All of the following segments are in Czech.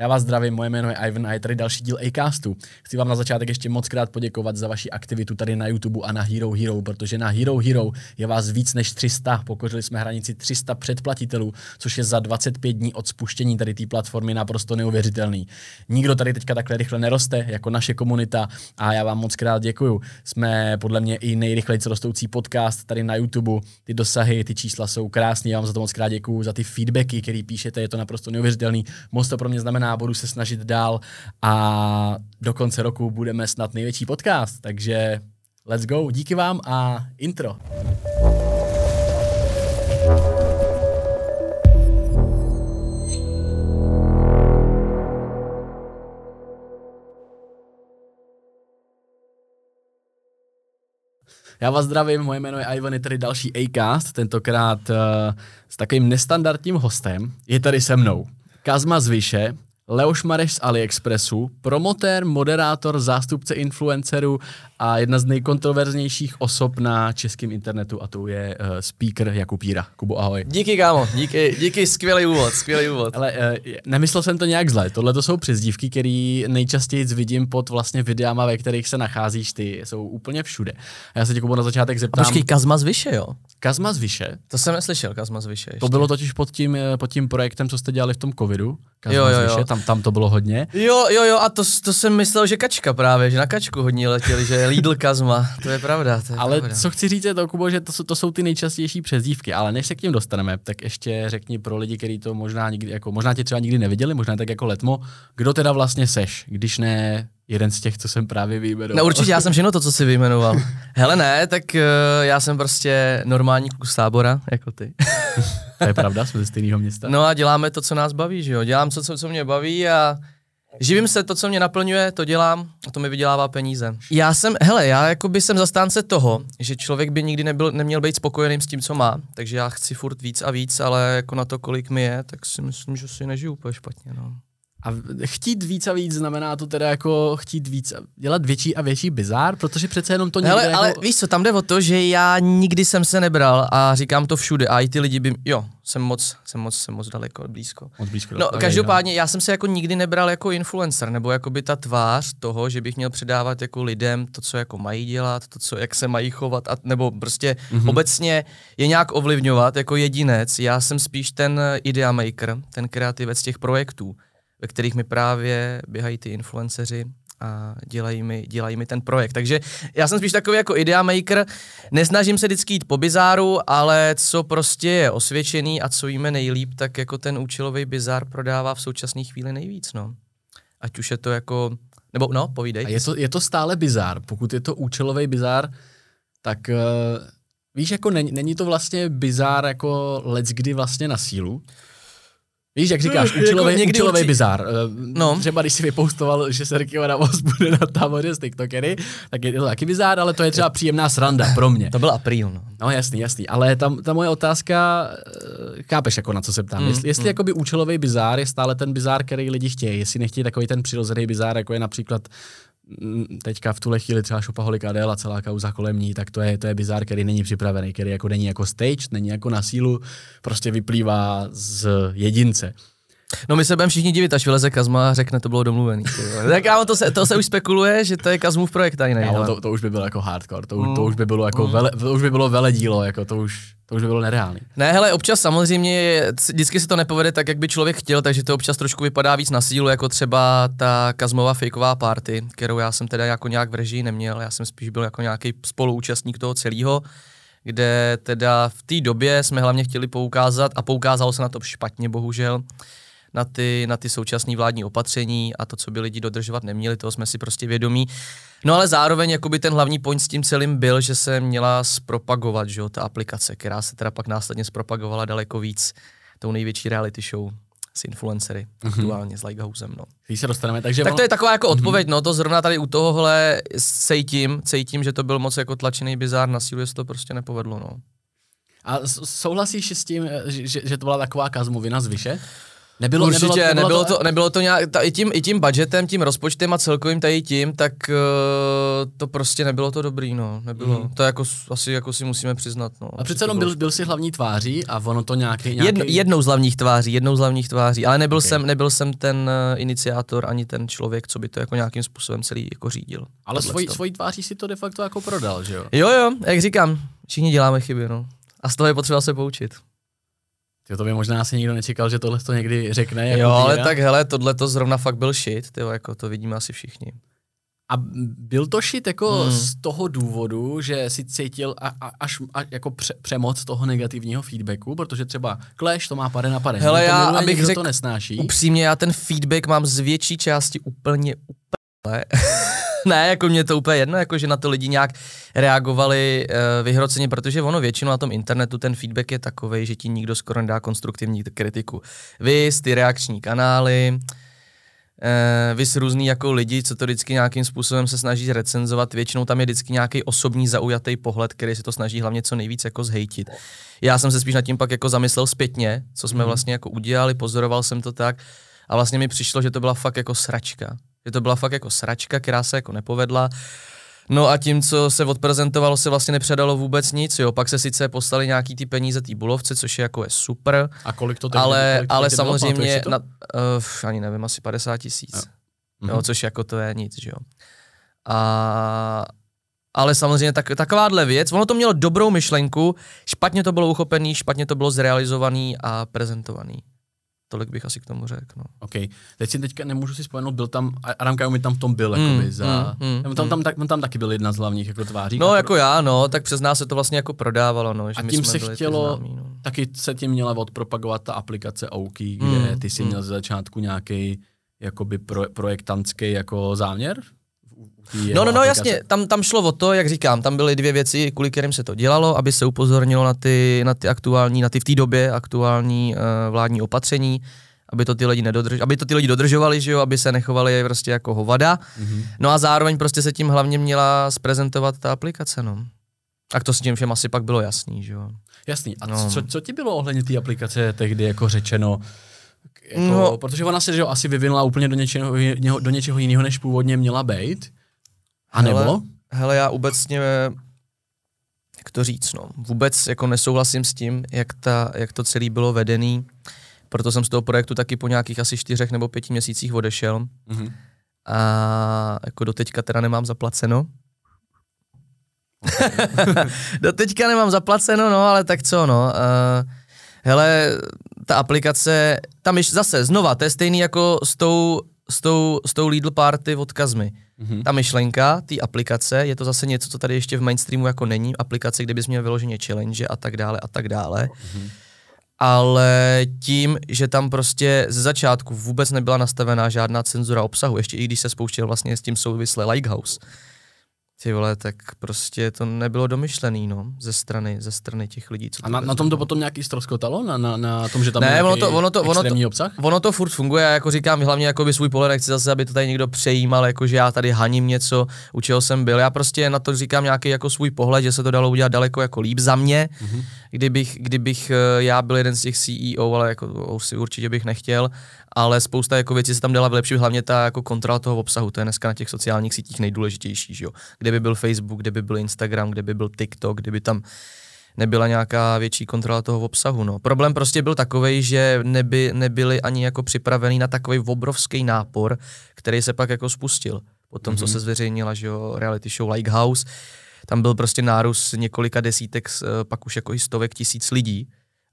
Já vás zdravím, moje jméno je Ivan a je tady další díl Acastu. Chci vám na začátek ještě moc krát poděkovat za vaši aktivitu tady na YouTube a na Hero Hero, protože na Hero Hero je vás víc než 300. Pokořili jsme hranici 300 předplatitelů, což je za 25 dní od spuštění tady té platformy naprosto neuvěřitelný. Nikdo tady teďka takhle rychle neroste jako naše komunita a já vám moc krát děkuju. Jsme podle mě i nejrychleji rostoucí podcast tady na YouTube. Ty dosahy, ty čísla jsou krásné, já vám za to moc krát děkuju, za ty feedbacky, které píšete, je to naprosto neuvěřitelný. Moc to pro mě znamená budu se snažit dál a do konce roku budeme snad největší podcast, takže let's go, díky vám a intro. Já vás zdravím, moje jméno je Ivan, je tady další Acast, tentokrát uh, s takovým nestandardním hostem. Je tady se mnou Kazma Zvyše, Leoš Mareš z AliExpressu, promotér, moderátor, zástupce influencerů a jedna z nejkontroverznějších osob na českém internetu a to je uh, speaker Jakub Jíra. Kubo, ahoj. Díky, kámo, díky, díky, skvělý úvod, skvělý úvod. Ale uh, nemyslel jsem to nějak zle, tohle to jsou přezdívky, které nejčastěji vidím pod vlastně videama, ve kterých se nacházíš ty, jsou úplně všude. A já se tě Kubo na začátek zeptám. A počkej, Kazma z Vyše, jo? Kazma z Vyše? To jsem neslyšel, Kazma z Vyše. Ještě. To bylo totiž pod tím, eh, pod tím projektem, co jste dělali v tom covidu. Kazma jo, jo, jo. tam, tam to bylo hodně. Jo, jo, jo, a to, to jsem myslel, že kačka právě, že na kačku hodně letěli, že Lidl Kazma, to je pravda. To je ale pravda. co chci říct je to, Kubo, že to, jsou, to jsou ty nejčastější přezdívky, ale než se k tím dostaneme, tak ještě řekni pro lidi, kteří to možná nikdy, jako, možná tě třeba nikdy neviděli, možná tak jako letmo, kdo teda vlastně seš, když ne jeden z těch, co jsem právě vyjmenoval. No určitě, já jsem všechno to, co jsi vyjmenoval. Hele ne, tak uh, já jsem prostě normální z tábora, jako ty. to je pravda, jsme ze stejného města. No a děláme to, co nás baví, že jo. Dělám to, co, co mě baví a Živím se, to, co mě naplňuje, to dělám a to mi vydělává peníze. Já jsem, hele, já jako by jsem zastánce toho, že člověk by nikdy nebyl, neměl být spokojený s tím, co má, takže já chci furt víc a víc, ale jako na to, kolik mi je, tak si myslím, že si nežiju úplně špatně, no. A chtít víc a víc znamená to teda jako chtít víc, dělat větší a větší bizár, protože přece jenom to někde Hele, jako... ale víš co, tam jde o to, že já nikdy jsem se nebral a říkám to všude a i ty lidi by, jo, jsem moc, jsem moc, jsem moc daleko, blízko. Moc blízko. No, každopádně já jsem se jako nikdy nebral jako influencer, nebo jako by ta tvář toho, že bych měl předávat jako lidem to, co jako mají dělat, to, co, jak se mají chovat, a, nebo prostě mm-hmm. obecně je nějak ovlivňovat jako jedinec. Já jsem spíš ten idea maker, ten kreativec těch projektů ve kterých mi právě běhají ty influenceři a dělají mi, dělají mi ten projekt. Takže já jsem spíš takový jako idea maker, nesnažím se vždycky jít po bizáru, ale co prostě je osvědčený a co jíme nejlíp, tak jako ten účelový bizár prodává v současné chvíli nejvíc, no. Ať už je to jako, nebo no, povídej. A je to, je to stále bizár, pokud je to účelový bizár, tak uh, víš, jako není, není to vlastně bizár jako let's kdy vlastně na sílu, Víš, jak říkáš, účelový, jako účelový bizár. Eh, no. Třeba když si vypoustoval, že Sergio Ramos bude na táboře s TikTokery, tak je to taky bizár, ale to je třeba příjemná sranda pro mě. To byl apríl, no. No jasný, jasný. Ale tam, ta moje otázka, eh, chápeš, jako na co se ptám. Mm, jestli, jestli mm. jakoby účelový bizár je stále ten bizár, který lidi chtějí, jestli nechtějí takový ten přirozený bizár, jako je například teďka v tuhle chvíli třeba Šopaholik Adel a celá kauza kolem ní, tak to je, to je bizár, který není připravený, který jako není jako stage, není jako na sílu, prostě vyplývá z jedince. No my se budeme všichni divit, až vyleze Kazma a řekne, to bylo domluvený. tak kámo, to se, to se už spekuluje, že to je Kazmův projekt tajný. Kámo, to, to, už by bylo jako hardcore, to, mm. to už by bylo jako mm. vele, to už by bylo veledílo, jako to už, to už by bylo nereálný. Ne, hele, občas samozřejmě, vždycky se to nepovede tak, jak by člověk chtěl, takže to občas trošku vypadá víc na sílu, jako třeba ta Kazmova fakeová party, kterou já jsem teda jako nějak v režii neměl, já jsem spíš byl jako nějaký spoluúčastník toho celého kde teda v té době jsme hlavně chtěli poukázat, a poukázalo se na to špatně, bohužel, na ty, na ty současné vládní opatření a to, co by lidi dodržovat neměli, toho jsme si prostě vědomí. No ale zároveň jakoby ten hlavní point s tím celým byl, že se měla zpropagovat, že jo, ta aplikace, která se teda pak následně zpropagovala daleko víc tou největší reality show s influencery, mm-hmm. aktuálně s Lighthousem, no. Když se dostaneme, takže Tak to je taková jako mhm. odpověď, mm-hmm. no, to zrovna tady u tohohle cítím, cítím, že to byl moc jako tlačený bizár na sílu, že to prostě nepovedlo, no. A souhlasíš s tím, že, že to byla taková kazmovina z vyše? Nebylo, Určitě, nebylo, nebylo, nebylo, to, nebylo to nějak, ta, i, tím, i tím budgetem, tím rozpočtem a celkovým tady tím, tak uh, to prostě nebylo to dobrý, no, nebylo. Mm. To jako, asi jako si musíme přiznat, no. A přece jenom byl, byl si hlavní tváří a ono to nějaký, nějaký... Jedno, jednou z hlavních tváří, jednou z hlavních tváří, ale nebyl, Ok. okay. jsem, nebyl jsem ten uh, iniciátor ani ten člověk, co by to jako nějakým způsobem celý jako řídil. Ale svojí, Tohleto. svojí tváří si to de facto jako prodal, že jo? Jo, jo, jak říkám, všichni děláme chyby, no. A z toho je potřeba se poučit. Ty to by možná asi nikdo nečekal, že tohle to někdy řekne. Jako jo, ale Týra. tak hele, tohle to zrovna fakt byl shit, tyjo, jako to vidíme asi všichni. A byl to shit jako Hmm. z toho důvodu, že si cítil a, a, až a, jako pře, přemoc toho negativního feedbacku, protože třeba Clash to má pade na pade. Hele, to já, miluje, abych řekl to nesnáší. Upřímně, já ten feedback mám z větší části úplně, úplně. Ne, jako mě to úplně jedno, jako že na to lidi nějak reagovali uh, vyhroceně, protože ono většinou na tom internetu ten feedback je takový, že ti nikdo skoro nedá konstruktivní kritiku. Vy ty reakční kanály, Uh, vys různý jako lidi, co to vždycky nějakým způsobem se snaží recenzovat, většinou tam je vždycky nějaký osobní zaujatý pohled, který si to snaží hlavně co nejvíc jako zhejtit. Já jsem se spíš nad tím pak jako zamyslel zpětně, co jsme Mhm. vlastně jako udělali, pozoroval jsem to tak a vlastně mi přišlo, že to byla fakt jako sračka. Že to byla fakt jako sračka, která se jako nepovedla. No a tím, co se odprezentovalo, se vlastně nepředalo vůbec nic, jo. Pak se sice poslali nějaký ty peníze té bulovce, což je jako je super, A kolik to tehdy- ale, kolik to ale samozřejmě, na, uh, ani nevím, asi 50 tisíc. Jo. Jo. Mhm. což jako to je nic, že jo. A, ale samozřejmě tak, takováhle věc, ono to mělo dobrou myšlenku, špatně to bylo uchopený, špatně to bylo zrealizovaný a prezentovaný. Tolik bych asi k tomu řekl. No. OK. Teď si teďka nemůžu si spomenout, byl tam, Adam Kajumi tam v tom byl, Mm, jakoby, za, mm, mm, on, tam, mm. tam, tak, on tam taky byl jedna z hlavních jako tváří. no jako já, no, tak přes nás se to vlastně jako prodávalo, no, že A tím se chtělo- známí, no. Taky se tím měla odpropagovat ta aplikace Ouki, kde Mm, ty si mm. měl ze začátku nějaký jakoby pro, projektantský jako záměr? Té No, no, no, jasně, tam, tam šlo o to, jak říkám, tam byly dvě věci, kvůli kterým se to dělalo, aby se upozornilo na ty, na ty aktuální, na ty v té době aktuální uh, vládní opatření, aby to ty lidi nedodrž, aby to ty lidi dodržovali, že jo, aby se nechovali prostě jako hovada. Mhm. No a zároveň prostě se tím hlavně měla zprezentovat ta aplikace, no. A to s tím všem asi pak bylo jasný, že jo. Jasný. A No. co, co ti bylo ohledně té aplikace tehdy jako řečeno? Jako, No. Protože ona se že jo, asi vyvinula úplně do něčeho, jiného- do něčeho jiného, než původně měla být. A nebo? Hele, hele, já obecně, jak to říct, no, vůbec jako nesouhlasím s tím, jak, ta, jak to celé bylo vedený, proto jsem z toho projektu taky po nějakých asi čtyřech nebo pěti měsících odešel Mhm. a jako doteďka teda nemám zaplaceno. doteďka nemám zaplaceno, no, ale tak co, no. Uh, hele, ta aplikace, tam je zase znova, to je stejný jako s tou, s tou, s tou Lidl Party od Kazmy. Mhm. Ta myšlenka té aplikace je to zase něco, co tady ještě v mainstreamu jako není. Aplikace, kde bys měl vyloženě challenge a tak dále a tak dále. Ale tím, že tam prostě ze začátku vůbec nebyla nastavená žádná cenzura obsahu, ještě i když se spouštěl vlastně s tím souvisle Likehouse, ty vole, tak prostě to nebylo domyšlený, no, ze strany, ze strany těch lidí, co A na, na tom to prezentovali. potom nějaký stroskotalo? Na, na, na tom, že tam Ne, ono to- ono to- ono to- obsah? Ono to furt funguje, já jako říkám, hlavně jako by svůj pohled nechci zase, aby to tady někdo přejímal, jako že já tady haním něco, u čeho jsem byl. Já prostě na to říkám nějaký jako svůj pohled, že se to dalo udělat daleko jako líp za mě, Mhm. Kdybych, kdybych eh, já byl jeden z těch CEO, ale jako si určitě bych nechtěl, ale spousta jako věcí se tam dala vylepšit, hlavně ta jako kontrola toho obsahu, to je dneska na těch sociálních sítích nejdůležitější, že jo. Kde by byl Facebook, kde by byl Instagram, kde by byl TikTok, kdyby tam nebyla nějaká větší kontrola toho obsahu. No. Problém prostě byl takový, že neby, nebyli ani jako připravený na takový obrovský nápor, který se pak jako spustil. Po tom, mm-hmm. co se zveřejnila, že jo, reality show Like House, tam byl prostě nárůst několika desítek, eh, pak už jako i stovek tisíc lidí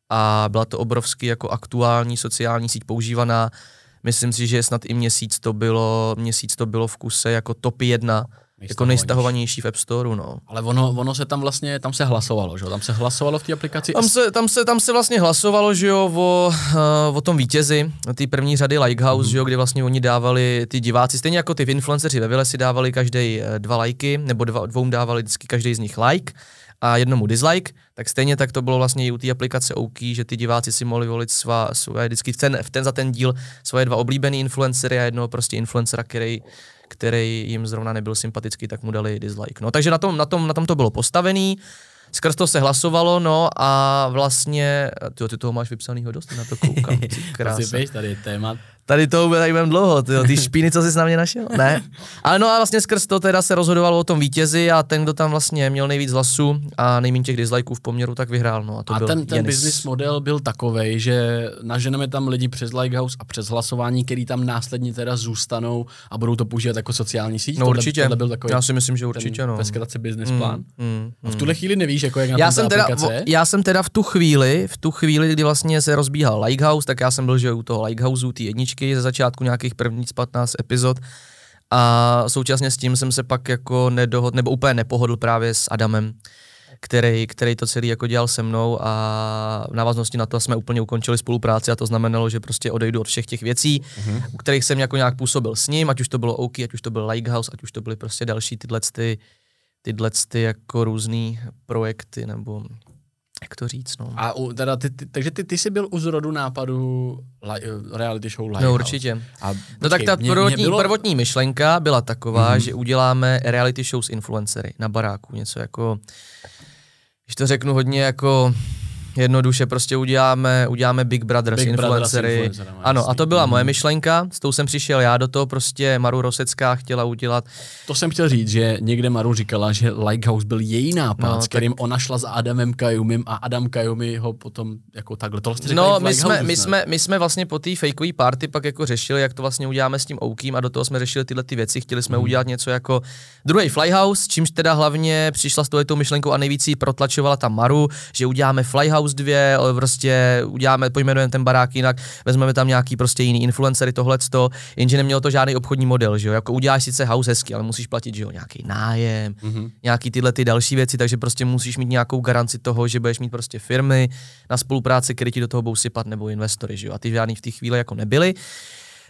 a byla to obrovský jako aktuální sociální síť používaná. Myslím si, že snad i měsíc to bylo, měsíc to bylo v kuse jako top jedna, jako nejstahovanější v App Storeu, no. Ale ono, ono se tam vlastně, tam se hlasovalo, že jo? Tam se hlasovalo v té aplikaci. Tam se, tam, se, tam se vlastně hlasovalo, že jo, o, uh, o tom vítězi, té první řady Likehouse, mm. že jo, kdy vlastně oni dávali ty diváci, stejně jako ty influenceři ve Vile si dávali každý dva lajky, nebo dva, dvou dávali vždycky každý z nich like a jednomu dislike, tak stejně tak to bylo vlastně i u té aplikace OK, že ty diváci si mohli volit svá, své, vždycky v ten, v ten za ten díl svoje dva oblíbený influencery a jednoho prostě influencera, který který jim zrovna nebyl sympatický, tak mu dali dislike. No, takže na tom, na tom, na tom to bylo postavený. Skrz to se hlasovalo, no a vlastně, ty, ty toho máš vypsanýho dost, na to koukám. Krása. tady je téma Tady to tady budeme dlouho, tyjo, ty špíny, co jsi na mě našel? Ne. Ale no a vlastně skrz to teda se rozhodovalo o tom vítězi a ten, kdo tam vlastně měl nejvíc hlasů a nejméně těch dislikeů v poměru, tak vyhrál. No, a to a byl ten, ten business model byl takový, že naženeme tam lidi přes Likehouse a přes hlasování, který tam následně teda zůstanou a budou to používat jako sociální síť. No tohle, určitě. Tohle byl takový já si myslím, že určitě. Ten no. Ve business mm, plán. Mm, mm, a v tuhle chvíli nevíš, jako jak na já jsem teda, aplikace? Já jsem teda v tu chvíli, v tu chvíli, kdy vlastně se rozbíhal Likehouse, tak já jsem byl že u toho Likehouseu, ty jedničky ze začátku nějakých prvních 15 epizod. A současně s tím jsem se pak jako nedohod, nebo úplně nepohodl právě s Adamem, který, který to celý jako dělal se mnou a v návaznosti na to jsme úplně ukončili spolupráci a to znamenalo, že prostě odejdu od všech těch věcí, mm-hmm. u kterých jsem jako nějak působil s ním, ať už to bylo OK, ať už to byl Likehouse, ať už to byly prostě další tyhle ty, tyhle ty jako různý projekty nebo jak to říct, no. A u, teda ty, ty, takže ty, ty jsi byl u zrodu nápadu li, reality show Lighthouse. No určitě. A, no tak ta mě, prvotní, mě bylo... prvotní myšlenka byla taková, mm-hmm. že uděláme reality show s influencery na baráku, něco jako, když to řeknu hodně jako jednoduše prostě uděláme, uděláme Big Brother Big s influencery. ano, a to byla mm. moje myšlenka, s tou jsem přišel já do toho, prostě Maru Rosecká chtěla udělat. To jsem chtěl říct, že někde Maru říkala, že Likehouse byl její nápad, no, s kterým tak... ona šla za Adamem Kajumim a Adam Kajumi ho potom jako takhle. To vlastně no, my jsme, my, jsme, my jsme vlastně po té fakeové party pak jako řešili, jak to vlastně uděláme s tím Oukým a do toho jsme řešili tyhle ty věci. Chtěli jsme mm. udělat něco jako druhý Flyhouse, čímž teda hlavně přišla s tou myšlenkou a nejvíc protlačovala ta Maru, že uděláme Flyhouse 2, prostě uděláme, pojmenujeme ten barák jinak, vezmeme tam nějaký prostě jiný influencery, tohleto, jenže nemělo to žádný obchodní model, že jo, jako uděláš sice house hezky, ale musíš platit, že jo, nějaký nájem, mm-hmm. nějaký tyhle ty další věci, takže prostě musíš mít nějakou garanci toho, že budeš mít prostě firmy na spolupráci, které ti do toho budou sypat, nebo investory, že jo, a ty žádný v té chvíli jako nebyly.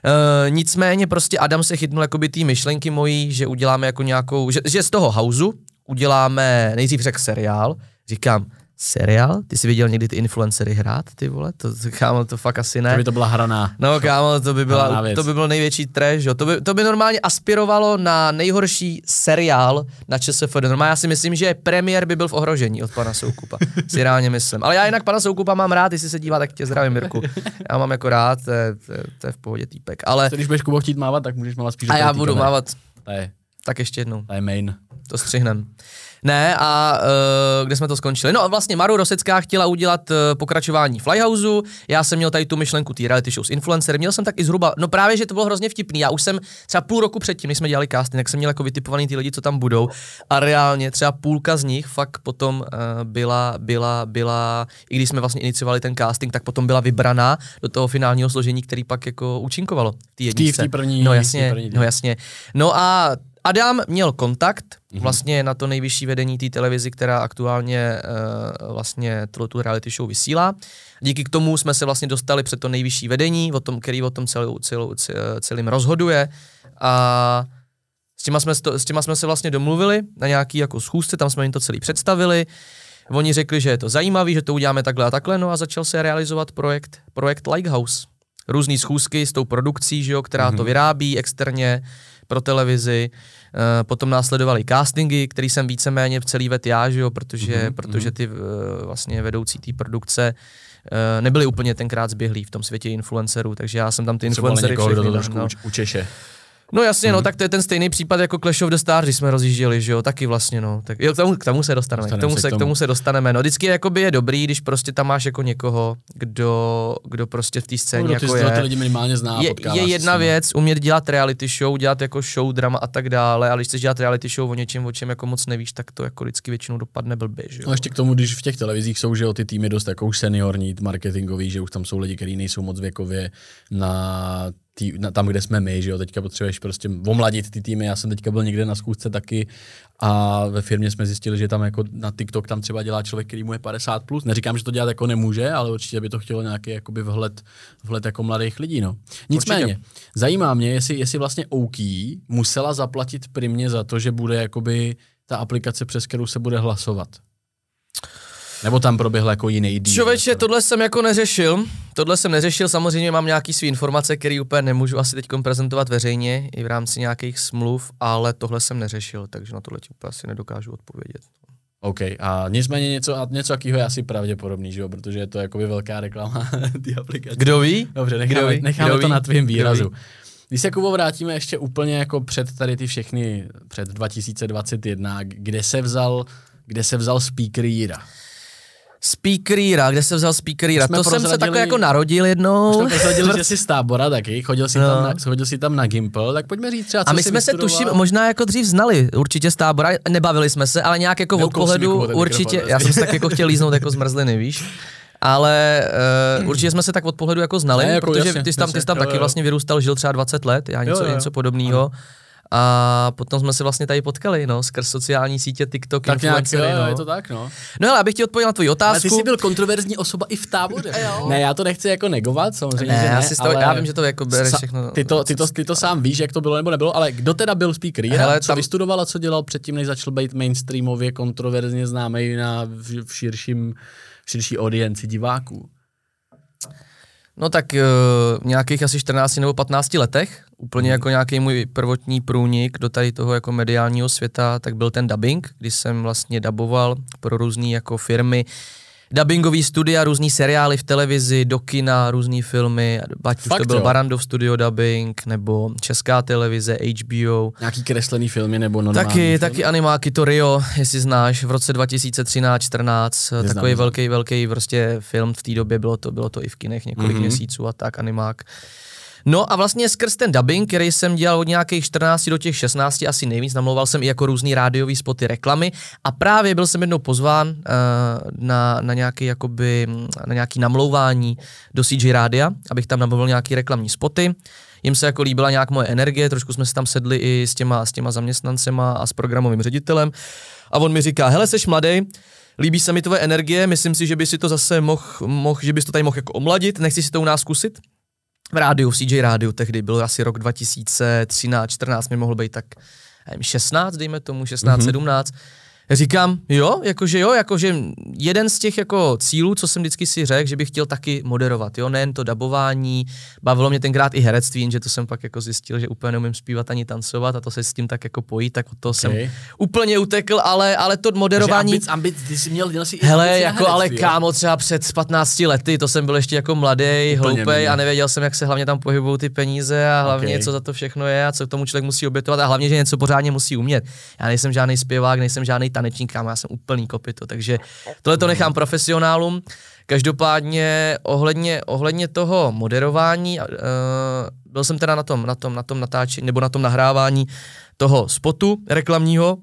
Uh, nicméně prostě Adam se chytnul jakoby ty myšlenky mojí, že uděláme jako nějakou, že, že z toho houseu uděláme nejdřív řekl seriál, říkám, seriál? Ty jsi viděl někdy ty influencery hrát, ty vole? To, kámo, to fakt asi ne. To by to byla hraná. No, kámo, to by, byla, to by byl největší trash, jo. To by, to by normálně aspirovalo na nejhorší seriál na ČSFD. Normálně já si myslím, že premiér by byl v ohrožení od pana Soukupa. si reálně myslím. Ale já jinak pana Soukupa mám rád, jestli se dívá, tak tě zdravím, Mirku. Já mám jako rád, to je, to je, to je v pohodě týpek. Ale... Když budeš Kubo chtít mávat, tak můžeš mávat spíš. A já budu mávat. To je. Tak ještě jednou. To je main. To střihnem. Ne, a uh, kde jsme to skončili? No a vlastně Maru Rosecká chtěla udělat uh, pokračování Flyhouseu, já jsem měl tady tu myšlenku té reality show s influencer, měl jsem tak i zhruba, no právě, že to bylo hrozně vtipný, já už jsem třeba půl roku předtím, než jsme dělali casting, tak jsem měl jako vytipovaný ty lidi, co tam budou. A reálně třeba půlka z nich fakt potom uh, byla, byla, byla, i když jsme vlastně iniciovali ten casting, tak potom byla vybraná do toho finálního složení, který pak jako účinkovalo v té první, no jasně, první no jasně. No a Adam měl kontakt mm-hmm. vlastně na to nejvyšší vedení té televizi, která aktuálně uh, vlastně tu reality show vysílá. Díky k tomu jsme se vlastně dostali před to nejvyšší vedení, o tom, který o tom celou, celou, celým rozhoduje a s těma, jsme, s těma jsme se vlastně domluvili na nějaký jako schůzce, tam jsme jim to celý představili. Oni řekli, že je to zajímavý, že to uděláme takhle a takhle, no a začal se realizovat projekt, projekt Likehouse. Různý schůzky s tou produkcí, že jo, která mm-hmm. to mhm. vyrábí externě, pro televizi, potom následovaly castingy, který jsem víceméně v celý vet já, že jo, protože, mm-hmm. protože ty uh, vlastně vedoucí té produkce uh, nebyli úplně tenkrát zběhlí v tom světě influencerů, takže já jsem tam ty influencery všechny kdo to trošku no. učeše. No jasně, mm-hmm. no, mhm. tak to je ten stejný případ jako Clash of the Stars, když jsme rozjížděli, že jo, taky vlastně, no. Tak, jo, k tomu, k tomu se dostaneme, k tomu se, k tomu. k tomu se dostaneme, no. Vždycky jakoby je dobrý, když prostě tam máš jako někoho, kdo, kdo prostě v té scéně no, jako je. Ty lidi minimálně zná, je, je jedna věc, umět dělat reality show, dělat jako show, drama a tak dále, ale když chceš dělat reality show o něčem, o čem jako moc nevíš, tak to jako vždycky většinou dopadne blbě, že jo. No ještě k tomu, když v těch televizích jsou, že jo, ty týmy dost jako už seniorní, marketingový, že už tam jsou lidi, kteří nejsou moc věkově na tý, na, tam, kde jsme my, že jo, teďka potřebuješ prostě omladit ty týmy, já jsem teďka byl někde na zkoušce taky a ve firmě jsme zjistili, že tam jako na TikTok tam třeba dělá člověk, který mu je 50+, plus. neříkám, že to dělat jako nemůže, ale určitě by to chtělo nějaký jakoby vhled, vhled jako mladých lidí, no. Nicméně, určitě. zajímá mě, jestli, jestli vlastně OK musela zaplatit primě za to, že bude jakoby ta aplikace, přes kterou se bude hlasovat. Nebo tam proběhl jako jiný díl? Člověče, tohle jsem jako neřešil. Tohle jsem neřešil, samozřejmě mám nějaký své informace, které úplně nemůžu asi teď prezentovat veřejně i v rámci nějakých smluv, ale tohle jsem neřešil, takže na tohle ti úplně asi nedokážu odpovědět. OK, a nicméně něco, a něco jakého je asi pravděpodobný, že jo? protože je to jakoby velká reklama ty aplikace. Kdo ví? Dobře, necháme, Kdo ví? necháme Kdo to ví? na tvým výrazu. Když se Kubo vrátíme ještě úplně jako před tady ty všechny, před 2021, kde se vzal, kde se vzal speaker Jira? Speaker Jira, kde se vzal Speaker Jira? Jsme To jsem se takhle jako narodil jednou. jsme prozradili, že jsi z tábora taky, chodil jsi, No. tam na, chodil jsi tam na Gimple, tak pojďme říct třeba, co A my jsme se vystudoval. tuším možná jako dřív znali, určitě z tábora, nebavili jsme se, ale nějak jako od pohledu ten určitě, já jsem se tak jako chtěl líznout jako zmrzliny, víš. Ale uh, určitě jsme se tak od pohledu jako znali, Ne, jako protože jasně, ty jsi tam, ty jasně, jsi tam jo, taky jo. vlastně vyrůstal, žil třeba 20 let, já něco, jo, jo. něco podobného. A potom jsme se vlastně tady potkali, no, skrz sociální sítě, TikTok, Tak nějak, jo, influencery, no. je to tak, no. No ale abych ti odpověděl na tvoji Ale ty otázku. jsi byl kontroverzní osoba i v táboře. ne, já to nechci jako negovat, samozřejmě, Ne, že já ne, si z toho- ale já vím, že to jako bereš sa- všechno- Ty to, ty, to, ty to sám víš, jak to bylo nebo nebylo, ale kdo teda byl speaker? Hele, co tam- vystudoval a co dělal předtím, než začal být mainstreamově kontroverzně známý na, v, v širším, v širší audienci diváků? No tak uh, v nějakých asi 14 nebo 15 letech, úplně jako nějaký můj prvotní průnik do tady toho jako mediálního světa, tak byl ten dubbing, kdy jsem vlastně daboval pro různé jako firmy, dubbingový studia, různý seriály v televizi, do kina, různé filmy, ať už Fakt to byl jo? Barandov Studio Dubbing, nebo Česká televize, HBO, Nějaký kreslený filmy nebo normální Taky, filmy? taky animáky to Rio, jestli znáš, v roce 2013-14, takový velký, velký prostě film v té době, bylo to, bylo to i v kinech několik mm-hmm. měsíců a tak, animák. No a vlastně skrz ten dubbing, který jsem dělal od nějakých 14 do těch 16, asi nejvíc, namlouval jsem i jako různý rádiový spoty, reklamy a právě byl jsem jednou pozván uh, na, na, nějaký, jakoby, na nějaký namlouvání do CJ Rádia, abych tam namluvil nějaký reklamní spoty. Jim se jako líbila nějak moje energie, trošku jsme si tam sedli i s těma, s těma zaměstnancema a s programovým ředitelem a on mi říká, hele, seš mladý, líbí se mi tvoje energie, myslím si, že by si to zase mohl, moh, že bys to tady mohl jako omladit, nechci si to u nás zkusit? V rádiu, v CJ rádiu tehdy, byl asi rok 2013, 14, mi mohl být tak nevím, 16, dejme tomu, 16, mm-hmm. 17. Říkám, jo, jakože jo, jakože jeden z těch jako cílů, co jsem vždycky si řekl, že bych chtěl taky moderovat, jo, nejen to dabování, bavilo mě tenkrát i herectví, jenže to jsem pak jako zjistil, že úplně neumím zpívat ani tancovat a to se s tím tak jako pojí, tak od toho okay. jsem Okay. úplně utekl, ale, ale to moderování... ambic, ambic, ty jsi měl, měl jsi Hele, jako ale herectví, jo? kámo, třeba před 15 lety, to jsem byl ještě jako mladý, hloupej a nevěděl jsem, jak se hlavně tam pohybují ty peníze a hlavně, Ok. co za to všechno je a co k tomu člověk musí obětovat a hlavně, že něco pořádně musí umět. Já nejsem žádný zpěvák, nejsem žádný tanečník, kámo, já jsem úplný kopito, takže tohle to nechám profesionálům. Každopádně ohledně, ohledně toho moderování, uh, byl jsem teda na tom, na tom, na tom natáčení, nebo na tom nahrávání toho spotu reklamního,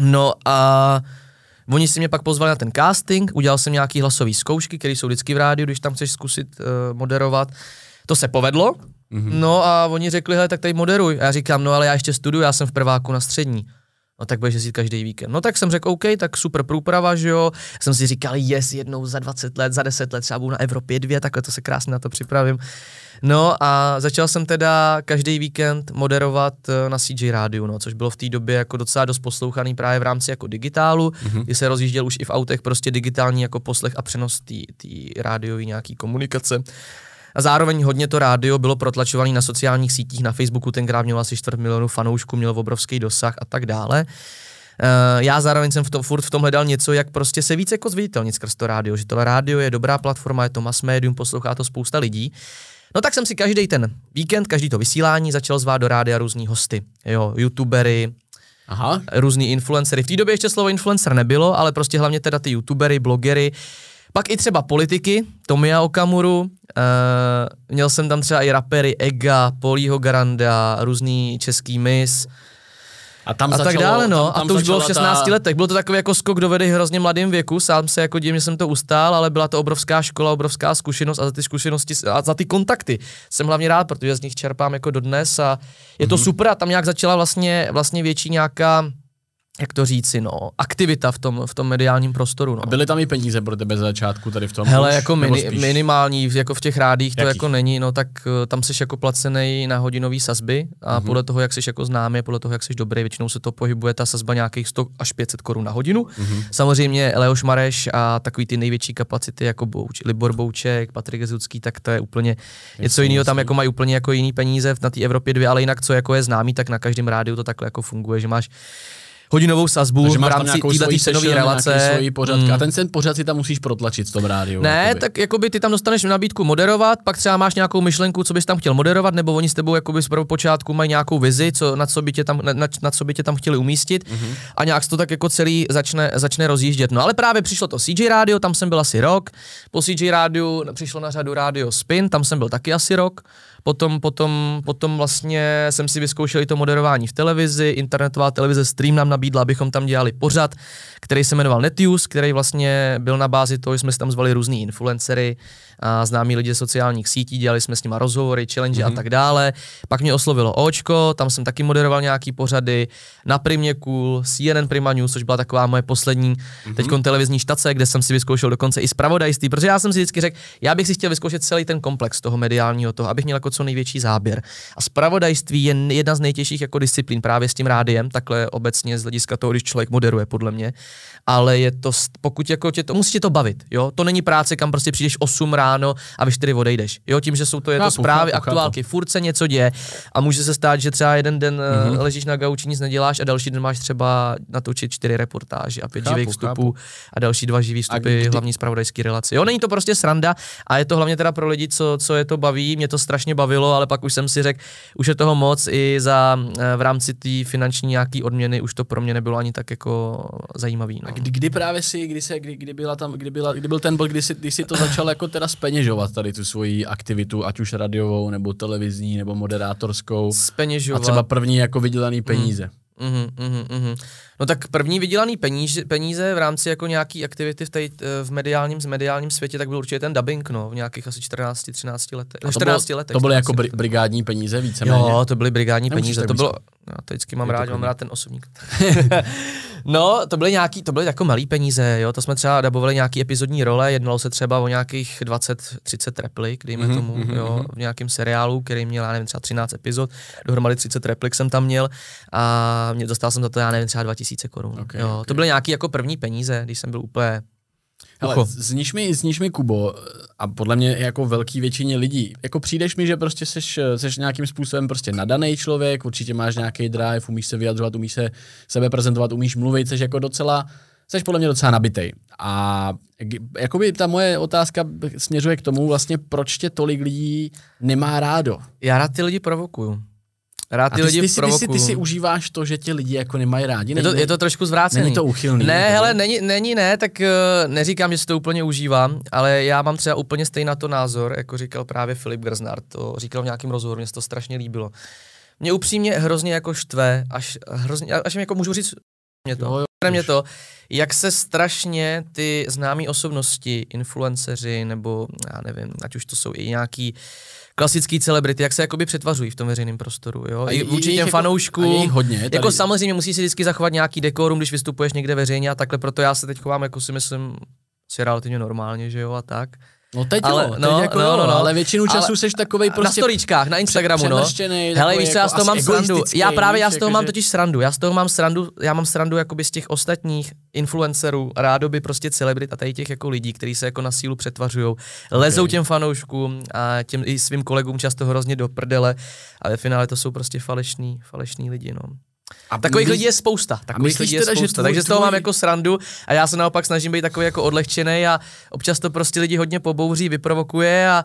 No a oni si mě pak pozvali na ten casting, udělal jsem nějaký hlasový zkoušky, které jsou vždycky v rádiu, když tam chceš zkusit uh, moderovat. To se povedlo, mm-hmm. no a oni řekli, hele, tak tady moderuj. A já říkám, no ale já ještě studuju, já jsem v prváku na střední. No tak budeš jezdit každý víkend. No tak jsem řekl, OK, tak super průprava, že jo. Jsem si říkal, yes, jednou za 20 let, za 10 let třeba budu na Evropě dvě, takhle to se krásně na to připravím. No a začal jsem teda každý víkend moderovat eh, na CJ rádiu, no, což bylo v té době jako docela dost poslouchaný právě v rámci jako digitálu, mm-hmm. kdy se rozjížděl už i v autech prostě digitální jako poslech a přenos té rádiové nějaký komunikace. A zároveň hodně to rádio bylo protlačované na sociálních sítích, na Facebooku tenkrát měl asi čtvrt milionu fanoušků, měl obrovský dosah a tak dále. Uh, já zároveň jsem v tom, furt v tom hledal něco, jak prostě se více jako zviditelnit skrz to rádio, že to rádio je dobrá platforma, je to mass medium, poslouchá to spousta lidí. No tak jsem si každý ten víkend, každý to vysílání začal zvát do rádia různý hosty, jo, youtubery, Aha, různý influencery. V té době ještě slovo influencer nebylo, ale prostě hlavně teda ty youtubery, blogery, pak i třeba politiky, Tomia Okamuru, uh, měl jsem tam třeba i rapery Ega, Polího Garanda, různý český mis a tam a začalo, tak dále, no. Tam, tam a to už bylo v začala 16 ta... letech. Bylo to takový jako skok do vedy hrozně mladém věku. Sám se jako že jsem to ustál, ale byla to obrovská škola, obrovská zkušenost a za ty zkušenosti a za ty kontakty jsem hlavně rád, protože z nich čerpám jako dodnes a je to mm-hmm. super a tam nějak začala vlastně, vlastně větší nějaká jak to říci, no, aktivita v tom, v tom mediálním prostoru, no. A byly tam i peníze pro tebe za začátku tady v tom? Hele, už, jako mini, minimální, jako v těch rádích to jako není, no tak uh, tam jsi jako placený na hodinový sazby a mm-hmm. podle toho, jak jsi jako známý, podle toho, jak jsi dobrý, většinou se to pohybuje ta sazba nějakých 100 až 500 korun na hodinu. Mm-hmm. Samozřejmě Leoš Mareš a takový ty největší kapacity jako Bouč, Libor Bouček, Patrik Gezucký, tak to je úplně něco jiného, tam jako mají úplně jako jiný peníze na té Evropě dvě, ale jinak co jako je známý, tak na každém rádiu to takhle jako funguje, že máš hodinovou sazbu Takže v rámci nějakou této cenové relace. Mm. A ten ten pořad si tam musíš protlačit v tom rádiu. Ne, jakoby. tak jakoby ty tam dostaneš nabídku moderovat, pak třeba máš nějakou myšlenku, co bys tam chtěl moderovat, nebo oni s tebou jakoby z počátku mají nějakou vizi, co, na, co by tě tam, na, na, na co by tě tam chtěli umístit Mhm. a nějak se to tak jako celý začne, začne rozjíždět. No ale právě přišlo to CJ Radio, tam jsem byl asi rok, po CJ Radio přišlo na řadu Radio Spin, tam jsem byl taky asi rok, Potom, potom, potom vlastně jsem si vyzkoušel i to moderování v televizi, internetová televize Stream nám nabídla, abychom tam dělali pořad, který se jmenoval Netius, který vlastně byl na bázi toho, že jsme si tam zvali různý influencery, a známí lidi sociálních sítí, dělali jsme s nimi rozhovory, challenge mm-hmm. a tak dále. Pak mě oslovilo Očko, tam jsem taky moderoval nějaký pořady, na Primě Cool, CNN Prima News, což byla taková moje poslední mm-hmm. teď televizní štace, kde jsem si vyzkoušel dokonce i zpravodajství, protože já jsem si vždycky řekl, já bych si chtěl vyzkoušet celý ten komplex toho mediálního, toho, abych měl jako co největší záběr. A zpravodajství je jedna z nejtěžších jako disciplín právě s tím rádiem, takhle obecně z hlediska toho, když člověk moderuje, podle mě. Ale je to, pokud jako tě to, musí tě to bavit, jo. To není práce, kam prostě přijdeš 8 ráno a ve 4 odejdeš. Jo, tím, že jsou to, je to Chápu, zprávy, chápu, aktuálky, furt se něco děje a může se stát, že třeba jeden den mm-hmm. ležíš na gauči, nic neděláš a další den máš třeba natočit čtyři reportáže a pět Chápu, živých vstupů chápu. a další dva živý vstupy, kdy- hlavní zpravodajský relace. Jo, není to prostě sranda a je to hlavně teda pro lidi, co, co je to baví, mě to strašně bavilo, ale pak už jsem si řekl, už je toho moc i za eh, v rámci té finanční nějaký odměny, už to pro mě nebylo ani tak jako zajímavý. No. A kdy, kdy právě si, kdy, se, kdy, kdy, byla tam, kdy, byla, kdy byl ten bod, kdy si, kdy si to začal jako teda speněžovat tady tu svoji aktivitu, ať už radiovou, nebo televizní, nebo moderátorskou. A Speněžovat. třeba první jako vydělaný peníze. Mhm, mhm, mhm. No tak první vydělaný peníze, peníze v rámci jako nějaký aktivity v, tej, v mediálním, v mediálním světě, tak byl určitě ten dubbing, no, v nějakých asi 14, 13 letech. A to 14 bylo, letech. to byly 14 jako bri, letech. brigádní peníze víceméně. Jo, to byly brigádní Nemusíš peníze, to bylo, já to vždycky mám rád, mám rád ten osobník. no, to byly nějaký, to byly jako malý peníze, jo, to jsme třeba dabovali nějaký epizodní role, jednalo se třeba o nějakých 20-30 replik, dejme Mhm, tomu, mhm, jo, mhm. v nějakém seriálu, který měl, já nevím, třeba 13 epizod, dohromady 30 replik jsem tam měl a mě dostal jsem za to, já nevím, třeba 2000 korun. Ok, jo, ok. to byly nějaký jako první peníze, když jsem byl úplně Ucho. zníš mi, zníš mi Kubo, a podle mě jako velký většině lidí, jako přijdeš mi, že prostě seš, seš nějakým způsobem prostě nadaný člověk, určitě máš nějaký drive, umíš se vyjadřovat, umíš se sebe prezentovat, umíš mluvit, seš jako docela, seš podle mě docela nabitej. A jakoby ta moje otázka směřuje k tomu vlastně, proč tě tolik lidí nemá rádo. Já rád ty lidi provokuju. Rád A ty, ty, lidi ty, si, ty, si, ty si užíváš to, že tě lidi jako nemají rádi. Je to, je to trošku zvrácený. Není to uchylný. Ne, jako, hele, není, není ne, tak uh, neříkám, že si to úplně užívám, ale já mám třeba úplně stejný na to názor, jako říkal právě Filip Grznar, to říkal v nějakém rozhovoru, mně se to strašně líbilo. Mě upřímně hrozně jako štve, až, hrozně, až mi jako můžu říct, mě to, Jo, jo, mě to, jak se strašně ty známé osobnosti, influenceři, nebo já nevím, ať už to jsou i nějaký klasický celebrity, jak se jakoby přetvařují v tom veřejném prostoru, jo? A I vůči těm jako- fanouškům. hodně, Jako tady- samozřejmě musí si vždycky zachovat nějaký dekorum, když vystupuješ někde veřejně a takhle, proto já se teď chovám, jako si myslím, si relativně normálně, že jo, a tak. No teď Ale- jo, teď no, jako no, jo, no, no. ale většinu času Ale- seš takovej Na prostě storíčkách, na Instagramu, no. Hele, víš co, já z jako toho mám srandu. Já právě, já z toho jako, mám že- totiž srandu. Já z toho mám srandu, já mám srandu jakoby z těch ostatních influencerů, rádoby prostě celebrit a tady těch jako lidí, kteří se jako na sílu přetvařují, lezou těm fanouškům a těm i svým kolegům často hrozně do prdele, ale ve finále to jsou prostě falešní, falešní lidi, no. A Takových myslíš- lidí je spousta. Takových myslíš lidí je teda, že spousta. tvůj- takže z toho tvůj- mám jako srandu a já se naopak snažím být takový jako odlehčený a občas to prostě lidi hodně pobouří, vyprovokuje a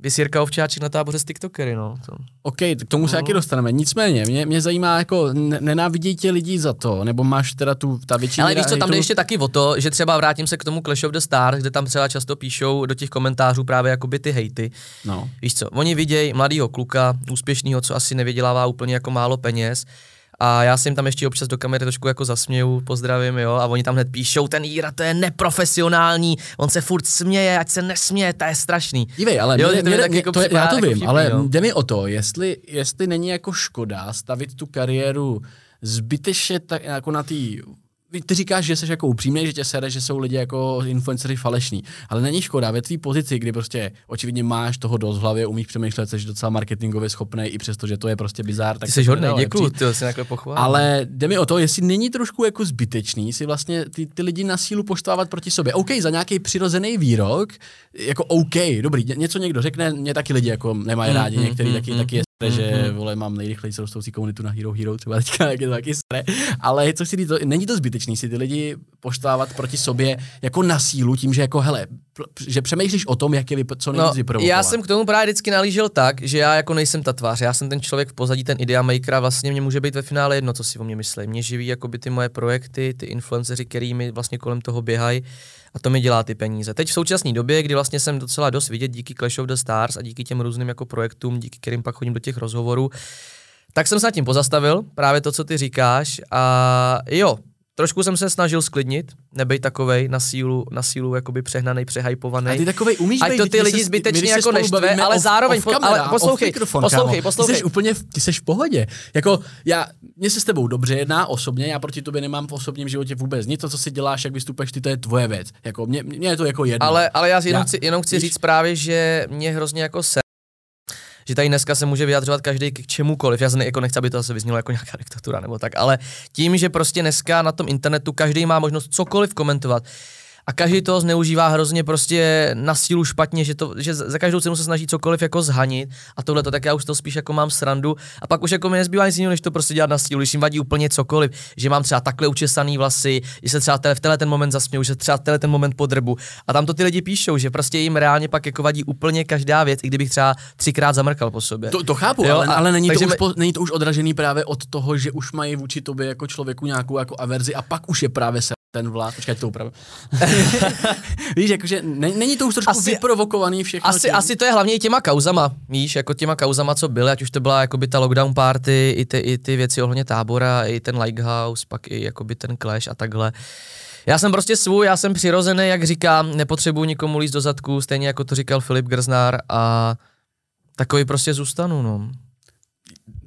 vys Jirka Ovčáček na táboře s TikTokery, no. To. OK, k tomu se No. taky dostaneme. Nicméně, mě, mě zajímá, jako ne- nenávidí tě lidi za to, nebo máš teda tu, ta většina... Ale víš co, tam jde hejtu- ještě taky o to, že třeba vrátím se k tomu Clash of the Stars, kde tam třeba často píšou do těch komentářů právě jakoby ty hejty. No. Víš co, oni vidějí mladýho kluka, úspěšného, co asi nevydělává úplně jako málo peněz, a já si jim tam ještě občas do kamery trošku jako zasměju, pozdravím, jo, a oni tam hned píšou, ten Jíra, to je neprofesionální, on se furt směje, ať se nesměje, to je strašný. Dívej, ale Jo, mě, to mi mě, taky mě, jako to je, já to jako vím, vtipný, ale no. jde mi o to, jestli, jestli není jako škoda stavit tu kariéru zbytečně tak, jako na tý ty říkáš, že jsi jako upřímný, že tě sere, že jsou lidi jako influencery falešní, ale není škoda ve tvý pozici, kdy prostě očividně máš toho dost v hlavě, umíš přemýšlet, jsi docela marketingově schopný, i přesto, že to je prostě bizár. Tak Ty se jsi hodný, nepřijít. ty jsi takhle pochválil. Ale jde mi o to, jestli není trošku jako zbytečný si vlastně ty, ty lidi na sílu poštvávat proti sobě. OK, za nějaký přirozený výrok, jako OK, dobrý, ně- něco někdo řekne, mě taky lidi jako nemají Mm, rádi, mm, některý mm, taky, mm. taky je že mm-hmm. vole, mám nejrychleji rostoucí komunitu na Hero Hero, třeba teďka, jak je to taky sre. Ale co si říct, to, není to zbytečný si ty lidi poštávat proti sobě jako na sílu tím, že jako hele, že přemýšlíš o tom, jak je vyp- co nejvíc no, Já jsem k tomu právě vždycky nalížel tak, že já jako nejsem ta tvář, já jsem ten člověk v pozadí, ten idea maker a vlastně mě může být ve finále jedno, co si o mě myslí. Mě živí jako by ty moje projekty, ty influenceři, kterými vlastně kolem toho běhají a to mi dělá ty peníze. Teď v současné době, kdy vlastně jsem docela dost vidět díky Clash of the Stars a díky těm různým jako projektům, díky kterým pak chodím do těch rozhovorů, tak jsem se nad tím pozastavil, právě to, co ty říkáš a jo, Trošku jsem se snažil sklidnit, nebej takovej na sílu, na sílu jakoby přehnaný, přehypovaný. A ty takovej umíš Ať to ty lidi zbytečně jako neštve, ale zároveň, po, ale poslouchej, poslouchej, poslouchej. Ty jsi úplně, v, ty jsi v pohodě. Jako já, mně se s tebou dobře jedná osobně, já proti tobě nemám v osobním životě vůbec nic, to, co si děláš, jak vystupuješ, ty, to je tvoje věc. Jako mě, mě je to jako jedno. Ale, ale já jenom, já, chci, jenom chci říct právě, že mě hrozně jako se že tady dneska se může vyjadřovat každý k čemukoliv. Já se ne, jako nechci, aby to zase vyznělo jako nějaká diktatura nebo tak, ale tím, že prostě dneska na tom internetu každý má možnost cokoliv komentovat, a každý to zneužívá hrozně prostě na sílu špatně, že, to, že za každou cenu se snaží cokoliv jako zhanit. A tohle to tak já už to spíš jako mám srandu. A pak už jako mi nezbývá nic jiného, než to prostě dělat na sílu, když jim vadí úplně cokoliv, že mám třeba takhle učesaný vlasy, že se třeba v tenhle ten moment zasměju, že třeba tenhle ten moment podrbu. A tam to ty lidi píšou, že prostě jim reálně pak jako vadí úplně každá věc, i kdybych třeba třikrát zamrkal po sobě. To, to chápu, jo, ale, ale není, to už po, není to už odražený právě od toho, že už mají vůči tobě jako člověku nějakou jako averzi a pak už je právě se ten vlád, počkej, to upravím. víš, jakože ne, není to už trošku asi, vyprovokovaný všechno. Asi, asi to je hlavně i těma kauzama, víš, jako těma kauzama, co byly, ať už to byla jakoby ta lockdown party, i ty, i ty věci ohledně tábora, i ten Lighthouse, pak i jakoby ten Clash a takhle. Já jsem prostě svůj, já jsem přirozený, jak říkám, nepotřebuji nikomu líst do zadku, stejně jako to říkal Filip Grznár a takový prostě zůstanu, no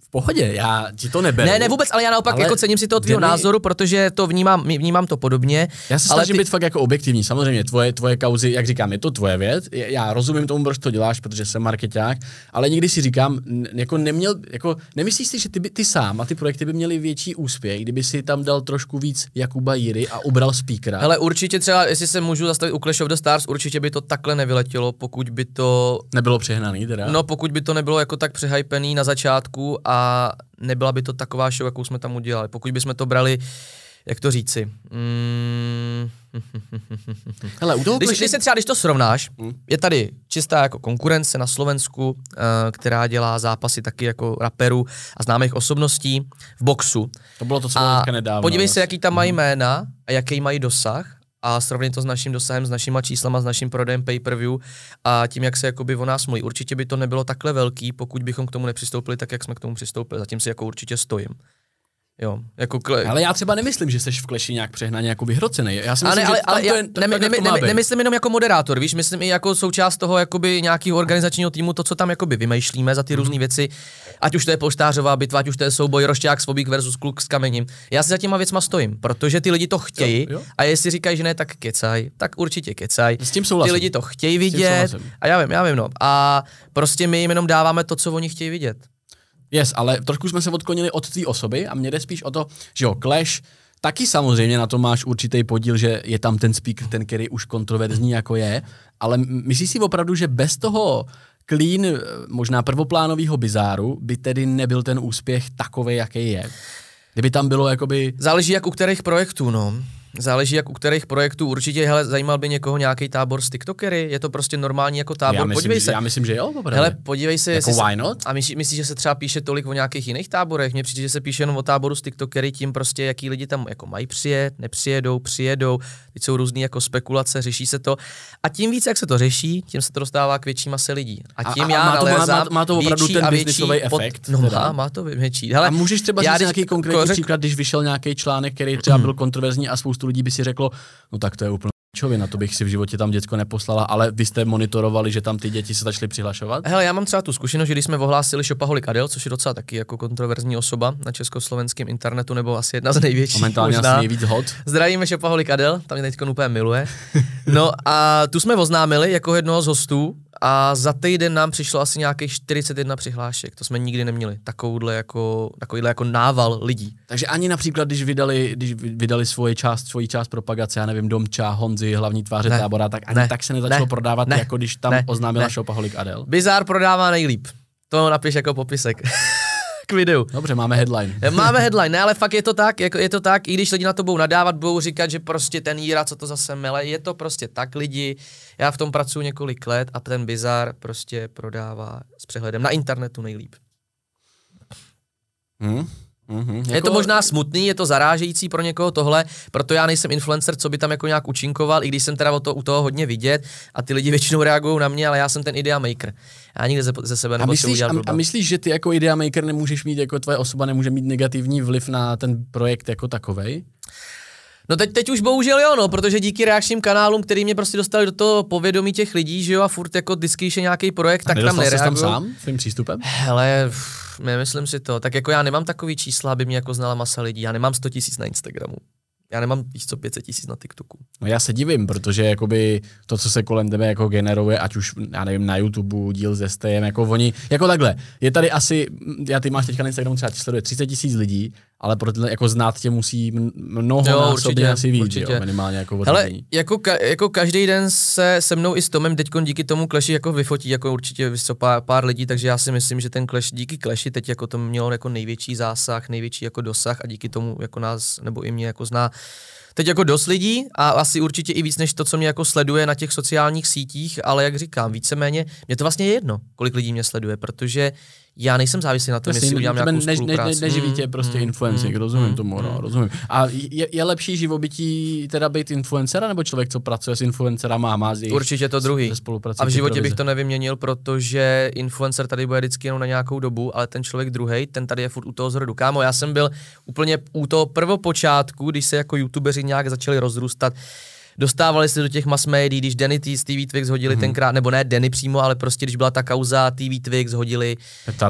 pohodě, já ti to neberu. Ne, ne vůbec, ale já naopak ale jako cením si toho tvého názoru, protože to vnímám, vnímám to podobně. Já se snažím ty... být fakt jako objektivní. Samozřejmě tvoje, tvoje kauzy, jak říkám, je to tvoje věc. Já rozumím tomu, proč to děláš, protože jsem marketák, ale někdy si říkám, jako neměl, jako nemyslíš si, že ty, by, ty sám a ty projekty by měly větší úspěch, kdyby si tam dal trošku víc Jakuba Jiry a ubral speakera. Ale určitě třeba, jestli se můžu zastavit u Clash of the Stars, určitě by to takhle nevyletělo, pokud by to... Nebylo přehnaný teda? No, pokud by to nebylo jako tak přehypený na začátku a nebyla by to taková show, jakou jsme tam udělali. Pokud bychom to brali, jak to říci? Mm... Hele, u toho když, když, se třeba, když to srovnáš, hmm. je tady čistá jako konkurence na Slovensku, uh, která dělá zápasy taky jako raperů a známých osobností v boxu. To bylo to, co bylo nedávno. Podívej se, jaký tam mají hmm. jména a jaký mají dosah a srovnit to s naším dosahem, s našima číslama, s naším prodejem pay-per-view a tím, jak se jakoby o nás mluví. Určitě by to nebylo takhle velký, pokud bychom k tomu nepřistoupili tak, jak jsme k tomu přistoupili. Zatím si jako určitě stojím. Jo, jako kle... Ale já třeba nemyslím, že jsi v kleši nějak přehnaně jako vyhrocený. Já si myslím, ale, že ale, já, je, ne, ne, ne, ne, nemyslím jenom jako moderátor, víš, myslím i jako součást toho jakoby nějakého organizačního týmu, to, co tam jakoby vymýšlíme za ty mm-hmm. různé věci, ať už to je poštářová bitva, ať už to je souboj Rošťák Svobík versus Kluk s kamením. Já si za těma věcma stojím, protože ty lidi to chtějí jo, jo. a jestli říkají, že ne, tak kecaj, tak určitě kecaj. S tím souhlasím. Ty lidi to chtějí vidět a já vím, já vím, no. A prostě my jim jenom dáváme to, co oni chtějí vidět. Yes, ale trošku jsme se odklonili od té osoby a mě jde spíš o to, že jo, Clash, taky samozřejmě na to máš určitý podíl, že je tam ten speaker, ten, který už kontroverzní jako je, ale myslíš si opravdu, že bez toho clean, možná prvoplánového bizáru, by tedy nebyl ten úspěch takový, jaký je? Kdyby tam bylo jakoby... Záleží jak u kterých projektů, no. Záleží jak u kterých projektů. Určitě, hele, zajímal by někoho nějaký tábor z TikTokery? Je to prostě normální jako tábor? Já myslím, podívej se. Já myslím, že jo, opravdu. Hele, podívej se. Jako why not? A myslíš, myslí, že se třeba píše tolik o nějakých jiných táborech? Mně přijde, že se píše jenom o táboru z TikTokery, tím prostě, jaký lidi tam jako mají přijet, nepřijedou, přijedou. Teď jsou různé jako spekulace, řeší se to. A tím víc, jak se to řeší, tím se to dostává k větší mase lidí. A tím a, a já má to, má, má, má to opravdu ten biznisový efekt. No má, má to větší. Hele, a můžeš třeba říct nějaký konkrétní příklad, když vyšel nějaký článek, který třeba byl kontroverzní a spoustu lidí by si řeklo, no tak to je úplně na to bych si v životě tam děcko neposlala, ale vy jste monitorovali, že tam ty děti se začaly přihlašovat? Hele, já mám třeba tu zkušenost, že když jsme ohlásili Shopaholic Adel, což je docela taky jako kontroverzní osoba na československém internetu, nebo asi jedna z největších. Momentálně možná. asi nejvíc hot. Zdravíme Shopaholic Adel, tam mě teď úplně miluje. No a tu jsme oznámili jako jednoho z hostů a za týden nám přišlo asi nějakých 41 přihlášek. To jsme nikdy neměli. Takovouhle jako, takovýhle jako nával lidí. Takže ani například, když vydali, když vydali svoji část, svoji část propagace, já nevím, Domča, Honzi, hlavní tváře ne. tábora, tak ani ne. tak se nezačalo ne. prodávat, ne. jako když tam ne. oznámila ne. Shopaholic Adel. Bizár prodává nejlíp. To napiš jako popisek. K videu. Dobře, máme headline. Máme headline, ne, ale fakt je to tak, jako je to tak, i když lidi na to budou nadávat, budou říkat, že prostě ten Jíra, co to zase mele, je to prostě tak lidi, já v tom pracuji několik let a ten bizar prostě prodává s přehledem na internetu nejlíp. Hmm? Mm-hmm. Jako... Je to možná smutný, je to zarážející pro někoho tohle, proto já nejsem influencer, co by tam jako nějak učinkoval, i když jsem teda o to, u toho hodně vidět a ty lidi většinou reagují na mě, ale já jsem ten idea maker. Já nikdy ze, ze sebe myslíš, udělat a, a myslíš, že ty jako idea maker nemůžeš mít, jako tvoje osoba nemůže mít negativní vliv na ten projekt jako takovej? No teď, teď už bohužel jo, no, protože díky reakčním kanálům, který mě prostě dostali do toho povědomí těch lidí, že jo, a furt jako je nějaký projekt, a tak tam nereagují. tam sám svým přístupem? Hele, nemyslím si to. Tak jako já nemám takový čísla, aby mě jako znala masa lidí. Já nemám 100 tisíc na Instagramu. Já nemám víc co 500 tisíc na TikToku. No já se divím, protože jakoby to, co se kolem tebe jako generuje, ať už, já nevím, na YouTube, díl ze STM, jako oni, jako takhle, je tady asi, já ty máš teďka na Instagramu třeba sleduje 30 tisíc lidí, ale pro tyhle, jako znát tě musí mnoho jo, určitě, asi víc, určitě. Jo, minimálně jako Hele, jako, ka, jako každý den se se mnou i s Tomem teď díky tomu Clashi jako vyfotí jako určitě pár, pár lidí, takže já si myslím, že ten Clash díky Clashi teď jako to mělo jako největší zásah, největší jako dosah a díky tomu jako nás, nebo i mě jako zná teď jako dost lidí a asi určitě i víc než to, co mě jako sleduje na těch sociálních sítích, ale jak říkám, víceméně, mě to vlastně je jedno, kolik lidí mě sleduje, protože já nejsem závislý na tom, jestli udělám nějakou než, spolupráci. Ne, neživí tě prostě mm, influencer, mm, rozumím mm, tomu, no, rozumím. A je, je lepší živobytí teda být influencera, nebo člověk, co pracuje s influencerama a má z Určitě to druhý. A v životě bych to nevyměnil, protože influencer tady bude vždycky jenom na nějakou dobu, ale ten člověk druhý, ten tady je furt u toho zrodu. Kámo, já jsem byl úplně u toho prvopočátku, když se jako youtubeři nějak začali rozrůstat, dostávali se do těch mass médií, když Danny T, TV Twix hodili mm-hmm. tenkrát, nebo ne Danny přímo, ale prostě když byla ta kauza TV Twix, hodili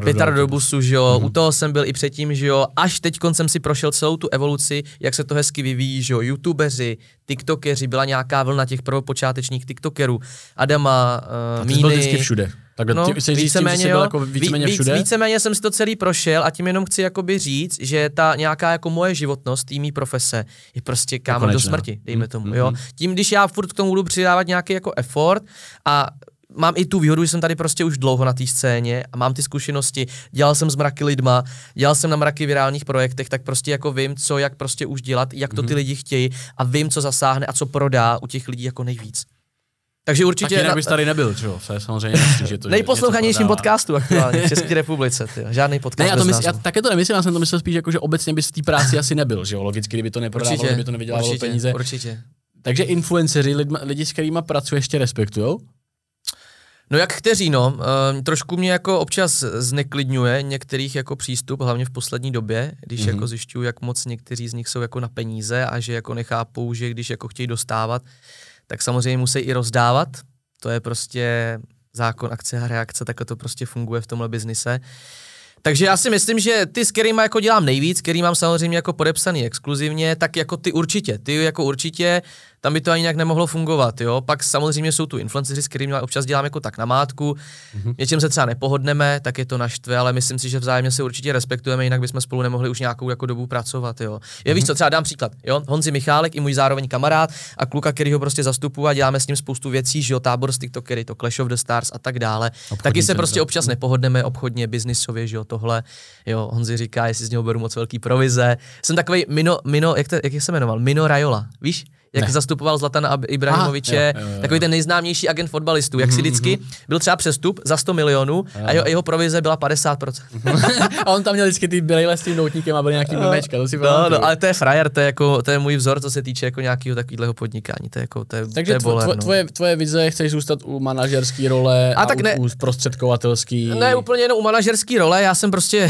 Petar do busu, že jo, mm-hmm. u toho jsem byl i předtím, že jo, až teď jsem si prošel celou tu evoluci, jak se to hezky vyvíjí, že jo, youtubeři, tiktokeři, byla nějaká vlna těch prvopočátečních tiktokerů, Adama, uh, Míny. Byl vždycky všude. Takhle no, ty, víceméně, tím, jako víceméně víc, všude? Víceméně jsem si to celý prošel a tím jenom chci jakoby říct, že ta nějaká jako moje životnost, tý profese, je prostě kámo do smrti, dejme tomu, mm, jo. Mm. Tím, když já furt k tomu budu přidávat nějaký jako effort a mám i tu výhodu, že jsem tady prostě už dlouho na té scéně a mám ty zkušenosti, dělal jsem s mraky lidma, dělal jsem na mraky virálních projektech, tak prostě jako vím, co jak prostě už dělat, jak to ty mhm. lidi chtějí a vím, co zasáhne a co prodá u těch lidí jako nejvíc. Takže určitě... Tak jinak bys tady nebyl, že jo? je samozřejmě jasný, že to Nejposlouchanějším podcastu aktuálně v České republice. Tyjo. Žádný podcast ne, já, to mysl, já také to nemyslím, já jsem to myslel spíš jako, že obecně bys v té práci asi nebyl, že jo? Logicky, kdyby to neprodávalo, kdyby to nevydělávalo určitě, peníze. Určitě. Takže influenceři, lidi, lidi s kterými pracuješ, tě respektujou? No jak kteří, no. Uh, trošku mě jako občas zneklidňuje některých jako přístup, hlavně v poslední době, když mm-hmm. jako zjišťuju, jak moc někteří z nich jsou jako na peníze a že jako nechápou, že když jako chtějí dostávat, tak samozřejmě musí i rozdávat, to je prostě zákon akce a reakce, tak to prostě funguje v tomhle biznise. Takže já si myslím, že ty, s kterými jako dělám nejvíc, který mám samozřejmě jako podepsaný exkluzivně, tak jako ty určitě, ty jako určitě, tam by to ani nějak nemohlo fungovat, jo. Pak samozřejmě jsou tu influenceři, s kterými občas dělám jako tak na mátku, mm-hmm. něčím se třeba nepohodneme, tak je to naštve, ale myslím si, že vzájemně se určitě respektujeme, jinak bychom spolu nemohli už nějakou jako dobu pracovat, jo. Je mm-hmm. víš co, třeba dám příklad, jo. Honzi Michálek i můj zároveň kamarád a kluka, který ho prostě zastupu a děláme s ním spoustu věcí, že jo, tábor z TikTokery, to Clash of the Stars a tak dále. Obchodní Taky se prostě občas nepohodneme obchodně, biznisově, že jo, tohle. Jo, Honzi říká, jestli z něho beru moc velký provize. Jsem takový Mino, Mino, jak, to, jak se jmenoval? Mino Rajola, víš? Jak ne. zastupoval Zlatana Ibrahimoviče, Aha, jo, jo, jo. takový ten nejznámější agent fotbalistů, jak si mhm, vždycky mhm. byl třeba přestup za 100 milionů a jeho, jeho provize byla 50%. a on tam měl vždycky ty brýle s tím noutníkem a byl nějaký memečka, to si no, no, ale to je frajer, to je, jako, to je můj vzor, co se týče jako nějakého takového podnikání, to je, jako, to je, Takže to je boler, tvo, no. tvoje, tvoje vize, chceš zůstat u manažerské role a, a tak ne, u, u zprostředkovatelský? Ne, úplně jenom u manažerské role, já jsem prostě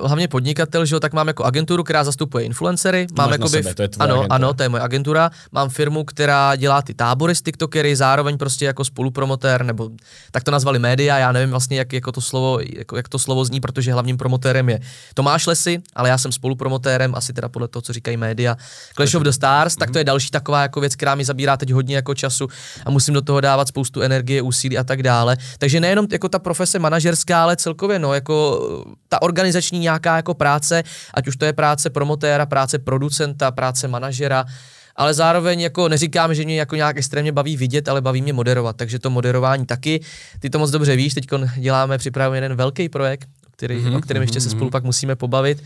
uh, hlavně podnikatel, že jo, tak mám jako agenturu, která zastupuje influencery, mám jako by, to je ano, agentura. ano, to je moje agentura, mám firmu, která dělá ty tábory z TikTokery, zároveň prostě jako spolupromotér, nebo tak to nazvali média, já nevím vlastně, jak, jako to slovo, jako, jak to slovo zní, protože hlavním promotérem je Tomáš Lesy, ale já jsem spolupromotérem, asi teda podle toho, co říkají média. Clash of the Stars, tak to je další taková jako věc, která mi zabírá teď hodně jako času a musím do toho dávat spoustu energie, úsilí a tak dále. Takže nejenom jako ta profese manažerská, ale celkově no, jako ta organizační nějaká jako práce, ať už to je práce promotéra, práce producenta, práce manažera, ale zároveň jako neříkám, že mě jako nějak extrémně baví vidět, ale baví mě moderovat, takže to moderování taky. Ty to moc dobře víš, teď děláme, připravujeme jeden velký projekt, který, mm-hmm, o kterém ještě se spolu pak musíme pobavit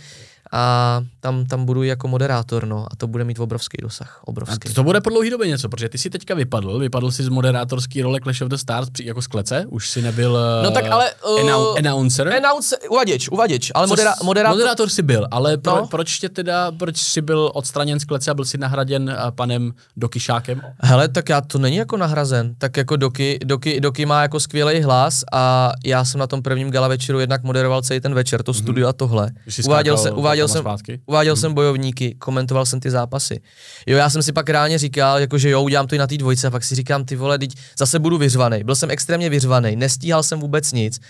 a tam, tam budu jako moderátor, no, a to bude mít obrovský dosah, obrovský. A to bude po dlouhý době něco, protože ty si teďka vypadl, vypadl si z moderátorský role Clash of the Stars při, jako z klece, už si nebyl no tak ale, uh, annou, announcer. Announcer, uvaděč, uvaděč, ale modera, moderátor. Moderátor si byl, ale pro, no. proč tě teda, proč jsi byl odstraněn z klece a byl si nahraděn uh, panem Dokyšákem? Hele, tak já to není jako nahrazen, tak jako Doky, Doky, Doky má jako skvělý hlas a já jsem na tom prvním gala večeru jednak moderoval celý ten večer, to mm-hmm. studio a tohle. Uváděl, se, uváděl jsem, uváděl hmm. jsem bojovníky, komentoval jsem ty zápasy. Jo, já jsem si pak reálně říkal, jako že jo, udělám to i na té dvojce a pak si říkám, ty vole, teď zase budu vyřvaný. Byl jsem extrémně vyřvaný, nestíhal jsem vůbec nic.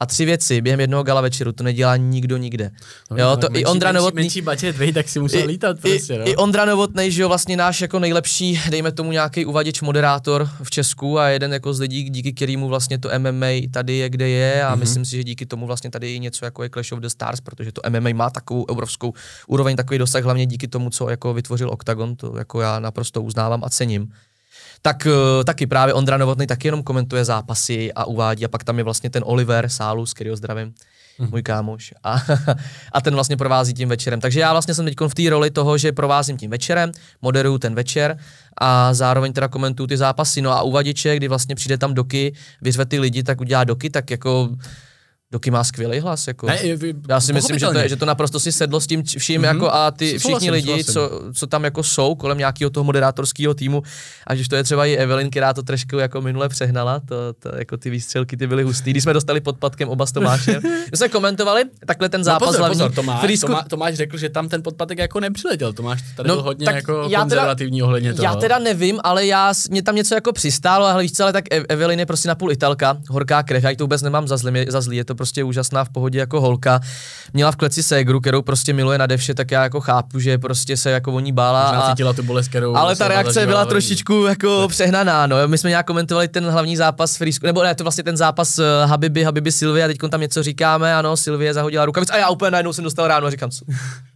A tři věci během jednoho gala večeru, to nedělá nikdo nikde. No, jo, to menší, i Ondra Novotný... Menší budget, vej, tak si musel i, lítat prostě, no. I Ondra Novotný, že jo, vlastně náš jako nejlepší, dejme tomu nějaký uvaděč moderátor v Česku a jeden jako z lidí, díky kterému vlastně to MMA tady je, kde je a mm-hmm. myslím si, že díky tomu vlastně tady je něco jako je Clash of the Stars, protože to MMA má takovou obrovskou úroveň, takový dosah, hlavně díky tomu, co jako vytvořil Octagon, to jako já naprosto uznávám a cením tak uh, taky právě Ondra Novotný taky jenom komentuje zápasy a uvádí a pak tam je vlastně ten Oliver Sálu, s kterého zdravím, mm. můj kámoš a, a ten vlastně provází tím večerem. Takže já vlastně jsem teď v té roli toho, že provázím tím večerem, moderuju ten večer a zároveň teda komentuju ty zápasy. No a uvaděče, kdy vlastně přijde tam doky, vyřve ty lidi, tak udělá doky, tak jako Doky má skvělý hlas. Jako. Ne, já si myslím, že to, je, že to naprosto si sedlo s tím vším mm-hmm. jako a ty všichni souhlasím, lidi, co, co, tam jako jsou kolem nějakého toho moderátorského týmu, a že to je třeba i Evelyn, která to trošku jako minule přehnala, to, to, jako ty výstřelky ty byly hustý. Když jsme dostali pod patkem oba s Tomášem, my jsme komentovali takhle ten no zápas no pozor, hlavní. Pozor, Tomáš. Tomáš, Tomáš, řekl, že tam ten podpatek jako nepřiletěl. Tomáš tady no, byl hodně jako já konzervativní teda, ohledně toho. Já teda nevím, ale já, mě tam něco jako přistálo, ale víš co, ale tak Evelyn je prostě napůl italka, horká krev, já to vůbec nemám za zlý, za zlý, je to prostě úžasná v pohodě jako holka. Měla v kleci ségru, kterou prostě miluje na devše, tak já jako chápu, že prostě se jako o ní bála. a, cítila tu bolest, kterou ale ta reakce byla trošičku jako přehnaná, no. My jsme nějak komentovali ten hlavní zápas Frisku, nebo ne, to vlastně ten zápas uh, Habibi, Habibi Silvia, teď tam něco říkáme, ano, Silvie zahodila rukavic a já úplně najednou jsem dostal ráno a říkám, co,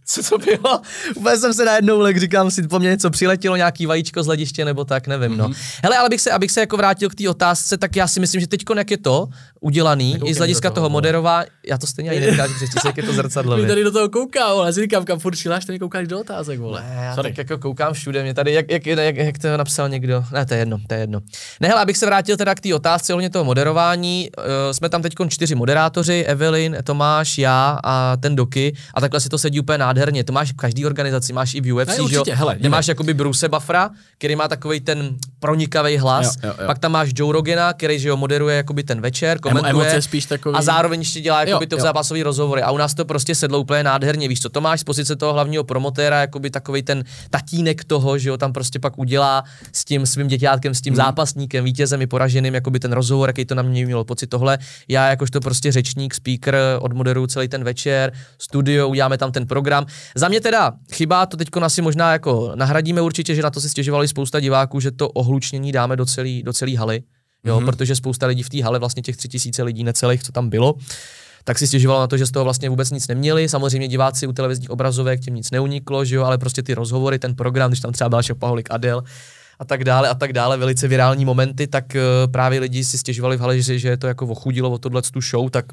co to bylo? Úplně jsem se najednou lek, říkám si, po mně něco přiletělo, nějaký vajíčko z hlediště nebo tak, nevím, mm-hmm. no. Mhm. Hele, ale abych se, abych se jako vrátil k té otázce, tak já si myslím, že teď jak je to udělaný, Nekoukej i z hlediska toho, toho moderová, já to stejně ani nedokážu přečíst, jak je to zrcadlo. Tady do toho koukám, ale si říkám, kam furt šiláš, tady koukáš do otázek, vole. Ne, já Sorry. tak jako koukám všude, mě tady, jak, jak, jak, jak, to napsal někdo, ne, to je jedno, to je jedno. Ne, hele, abych se vrátil teda k té otázce ohledně toho moderování, uh, jsme tam teď čtyři moderátoři, Evelyn, Tomáš, já a ten Doky, a takhle si to sedí úplně nádherně. To máš v každé organizaci, máš i v UFC, ne, určitě, že jo? Hele, máš jakoby Bruce Buffera, který má takový ten pronikavý hlas, jo, jo, jo. pak tam máš Joe Rogena, který že jo, moderuje jakoby ten večer, komentuje Emoce spíš takový... a zároveň ještě dělá jakoby jo, to zápasový rozhovory a u nás to prostě sedlo úplně nádherně, víš co, to máš z pozice toho hlavního promotéra, jakoby takový ten tatínek toho, že jo, tam prostě pak udělá s tím svým děťátkem, s tím hmm. zápasníkem, vítězem i poraženým, jakoby ten rozhovor, jaký to na mě mělo pocit tohle. Já jakožto prostě řečník, speaker, odmoderuju celý ten večer, studio, uděláme tam ten program. Za mě teda chybá to teď asi možná jako nahradíme určitě, že na to si stěžovali spousta diváků, že to ohlučnění dáme do celé do celý haly, jo, mm-hmm. protože spousta lidí v té hale, vlastně těch tři tisíce lidí necelých, co tam bylo, tak si stěžovalo na to, že z toho vlastně vůbec nic neměli. Samozřejmě diváci u televizních obrazovek tím nic neuniklo, že jo, ale prostě ty rozhovory, ten program, když tam třeba byl Šapaholik Adel, a tak dále a tak dále, velice virální momenty, tak uh, právě lidi si stěžovali v hale, že, že je to jako ochudilo o tohle tu show, tak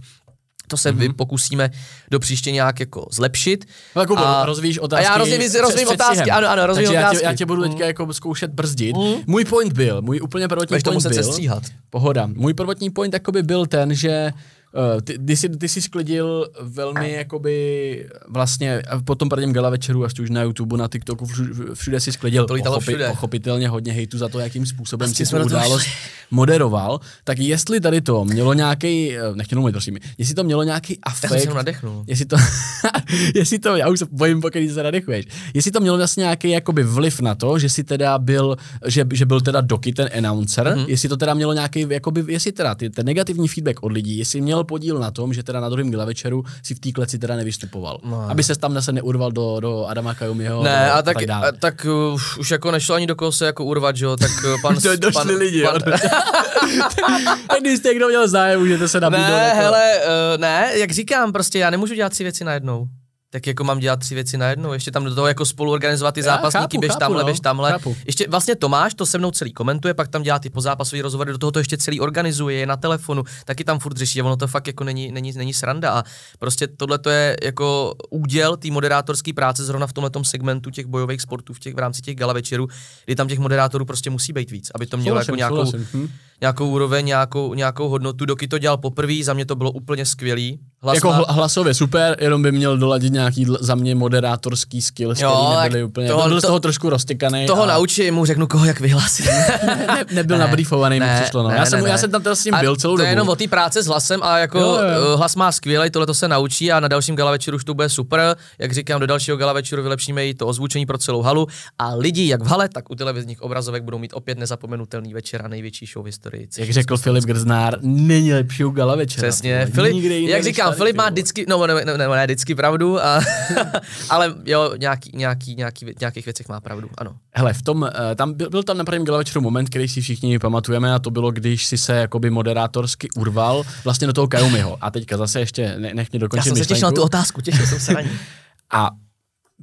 to se mm-hmm. pokusíme do příště nějak jako zlepšit. No, Kubo, a, rozvíjíš otázky. A já rozvím, rozvím otázky, ano, ano, rozvím Takže otázky. Já tě, já tě budu teďka mm. jako zkoušet brzdit. Mm. Můj point byl, můj úplně prvotní point byl. stříhat. Pohoda. Můj prvotní point jakoby byl ten, že ty, ty, jsi, ty jsi sklidil velmi jakoby vlastně po tom prvním gala večeru, až už na YouTube, na TikToku, všude, všude si sklidil to pochopi, všude. pochopitelně hodně hejtu za to, jakým způsobem si svou událost moderoval. Tak jestli tady to mělo nějaký, eh, nechtěl mluvit prosím, jestli to mělo nějaký afekt. Já nadechnul. Jestli to, jestli to, já už se bojím, pokud se nadechuješ. Jestli to mělo vlastně nějaký jakoby vliv na to, že si teda byl, že, že byl teda Doky ten announcer, mm-hmm. jestli to teda mělo nějaký, jakoby, jestli teda ty, ten negativní feedback od lidí, jestli měl měl podíl na tom, že teda na druhém gala večeru si v té kleci teda nevystupoval. No. Aby se tam zase neurval do, do Adama Kajumiho. Ne, a, a tak, a, tak uh, už jako nešlo ani do koho se jako urvat, že jo, tak uh, pan... to došli pan, lidi, pan, tak když jste někdo měl zájem, můžete se nabídnout. Ne, jako... hele, uh, ne, jak říkám, prostě já nemůžu dělat si věci najednou. Tak jako mám dělat tři věci najednou, ještě tam do toho jako spolu organizovat ty Já zápasníky, chápu, běž chápu, tamhle, no, běž tamhle. chápu. Ještě vlastně Tomáš to se mnou celý komentuje, pak tam dělá ty pozápasové rozhovory, do toho to ještě celý organizuje, je na telefonu, taky tam furt řeší, a ono to fakt jako není, není, není sranda a prostě tohle to je jako úděl té moderátorské práce zrovna v tomhle segmentu těch bojových sportů v, těch, v rámci těch gala večerů, kdy tam těch moderátorů prostě musí být víc, aby to mělo Souhlasím, jako nějakou, souhlasím, hm. Nějakou úroveň, nějakou, nějakou hodnotu. Doky to dělal poprvé, za mě to bylo úplně skvělý. Hlas Jako má- hla- hlasově super, jenom by měl doladit nějaký za mě moderátorský skills, Jo, nebyly úplně, toho- byl z to- toho trošku roztykaný. toho a naučí, mu řeknu, koho jak vyhlásit. ne, nebyl Ne, nabrýfovaný, mi ne, přišlo. No. ne, já, jsem, ne, já ne. jsem tam teda s tím A byl celou to dobu. je jenom o té práce s hlasem a jako Jo, jo. eh, hlas má skvělý, tohle to se naučí a na dalším gala večeru už to bude super. Jak říkám, do dalšího gala večeru vylepšíme i to ozvučení pro celou halu a lidi jak v hale, tak u televizních obrazovek budou mít opět nezapomenutelný večer a největší show v historii. Jak řekl Filip Grznár, není lepšího gala večera. Přesně. Filip, nikde jak říkám, tady, Filip má vždycky, no ne, ne, ne, ne vždycky pravdu, a, ale jo, nějaký, nějaký, nějaký, nějakých věcech má pravdu, ano. Hele, v tom, eh, tam byl, byl tam na prvním gala večeru moment, který si všichni pamatujeme a to bylo, když si se jakoby moderátorsky urval vlastně do toho Kajumiho. A teďka zase ještě, ne, nech mě Já dokončit jsem se těšil na tu otázku, těšil jsem se na ní. A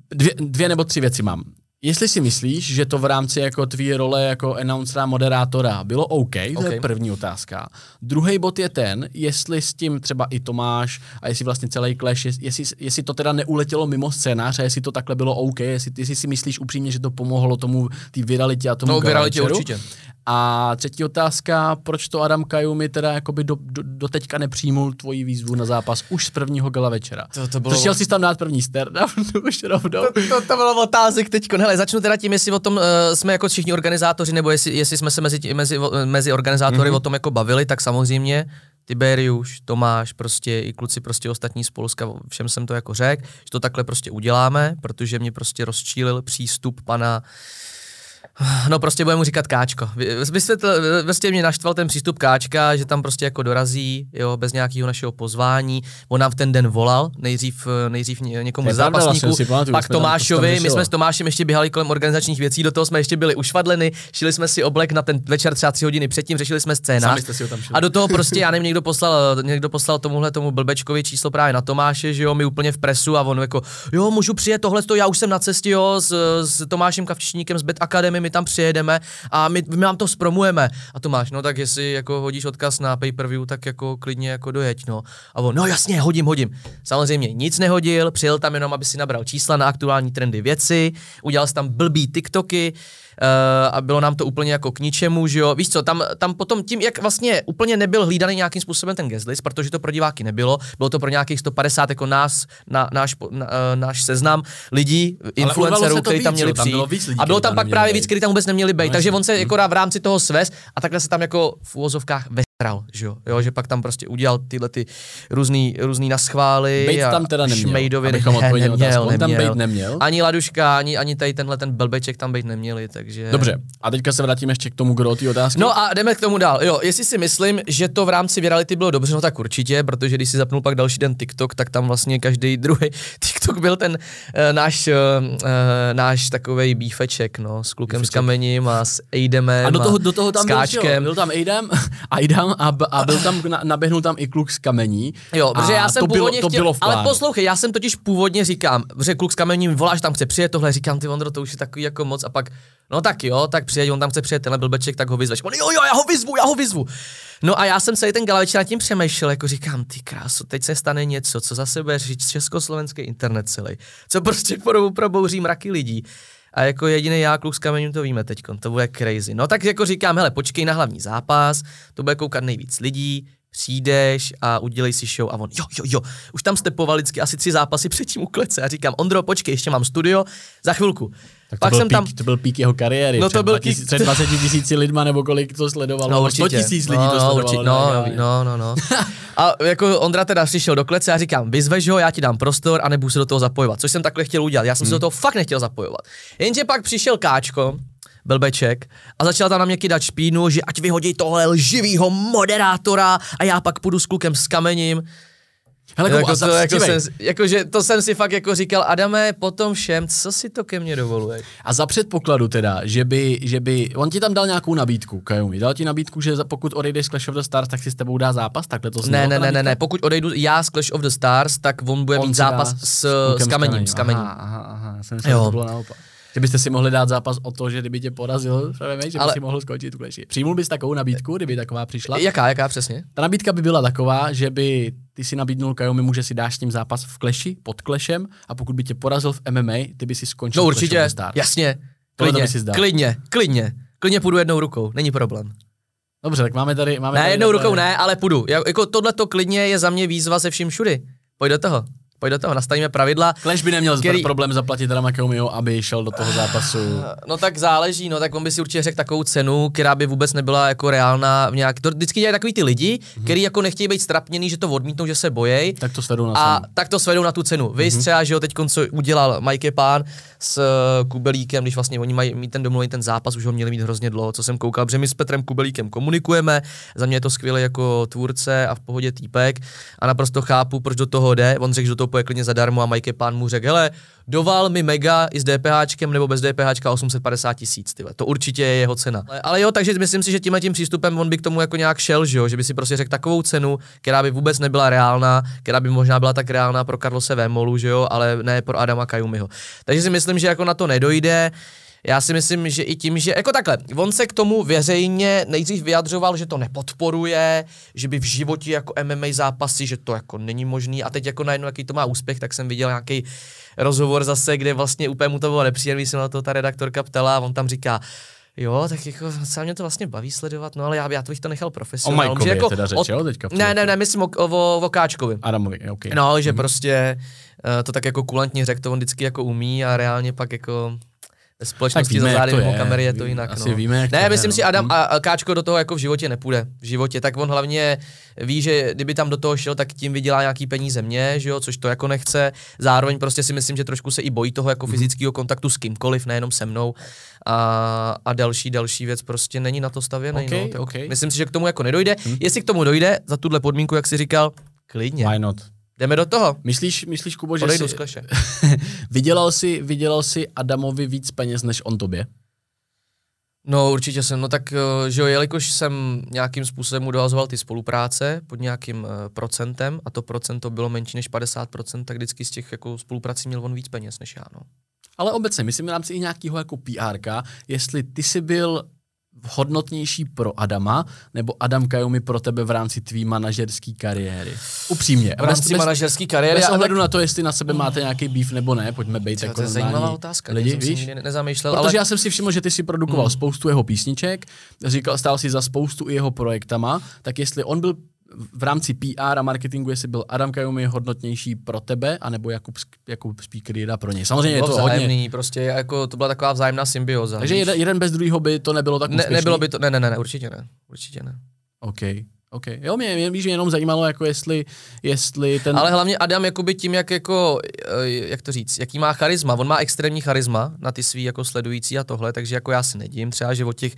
dvě, dvě nebo tři věci mám. Jestli si myslíš, že to v rámci jako tvý role jako announcera, moderátora bylo OK, to je první otázka. Druhý bod je ten, jestli s tím třeba i Tomáš a jestli vlastně celý Clash, jest- jestli, jestli to teda neuletělo mimo scénář a jestli to takhle bylo OK, jestli, jestli si myslíš upřímně, že to pomohlo tomu, té viralitě a tomu No, viralitě určitě. A třetí otázka, proč to Adam Kajumi teda jakoby do, do, do teďka nepřijmul tvoji výzvu na zápas už z prvního gala večera. To- to bylo- To chtěl jsi tam dát první stand-up už rovnou. To, to bylo otázek teď. Hele, začnu teda tím, jestli o tom uh, jsme jako všichni organizátoři, nebo jestli, jestli jsme se mezi, tí- mezi, mezi organizátory mm-hmm. o tom jako bavili, tak samozřejmě Tiberius, Tomáš, prostě i kluci prostě ostatní z Polska, všem jsem to jako řekl, že to takhle prostě uděláme, protože mě prostě rozčílil přístup pana No prostě budeme mu říkat Káčko. Vy- Vysvětl, vlastně mě naštval ten přístup Káčka, že tam prostě jako dorazí, jo, bez nějakého našeho pozvání. On nám v ten den volal, nejdřív, nejdřív ně- někomu z pravda, zápasníků, vlastně, pak Tomášovi, my jsme s Tomášem ještě běhali kolem organizačních věcí, do toho jsme ještě byli ušvadleny, šili jsme si oblek na ten večer třeba tři hodiny předtím, řešili jsme scénář. A do toho prostě, já nevím, někdo poslal, někdo poslal tomuhle tomu blbečkovi číslo právě na Tomáše, že jo, my úplně v presu a on jako, jo, můžu přijet tohle, já už jsem na cestě, jo, s, s Tomášem Kavčičníkem z Bet Academy, my tam přijedeme a my, my vám to zpromujeme. A Tomáš, no tak jestli jako hodíš odkaz na pay-per-view, tak jako klidně jako dojeď, no. A on, no jasně, hodím, hodím. Samozřejmě nic nehodil, přijel tam jenom, aby si nabral čísla na aktuální trendy věci, udělal si tam blbý TikToky, a bylo nám to úplně jako k ničemu, že jo. Víš co, tam, tam potom tím, jak vlastně úplně nebyl hlídaný nějakým způsobem ten guest list, protože to pro diváky nebylo, bylo to pro nějakých 150 jako nás, na, náš, na, uh, náš seznam lidí, influencerů, kteří tam měli přijít. a bylo tam pak právě víc, kteří tam vůbec neměli být, No, takže on se jako v rámci toho svez a takhle se tam jako v úvozovkách vesral, že jo? jo, že pak tam prostě udělal tyhle ty různý, různý naschvály Bejt a tam teda neměl, abychom ne, neměl, otázku. On tam neměl. bejt neměl? Ani Laduška, ani, ani tady tenhle ten blbeček tam být neměli, takže... Dobře, a teďka se vrátíme ještě k tomu gro té otázky. No a jdeme k tomu dál. Jo, jestli si myslím, že to v rámci virality bylo dobře, no tak určitě, protože když si zapnul pak další den TikTok, tak tam vlastně každý druhý TikTok byl ten uh, náš, uh, náš takovej bífeček, no, s klukem s kamením a s Eidemem a do toho, do toho tam s byl, Káčkem. byl, byl tam Aidam, Aidam a, b- a byl tam, na, naběhnul tam i kluk z kamení. Jo, protože a já jsem to bylo, původně to chtěl, bylo v ale plánu. poslouchej, já jsem totiž původně říkám, že kluk s kamením volá, že tam chce přijet tohle, říkám, ty Vondro, to už je takový jako moc a pak, no tak jo, tak přijeď, on tam chce přijet tenhle blbeček, tak ho vyzveš. On, jo, jo, já ho vyzvu, já ho vyzvu. No a já jsem celý ten gala večer nad tím přemýšlel, jako říkám, ty krásu, teď se stane něco, co zase bude řešit československý internet celý, co prostě podobu probouří mraky lidí. A jako jediný já, kluk s kamením, to víme teď, to bude crazy. No tak jako říkám, hele, počkej na hlavní zápas, to bude koukat nejvíc lidí, přijdeš a udělej si show a on, jo, jo, jo, už tam stepoval vždycky asi tři zápasy předtím u klece a říkám, Ondro, počkej, ještě mám studio, za chvilku. Tak to, Pak byl jsem pík, tam, to byl pík jeho kariéry. No to byl 20 pík- Před 20 tisíci lidma, nebo kolik to sledovalo. No, 100 určitě. tisíc lidí no, to no, sledovalo. určitě, no, reálně. no, no, no. A jako Ondra teda přišel do klece a říkám, vyzveš ho, já ti dám prostor a nebudu se do toho zapojovat, což jsem takhle chtěl udělat. Já jsem se do toho fakt nechtěl zapojovat. Jenže pak přišel Káčko, blbeček, a začal tam na mě kydat špínu, že ať vyhodí tohle lživýho moderátora a já pak půjdu s klukem s kamením. Hele, jako, to, jako, jsem, jako, že to jsem si fakt jako říkal, Adame, potom všem, co si to ke mně dovoluješ? A za předpokladu teda, že by, že by, on ti tam dal nějakou nabídku, Kajumi, dal ti nabídku, že pokud odejdeš z Clash of the Stars, tak si s tebou dá zápas, takhle to Ne, ne, ne, ne, ne, pokud odejdu já z Clash of the Stars, tak on bude On mít si zápas s, klukem s kamením, s kamením. Aha, aha, aha, jsem Jo. že to bylo naopak. Že byste si mohli dát zápas o to, že kdyby tě porazil, že by Ale- si mohl skončit tu kleši. Přijmul bys takovou nabídku, kdyby taková přišla? Jaká, jaká přesně? Ta nabídka by byla taková, že by ty si nabídnul Kajomimu, že si dáš s ním zápas v kleši, pod klešem a pokud by tě porazil v MMA, ty by si skončil No určitě, the Stars. jasně, klidně, by si zdal. klidně, klidně, klidně půjdu jednou rukou, není problém. Dobře, tak máme tady... Máme Ne, tady jednou rukou ne, ale půjdu. Ja- Jako tohle to klidně je za mě výzva se vším všudy. Pojď do toho, pojď do toho, nastavíme pravidla. Clash by neměl Který- problém zaplatit Rama Kajomiho, aby šel do toho zápasu. No tak záleží, no tak on by si určitě řekl takovou cenu, která by vůbec nebyla jako reálná v nějak... To vždycky dělají takový ty lidi, mm-hmm. který jako nechtějí být strapněný, že to odmítnou, že se bojej. Tak to svedou na A cenu. tak to svedou na tu cenu. Vy mm-hmm. třeba, že jo, teď co udělal Mike Pán s eh, Kubelíkem, když vlastně oni mají mít ten domluvený ten zápas, už ho měli mít hrozně dlouho, co jsem koukal, protože my s Petrem Kubelíkem komunikujeme, za mě je to skvělé jako tvůrce a v pohodě týpek a naprosto chápu, proč do toho jde. On řekl, že do toho půjde klidně zadarmo a Mike Pán mu řekl, hele, doval mi mega i s DPHčkem nebo bez DPHčka 850 tisíc, to určitě je jeho cena. Ale, ale jo, takže myslím si, že tímhle tím přístupem on by k tomu jako nějak šel, že, jo? že by si prostě řekl takovou cenu, která by vůbec nebyla reálná, která by možná byla tak reálná pro Carlose Vémolu, že jo, ale ne pro Adama Kajumiho. Takže si myslím, že jako na to nedojde. Já si myslím, že i tím, že jako takhle, on se k tomu veřejně nejdřív vyjadřoval, že to nepodporuje, že by v životě jako MMA zápasy, že to jako není možný a teď jako najednou, jaký to má úspěch, tak jsem viděl nějaký rozhovor zase, kde vlastně úplně mu to bylo nepříjemný, se na to ta redaktorka ptala a on tam říká, Jo, tak jako sám mě to vlastně baví sledovat, no ale já, já to bych to nechal O profesionálně. Majkovi že je teda řeč, jo, teďka Ne, ne, ne, myslím o, o, o Káčkovi. Adamovi, OK. No, že prostě uh, to tak jako kulantně řekl, to on vždycky jako umí a reálně pak jako ve společnosti víme, za zády to mimo je. kamery je to jinak. asi no. víme, jak to ne, je, myslím no. si, Adam a Káčko do toho jako v životě nepůjde. V životě, tak on hlavně ví, že kdyby tam do toho šel, tak tím vydělá nějaký peníze mě, že jo, což to jako nechce. Zároveň prostě si myslím, že trošku se i bojí toho Mhm. jako fyzického kontaktu s kýmkoliv, nejenom se mnou. A, a další, další věc prostě není na to stavěný. OK, no, tak OK. Myslím si, že k tomu jako nedojde. Jestli k tomu dojde, za tuhle podmínku, jak si říkal, klidně. Why not? Jdeme do toho. Myslíš, myslíš Kubo, že Odejdu jsi, z kleše. vydělal, si, vydělal si Adamovi víc peněz než on tobě? No určitě jsem, no tak eh, že jo, jelikož jsem nějakým způsobem mu dohazoval ty spolupráce pod nějakým uh, procentem a to procento bylo menší než 50%, tak vždycky z těch jako spoluprací měl on víc peněz než já, no. Ale obecně, myslím v rámci i nějakého jako PR, jestli ty jsi byl hodnotnější pro Adama, nebo Adam Kajumi pro tebe v rámci tvý manažerské kariéry? Upřímně. V rámci manažerské kariéry. bez ohledu tak- na to, jestli na sebe máte nějaký beef nebo ne, pojďme být jako to je zajímavá otázka, lidi, jsem víš? ne- nezamýšlel, Protože ale já jsem si všiml, že ty si produkoval hmm. spoustu jeho písniček, říkal, stál si za spoustu i jeho projektama, tak jestli on byl v rámci PR a marketingu, jestli byl Adam Kajumi hodnotnější pro tebe, anebo Jakub, Jakub Speaker pro něj. Samozřejmě je to hodně. vzájemný, prostě jako to byla taková vzájemná symbioza. Takže víš? jeden, jeden bez druhého by to nebylo tak ne, úspěšný. nebylo by to, ne, ne, ne, ne, určitě ne, určitě ne. OK. OK. Jo, mě, mě, víš, jenom zajímalo, jako jestli, jestli ten... Ale hlavně Adam jakoby tím, jak jako, eh, jak to říct, jaký má charisma. On má extrémní charisma na ty svý jako sledující a tohle, takže jako já se nedím třeba, že od těch,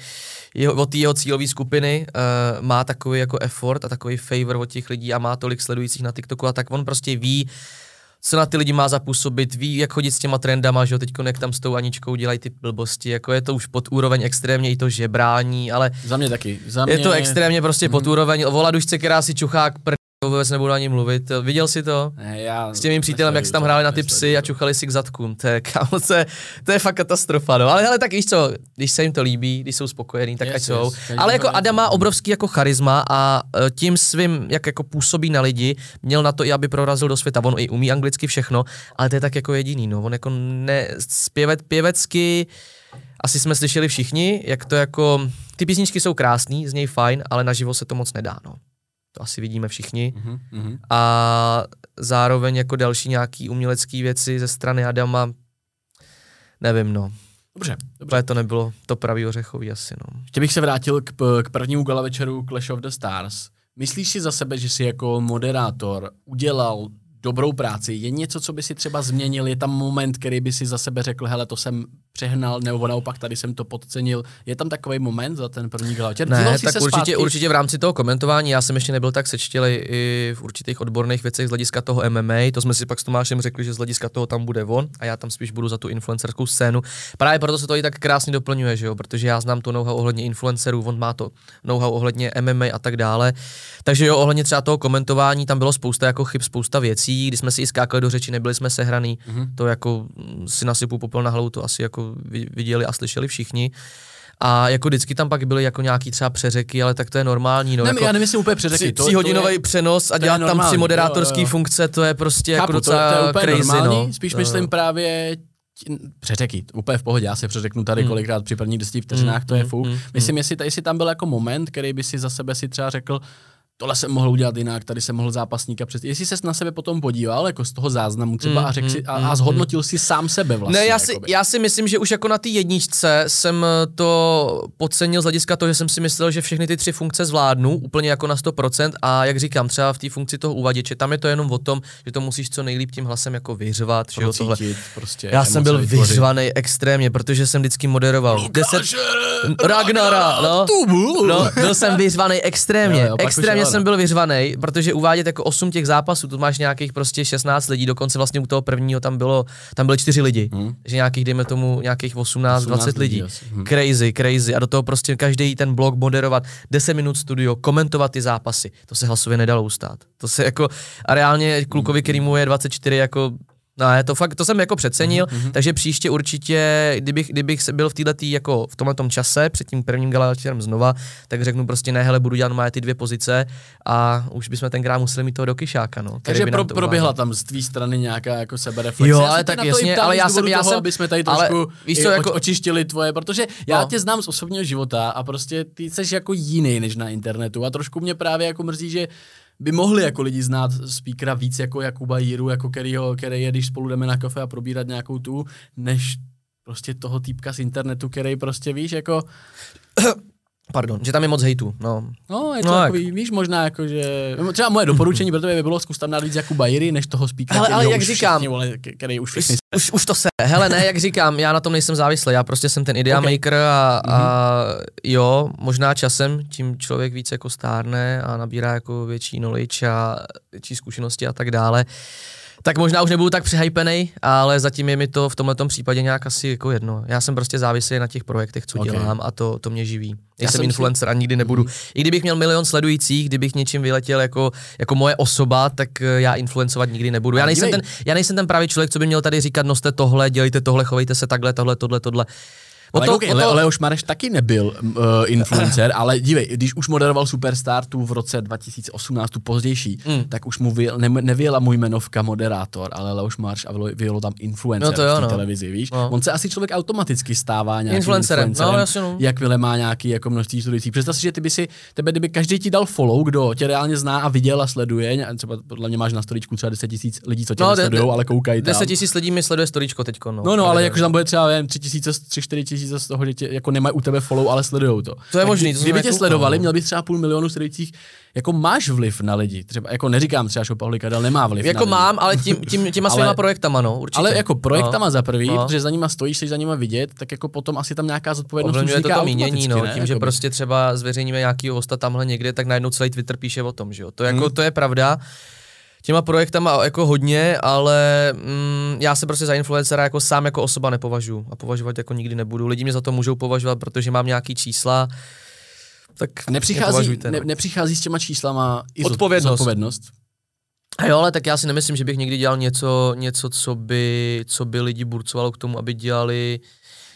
jeho, od jeho cílové skupiny uh, má takový jako effort a takový favor od těch lidí a má tolik sledujících na TikToku a tak on prostě ví, co na ty lidi má zapůsobit, ví, jak chodit s těma trendama, že jo, teď jak tam s tou Aničkou dělají ty blbosti, jako je to už pod úroveň extrémně i to žebrání, ale Za mě taky. Za mě... je to extrémně prostě Mhm. pod úroveň, o Voladušce, která si čuchá k pr... vůbec nebudu ani mluvit, viděl jsi to? Ne, já S tím mým přítelem, jak se tam hráli na ty psy a čuchali si k zadkům. To je, kámo, to je, to je fakt katastrofa, no. Ale hele, tak víš co, když se jim to líbí, když jsou spokojení, tak Yes, ať jsou. yes. Každý Ale jako Adam má obrovský jako charisma a eh, tím svým, jak jako působí na lidi, měl na to i, aby prorazil do světa. On i umí anglicky všechno, ale to je tak jako jediný, no. On jako ne, zpěvet, pěvecky, asi jsme slyšeli všichni, jak to jako, ty písničky jsou krásný, z něj fajn, ale naživo se to moc nedá, no. To asi vidíme všichni Mhm, mhm. a zároveň jako další nějaký umělecký věci ze strany Adama, nevím no, Dobře, dobře. úplně to nebylo to pravý ořechový asi no. Ještě bych se vrátil k, k prvnímu gala večeru Clash of the Stars. Myslíš si za sebe, že jsi jako moderátor udělal dobrou práci. Je něco, co by si třeba změnil? Je tam moment, který by si za sebe řekl, hele, to jsem přehnal, nebo naopak tady jsem to podcenil. Je tam takový moment za ten první gala? Ne, tak určitě, zpátky? určitě v rámci toho komentování, já jsem ještě nebyl tak sečtělý i v určitých odborných věcech z hlediska toho MMA, to jsme si pak s Tomášem řekli, že z hlediska toho tam bude on a já tam spíš budu za tu influencerskou scénu. Právě proto se to i tak krásně doplňuje, že jo? protože já znám to know-how ohledně influencerů, on má to know-how ohledně MMA a tak dále. Takže jo, ohledně třeba toho komentování, tam bylo spousta jako chyb, spousta věcí, kdy jsme si i skákali do řeči, nebyli jsme sehraný, mm-hmm. to jako si nasypu popel na hlavu, to asi jako viděli a slyšeli všichni. A jako vždycky tam pak byly jako nějaký třeba přeřeky, ale tak to je normální. No, ne, jako já nemyslím úplně přeřeky. Tři, hodinový přenos a dělat tam tři moderátorský funkce, to je prostě jako Chápu, jako docela to, to je úplně crazy, normální, no. Spíš myslím právě přeřeky, úplně v pohodě, já se přeřeknu tady hmm. kolikrát při prvních deseti vteřinách, hmm. to je hmm, fuk. Hmm. Myslím, jestli, jestli tam byl jako moment, který by si za sebe si třeba řekl, tohle jsem mohl udělat jinak, tady jsem mohl zápasníka přes. Jestli ses na sebe potom podíval, jako z toho záznamu třeba mm, a, řekl mm, si, a, a mm, zhodnotil mm. si sám sebe vlastně. Ne, já si, já si myslím, že už jako na té jedničce jsem to podcenil z hlediska toho, že jsem si myslel, že všechny ty tři funkce zvládnu úplně jako na 100% a jak říkám, třeba v té funkci toho uvaděče, tam je to jenom o tom, že to musíš co nejlíp tím hlasem jako vyřvat. Že jo, tohle. Prostě já jsem byl vyřvaný extrémně, protože jsem vždycky moderoval. Deset... Ragnara, no, no, byl jsem vyřvaný extrémně, jo, jo, extrémně jsem byl vyřvaný, protože uvádět jako 8 těch zápasů, tu máš nějakých prostě 16 lidí, dokonce vlastně u toho prvního tam bylo, tam byly 4 lidi, hmm. že nějakých, dejme tomu, nějakých 18, 18 20 lidí. Hmm. Crazy, crazy. A do toho prostě každý ten blog moderovat, 10 minut studio, komentovat ty zápasy. To se hlasově nedalo ustát. To se jako, a reálně klukovi, který mu je 24, jako No, to fakt, to jsem jako přecenil, mm-hmm. takže příště určitě, kdybych, kdybych byl v této jako v tomhle čase, před tím prvním galaktirem znova, tak řeknu prostě ne, hele, budu dělat má ty dvě pozice a už bychom tenkrát museli mít toho do kyšáka, no. Takže pro, proběhla tam z tvý strany nějaká jako sebereflexe. Jo, ale tak jasně, ale já jsem, já toho, jsem, aby jsme tady trošku víš co, jako, očištili tvoje, protože já no. tě znám z osobního života a prostě ty jsi jako jiný než na internetu a trošku mě právě jako mrzí, že by mohli jako lidi znát speakera víc jako Jakuba Jiru, jako kterýho, který je, když spolu jdeme na kafe a probírat nějakou tu, než prostě toho týpka z internetu, který prostě víš, jako Pardon, že tam je moc hejtu, no. No, je to no, takový, jak. víš, možná jako, že... Třeba moje doporučení pro tebe by bylo zkus tam dát víc jako Bajiry, než toho speakera, ale, ale jak říkám, všichni, vole, který už všichni... Už, už, to se, hele ne, jak říkám, já na tom nejsem závislý, já prostě jsem ten idea okay. maker a, a mm-hmm. jo, možná časem tím člověk víc jako stárne a nabírá jako větší knowledge a větší zkušenosti a tak dále. Uh, tak možná už nebudu tak přehypený, ale zatím je mi to v tomhle případě nějak asi jako jedno. Já jsem prostě závislý na těch projektech, co okay. dělám a to, to mě živí. Já, já jsem influencer si... a nikdy nebudu. Mm. I kdybych měl milion sledujících, kdybych něčím vyletěl jako, jako moje osoba, tak eh, já influencovat nikdy nebudu. Já nejsem, ten, já nejsem ten právě člověk, co by měl tady říkat, noste tohle, dělejte tohle, chovejte se takhle, tohle, tohle, tohle. Ale to, okay, to... Leoš Mareš taky nebyl uh, influencer, ale dívej, když už moderoval Superstar tu v roce 2018, tu pozdější, mm. tak už mu vyjel, ne, nevyjela můj jmenovka moderátor, ale Leoš Marš a vyjelo tam influencer no to jo, v té no. televizi, víš? No. On se asi člověk automaticky stává nějakým influencerem, influencerem no, jasně, no. jakmile má nějaký jako množství studujících. Představ si, že ty by si, tebe, kdyby každý ti dal follow, kdo tě reálně zná a viděl a sleduje, třeba podle mě máš na storičku třeba 10 tisíc lidí, co tě no, sledují, ale koukají 10 tisíc lidí mi sleduje storičko teďko, no. No, no, ale jakože tam bude třeba, 3 tisíce, 3, 4 tisíce z toho, že tě, jako nemají u tebe follow, ale sledují to. To je možný. To kdyby tě sledovali, měl bys třeba půl milionu sledujících, jako máš vliv na lidi. Třeba, jako neříkám třeba, Pauli Kadel nemá vliv Jako na mám, ale tím, tím, těma svýma projektama, no, určitě. Ale jako projektama no. za prvý, no. protože za nima stojíš, jsi za nima vidět, tak jako potom asi tam nějaká zodpovědnost Ovlivňuje to to mínění, no, ne? tím, že prostě třeba zveřejníme nějakýho hosta tamhle někde, tak najednou celý Twitter píše o tom, že jo. To, jako, hmm. to je pravda těma projektama jako hodně, ale mm, já se prostě za influencera jako sám jako osoba nepovažuji a považovat jako nikdy nebudu. Lidi mě za to můžou považovat, protože mám nějaký čísla, tak nepřichází, ne, nepřichází s těma číslama i odpovědnost. zodpovědnost? A jo, ale tak já si nemyslím, že bych někdy dělal něco, něco co, by, co by lidi burcovalo k tomu, aby dělali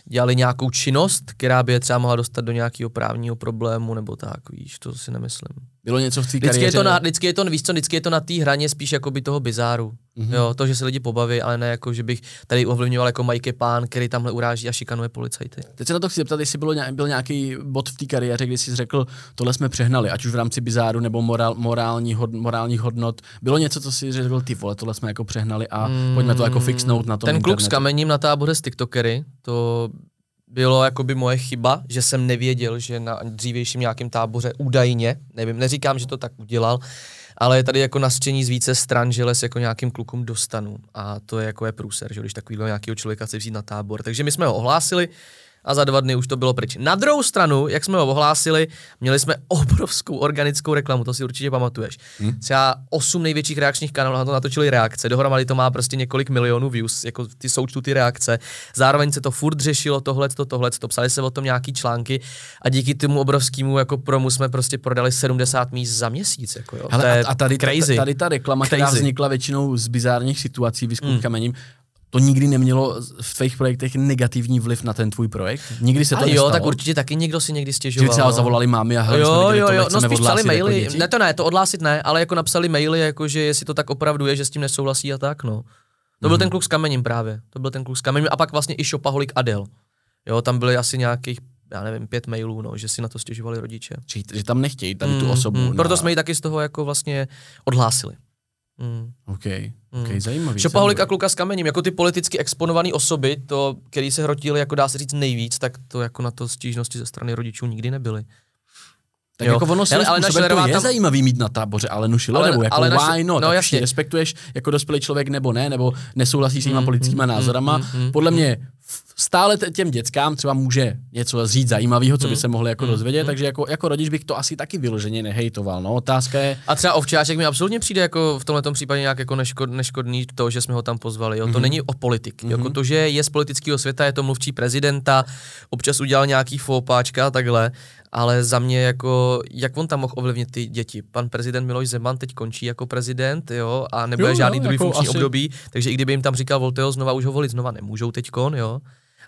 dělali nějakou činnost, která by je třeba mohla dostat do nějakého právního problému nebo tak, víš, to si nemyslím. Bylo něco v té vždycky je to na, vždycky je to, víš co, vždycky je to na té hraně spíš jako by toho bizáru. Mm-hmm. Jo, to, že se lidi pobaví, ale ne jako, že bych tady ovlivňoval jako Mike Pán, který tamhle uráží a šikanuje policajty. Teď se na to chci zeptat, jestli bylo byl nějaký bod v té kariéře, kdy jsi řekl, tohle jsme přehnali, ať už v rámci bizáru nebo morál, morální, hod, morálních hodnot. Bylo něco, co si řekl, ty vole, tohle jsme jako přehnali a mm, pojďme to jako fixnout na tom Ten internetu. kluk s kamením na táboře s TikTokery, to bylo jakoby moje chyba, že jsem nevěděl, že na dřívějším nějakém táboře údajně, nevím, neříkám, že to tak udělal, ale je tady jako nasčení z více stran, že les jako nějakým klukům dostanu a to je jako je průser, že když takovýhle nějakého člověka chce vzít na tábor. Takže my jsme ho ohlásili, a za dva dny už to bylo pryč. Na druhou stranu, jak jsme ho ohlásili, měli jsme obrovskou organickou reklamu, to si určitě pamatuješ. Hmm. Třeba osm největších reakčních kanálů na to natočili reakce, dohromady to má prostě několik milionů views, jako ty součtu ty reakce. Zároveň se to furt řešilo, tohle, to, tohle, to psali se o tom nějaký články a díky tomu obrovskému jako promu jsme prostě prodali 70 míst za měsíc. Jako jo. Hele, a, tady, crazy. tady ta reklama, crazy. která vznikla většinou z bizárních situací, hmm. To nikdy nemělo v tvých projektech negativní vliv na ten tvůj projekt? Nikdy se to a nestalo? jo, tak určitě taky někdo si někdy stěžoval. Že třeba no. zavolali mámy a hele, jo, jsme viděli, jo, jo, no spíš psali jako maily, jako ne to ne, to odhlásit ne, ale jako napsali maily, jako že jestli to tak opravdu je, že s tím nesouhlasí a tak, no. To byl mm. ten kluk s kamením právě, to byl ten kluk s kamením a pak vlastně i Šopaholik Adel. Jo, tam byly asi nějakých já nevím, pět mailů, no, že si na to stěžovali rodiče. Či, že tam nechtějí tady tu osobu. Mm, mm, proto jsme ji taky z toho jako vlastně odhlásili. Mm. OK, OK, mm. zajímavý. Šopaholik a kluka s kamením, jako ty politicky exponované osoby, to, který se hrotili, jako dá se říct nejvíc, tak to jako na to stížnosti ze strany rodičů nikdy nebyly. Tak jo. jako ono ale, ale to je tam... zajímavý mít na táboře, ale nušilo, ale, nebo jako ale naši... why not, no, jasně. respektuješ jako dospělý člověk nebo ne, nebo nesouhlasíš s těma mm, politickýma mm, názorama. Mm, mm, Podle mě stále těm dětskám třeba může něco říct zajímavého, co by hmm. se mohli jako mm. dozvědět, mm. takže jako, jako rodič bych to asi taky vyloženě nehejtoval. No, otázka je... A třeba ovčáček mi absolutně přijde jako v tomhle případě nějak jako neškod, neškodný to, že jsme ho tam pozvali. Jo? Mm. To mhm. není o politik. Mm. Jako to, že je z politického světa, je to mluvčí prezidenta, občas udělal nějaký fópáčka a takhle, ale za mě jako, jak on tam mohl ovlivnit ty děti? Pan prezident Miloš Zeman teď končí jako prezident, jo, a nebude jo, žádný jo, druhý jako funkční asi... období, takže i kdyby jim tam říkal volte ho znova, už ho volit znova nemůžou teďkon, jo.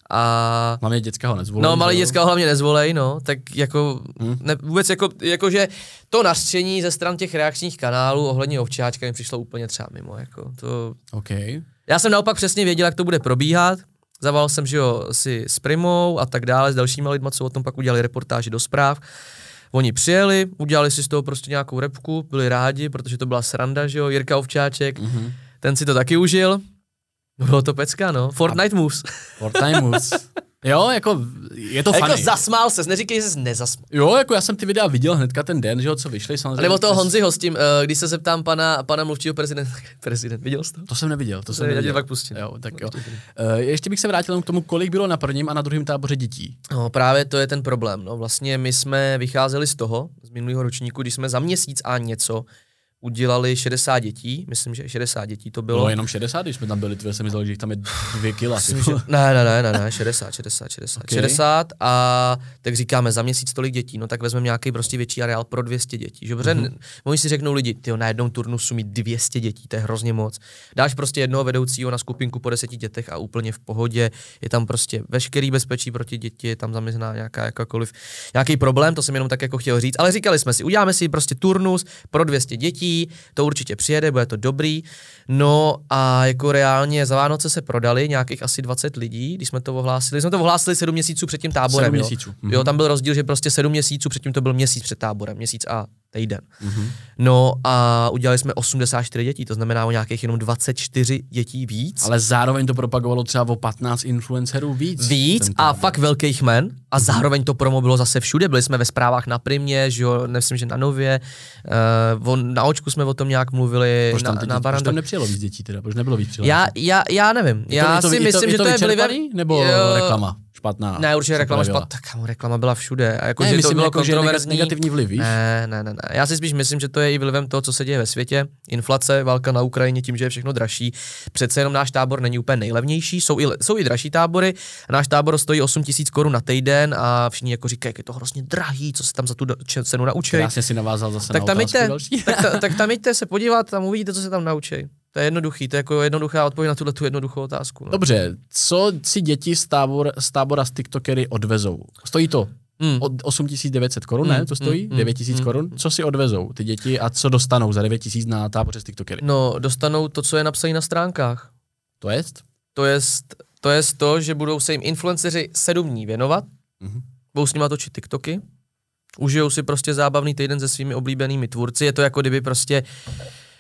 A... Hlavně děcka ho nezvolej. No, malý děcka ho hlavně nezvolej, no, tak jako, hmm. ne, vůbec jako, jako, že to nařčení ze stran těch reakčních kanálů ohledně ovčáčka mi přišlo úplně třeba mimo, jako to... Okay. Já jsem naopak přesně věděl, jak to bude probíhat, Zavolal jsem, že jo, si s Primou a tak dále, s dalšími lidmi, co o tom pak udělali reportáži do zpráv. Oni přijeli, udělali si z toho prostě nějakou repku, byli rádi, protože to byla sranda, že jo, Jirka Ovčáček, mm-hmm. ten si to taky užil, bylo to pecka, no. Fortnite a... moves. Fortnite moves. Jo, jako je to Jako zasmál se, neříkej, že jsi nezasmál. Jo, jako já jsem ty videa viděl hnedka ten den, že jo, co vyšly samozřejmě. Nebo toho Honziho s tím, uh, když se zeptám pana, pana mluvčího prezidenta, prezident, viděl jsi to? To jsem neviděl, to jsem neviděl. Já pak pustím. Jo, tak jo. Uh, ještě bych se vrátil k tomu, kolik bylo na prvním a na druhém táboře dětí. No, právě to je ten problém, no. Vlastně my jsme vycházeli z toho, z minulého ročníku, když jsme za měsíc a něco udělali 60 dětí, myslím, že 60 dětí to bylo. No jenom 60, když jsme tam byli, tvé se mi že tam je dvě kila. Myslím, že, ne, ne, ne, ne, ne, 60, 60, 60, okay. 60 a tak říkáme za měsíc tolik dětí, no tak vezmeme nějaký prostě větší areál pro 200 dětí. Že? mm-hmm. oni si řeknou lidi, ty na jednou turnusu mít 200 dětí, to je hrozně moc. Dáš prostě jednoho vedoucího na skupinku po 10 dětech a úplně v pohodě, je tam prostě veškerý bezpečí proti děti, je tam zaměřená nějaká jakákoliv, nějaký problém, to jsem jenom tak jako chtěl říct, ale říkali jsme si, uděláme si prostě turnus pro 200 dětí, to určitě přijede, bude to dobrý. No a jako reálně za Vánoce se prodali nějakých asi 20 lidí, když jsme to ohlásili. Jsme to ohlásili 7 měsíců před tím táborem. 7 měsíců. Jo. jo, tam byl rozdíl, že prostě 7 měsíců, předtím to byl měsíc před táborem, měsíc a týden. Mm-hmm. No a udělali jsme 84 dětí, to znamená o nějakých jenom 24 dětí víc. Ale zároveň to propagovalo třeba o 15 influencerů víc. Víc a fakt velkých men a zároveň to promo bylo zase všude. Byli jsme ve zprávách na Primě, že jo, myslím, že na Nově, uh, on, na Očku jsme o tom nějak mluvili, proč tam, na, teď, na Proč tam nepřijelo víc dětí teda, proč nebylo víc já, já, já nevím, je to, já to, si je to, myslím, je to, že to je vlivem... nebo jo, reklama? špatná. Ne, určitě reklama špatná. Tak reklama byla všude. A jako, ne, že myslím, to bylo jako, kontroverzní. Negativní vliv, víš? Ne, ne, ne, ne. Já si spíš myslím, že to je i vlivem toho, co se děje ve světě. Inflace, válka na Ukrajině, tím, že je všechno dražší. Přece jenom náš tábor není úplně nejlevnější, jsou i, jsou i dražší tábory. Náš tábor stojí 8 tisíc korun na týden a všichni jako říkají, jak je to hrozně drahý, co se tam za tu cenu naučí. Krásně si navázal zase tak na tam jděte, tak, tak tam jděte se podívat, tam uvidíte, co se tam naučí. To je jednoduchý, to je jako jednoduchá odpověď na tuhle tu jednoduchou otázku. No. Dobře, co si děti z, tábor, z tábora z TikTokery odvezou? Stojí to mm. od 8900 korun, mm, ne? To stojí? Mm, 9000 mm, korun? Co si odvezou ty děti a co dostanou za 9000 na táboře z TikTokery? No, dostanou to, co je napsané na stránkách. To jest? To jest to, jest to že budou se jim influenceři sedm dní věnovat, mm-hmm. budou s nimi točit TikToky, užijou si prostě zábavný týden se svými oblíbenými tvůrci, je to jako kdyby prostě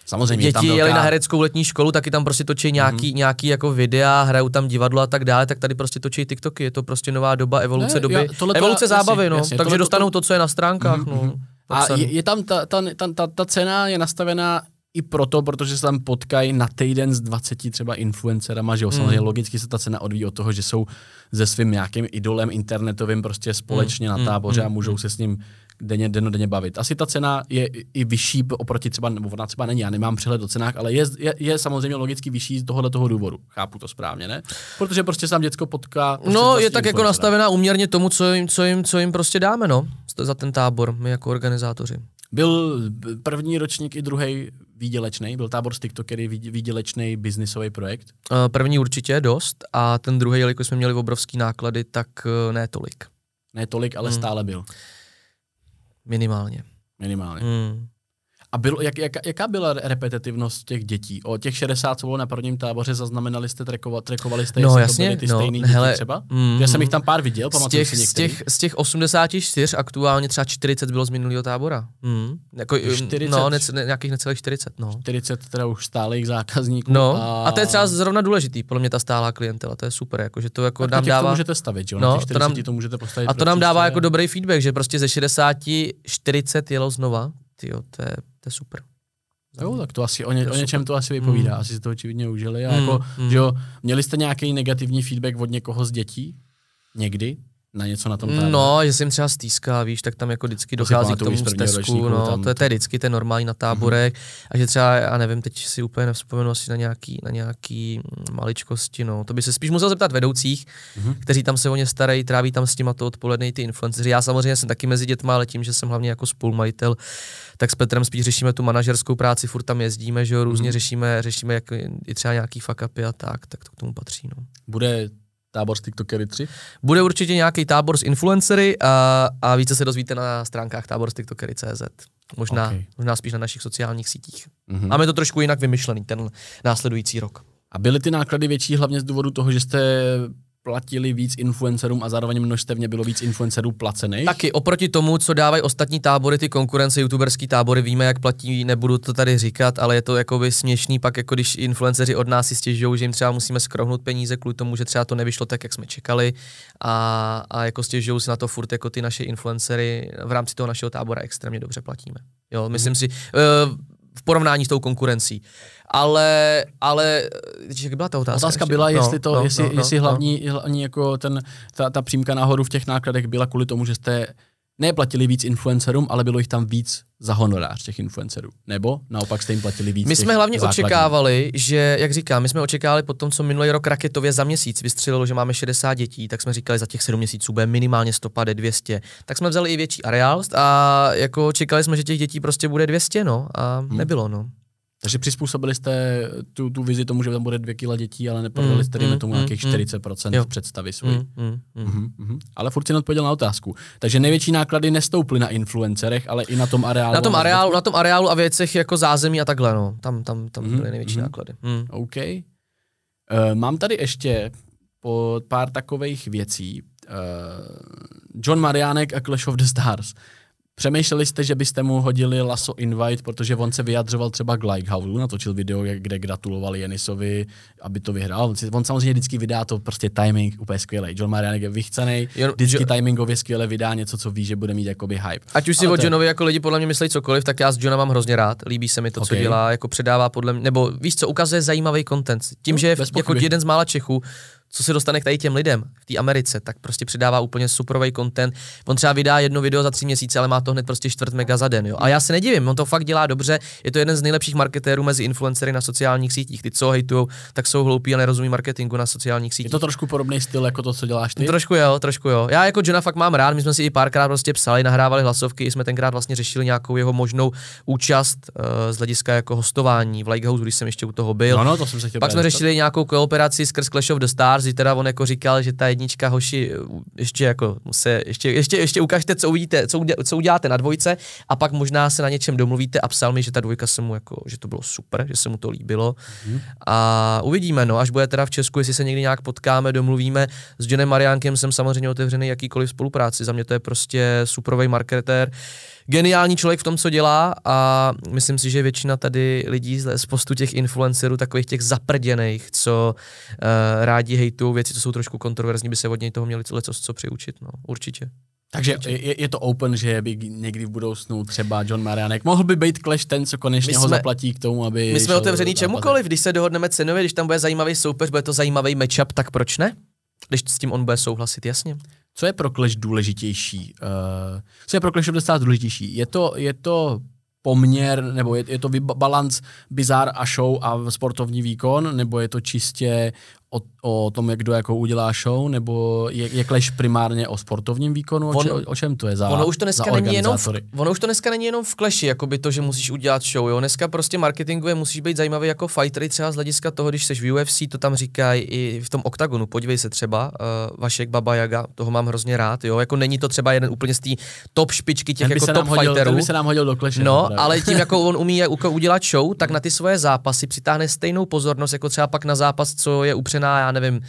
Samozřejmě děti tam velká... jeli na hereckou letní školu, taky tam prostě točí nějaký, mm-hmm. nějaký jako videa, hrajou tam divadlo a tak dále, tak tady prostě točí TikToky, je to prostě nová doba, evoluce ne, doby, já, tohleto, evoluce já, zábavy, jasně, no, jasně, takže tohleto, dostanou to, co je na stránkách, mm-hmm, no. Mhm. A je, je tam ta, ta, ta, ta, ta cena je nastavená i proto, protože se tam potkají na týden s 20 třeba influencerama, že jo, hmm. samozřejmě logicky se ta cena odvíjí od toho, že jsou se svým nějakým idolem internetovým prostě společně hmm. na táboře hmm. a můžou se s ním denně, denně bavit. Asi ta cena je i vyšší oproti třeba, nebo ona třeba není, já nemám přehled o cenách, ale je, je, je samozřejmě logicky vyšší z tohohle toho důvodu. Chápu to správně, ne? Protože prostě sám děcko potká. Prostě no, je tak jako nastavená uměrně tomu, co jim, co, jim, co jim prostě dáme, no, za ten tábor, my jako organizátoři. Byl první ročník i druhý výdělečný? Byl tábor z TikTokery výdělečný biznisový projekt? První určitě dost a ten druhý, jelikož jsme měli obrovský náklady, tak e, ne tolik. Ne tolik, ale hmm. stále byl. Minimálně. Minimálně. Hmm. A bylo, jak, jak, jaká byla repetitivnost těch dětí? O těch 60, co bylo na prvním táboře, zaznamenali jste, trekova, trekovali jste, no, jasně, to byly ty no, stejný hele, děti třeba? Mm, Já jsem jich tam pár viděl, z těch, si z těch, z těch 84 aktuálně třeba 40 bylo z minulého tábora. Mm, jako, 40? No, ne, ne, nějakých necelých 40, no. 40 teda už stálých zákazníků. No, a... a to je třeba zrovna důležitý, podle mě ta stálá klientela, to je super, jako, že to jako tak nám dává... to můžete stavit, jo? No, na těch 40 to, nám, to můžete postavit. A to nám dává jako dobrý feedback, že prostě ze 60 40 jelo znova, tyjo, to je, to je super. Jo, tak to asi o, ně, o něčem to asi vypovídá, mm. asi si to očividně užili. A mm. jako, mm. že jo, měli jste nějaký negativní feedback od někoho z dětí? Někdy? Na něco na tom táboře? No, že jsem třeba stýská, víš, tak tam jako vždycky to dochází k tomu stezku, no, tam, to, je, to je vždycky ten normální na táborek. Mm. A že třeba, já nevím, teď si úplně nevzpomenu asi na nějaký, na nějaký maličkosti, no. To by se spíš musel zeptat vedoucích, mm. kteří tam se o ně starají, tráví tam s tím a to odpoledne ty influenceři. Já samozřejmě jsem taky mezi dětma, ale tím, že jsem hlavně jako spolumajitel, tak s Petrem spíš řešíme tu manažerskou práci, furt tam jezdíme, že jo, různě mm. řešíme, řešíme jako i třeba nějaký fuck upy a tak, tak to k tomu patří, no. Bude tábor z TikTokery 3? Bude určitě nějaký tábor s influencery a, a více se dozvíte na stránkách tábor z TikTokery.cz. Možná, okay. možná spíš na našich sociálních sítích. Mm-hmm. Máme to trošku jinak vymyšlený, ten následující rok. A byly ty náklady větší hlavně z důvodu toho, že jste platili víc influencerům a zároveň množstevně bylo víc influencerů placených. Taky oproti tomu, co dávají ostatní tábory, ty konkurence, youtuberský tábory, víme, jak platí, nebudu to tady říkat, ale je to jakoby směšný, pak jako když influenceři od nás si stěžují, že jim třeba musíme skrohnout peníze kvůli tomu, že třeba to nevyšlo tak, jak jsme čekali a, a jako stěžují si na to furt jako ty naše influencery v rámci toho našeho tábora extrémně dobře platíme. Jo, myslím hmm. si, uh, v porovnání s tou konkurencí. Ale, ale, jak byla ta otázka? Otázka ještě? byla, no, jestli, to, no, jestli, no, no, jestli hlavní, no. hlavní jako ten, ta, ta přímka nahoru v těch nákladech byla kvůli tomu, že jste neplatili víc influencerům, ale bylo jich tam víc za honorář těch influencerů. Nebo naopak jste jim platili víc My jsme hlavně základní. očekávali, že, jak říkám, my jsme očekávali po tom, co minulý rok raketově za měsíc vystřelilo, že máme 60 dětí, tak jsme říkali, za těch 7 měsíců bude minimálně 150, 200. Tak jsme vzali i větší areál a jako čekali jsme, že těch dětí prostě bude 200, no, a hmm. nebylo, no. Takže přizpůsobili jste tu, tu vizi tomu, že tam bude dvě kila dětí, ale neprodali jste, dejme mm, tomu, mm, nějakých 40% mm, představy svojí. Mm, mm, mm. Mm-hmm, Ale furt si neodpověděl na otázku. Takže největší náklady nestouply na influencerech, ale i na tom areálu. Na tom areálu, na tom areálu a věcech jako zázemí a takhle, no. Tam, tam, tam mm, byly největší mm. náklady. Mm. OK. Uh, mám tady ještě po pár takových věcí. Uh, John Mariánek a Clash of the Stars. Přemýšleli jste, že byste mu hodili laso invite, protože on se vyjadřoval třeba k Likehouse, natočil video, kde gratuloval Jenisovi, aby to vyhrál. On, on samozřejmě vždycky vydá to prostě timing úplně skvělý. John Marianek je vychcený, vždycky jo, timingově skvěle vydá něco, co ví, že bude mít jakoby hype. Ať už si Ale o Johnovi jako lidi podle mě myslí cokoliv, tak já s Johna mám hrozně rád. Líbí se mi to, okay. co dělá, jako předává podle mě, nebo víš co, ukazuje zajímavý content. Tím, no, že je jako jeden z mála Čechů, co se dostane k tady těm lidem v té Americe, tak prostě přidává úplně superový content. On třeba vydá jedno video za tři měsíce, ale má to hned prostě čtvrt mega za den. Jo? A já se nedivím, on to fakt dělá dobře. Je to jeden z nejlepších marketérů mezi influencery na sociálních sítích. Ty, co hejtujou, tak jsou hloupí a nerozumí marketingu na sociálních sítích. Je to trošku podobný styl jako to, co děláš ty? Trošku jo, trošku jo. Já jako Johna fakt mám rád, my jsme si i párkrát prostě psali, nahrávali hlasovky, jsme tenkrát vlastně řešili nějakou jeho možnou účast uh, z hlediska jako hostování v Likehouse, když jsem ještě u toho byl. No, no, to jsem se chtěl Pak jsme řešili nějakou kooperaci skrz Clash of the Stars, kdy teda on jako říkal, že ta jednička hoši ještě jako se, ještě, ještě, ještě ukážte, co uvidíte, co, co uděláte na dvojce a pak možná se na něčem domluvíte a psal mi, že ta dvojka se mu jako, že to bylo super, že se mu to líbilo mm. a uvidíme, no, až bude teda v Česku, jestli se někdy nějak potkáme, domluvíme. S Johnem Mariánkem jsem samozřejmě otevřený jakýkoliv spolupráci, za mě to je prostě superový marketér, geniální člověk v tom, co dělá a myslím si, že většina tady lidí z postu těch influencerů, takových těch zaprděných, co uh, rádi hejtují věci, co jsou trošku kontroverzní, by se od něj toho měli co, co přiučit, no, určitě. Takže je, je to open, že by někdy v budoucnu třeba John Marianek mohl by být Clash ten, co konečně My ho jsme- zaplatí k tomu, aby My jsme otevřený čemukoliv, když se dohodneme cenově, když tam bude zajímavý soupeř, bude to zajímavý matchup, tak proč ne? Když s tím on bude souhlasit, jasně. Co je pro Clash důležitější? Uh, co je pro Clash of the Stars důležitější? Je to, je to poměr, nebo je, je to balans bizar a show a sportovní výkon, nebo je to čistě o, o tom, jak kdo jako udělá show, nebo je, je Clash primárně o sportovním výkonu? O, On- če, o čem to je za Ono už to dneska není jenom v, ono už to dneska není jenom v Clashi, jakoby to, že musíš udělat show, jo. Dneska prostě marketingově musíš být zajímavý jako fighter, třeba z hlediska toho, když jsi v UFC, to tam říkají i v tom oktagonu. Podívej se třeba, uh, Vašek Baba Jaga, toho mám hrozně rád, jo. Jako není to třeba jeden úplně z té top špičky těch by, jako se top hodil, fighterů. by se nám hodil do Clash. No, ale tím, jako on umí jako udělat show, tak na ty svoje zápasy přitáhne stejnou pozornost, jako třeba pak na zápas, co je upřená, já nevím,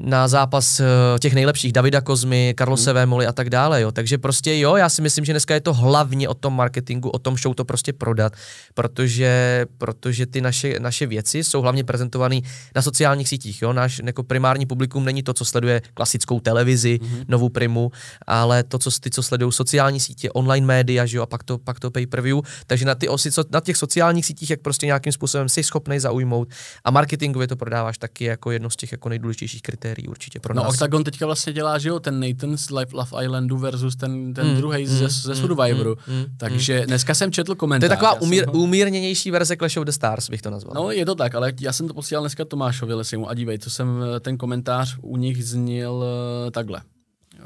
na zápas eh, těch nejlepších Davida Kozmy, Carlose Vémoli a tak dále, jo. Takže prostě jo, já si myslím, že dneska je to hlavně o tom marketingu, o tom show to prostě prodat, protože, protože ty naše, naše věci jsou hlavně prezentované na sociálních sítích, jo. Náš jako primární publikum není to, co sleduje klasickou televizi, mm-hmm. novou primu, ale to, co ty, co sledují sociální sítě, online média, že jo, a pak to, pak to pay-per-view, takže na, ty osi, co, na těch sociálních sítích, jak prostě nějakým způsobem jsi schopný zaujmout a marketingově to prodáváš taky jako jedno z těch jako nejdůležitějších kritérií určitě pro No nás. Octagon teďka vlastně dělá, že jo, ten Nathan z Life Love Islandu versus ten, ten Mm, druhý mm, ze, ze mm, Survivoru. mm, mm, Takže dneska jsem četl to komentář. je taková umír, ho- umírněnější verze Clash of the Stars, bych to nazval. No, je to tak, ale já jsem to posílal dneska Tomášovi Lesimu a dívej, co jsem, eh, ten komentář u nich zněl eh, takhle.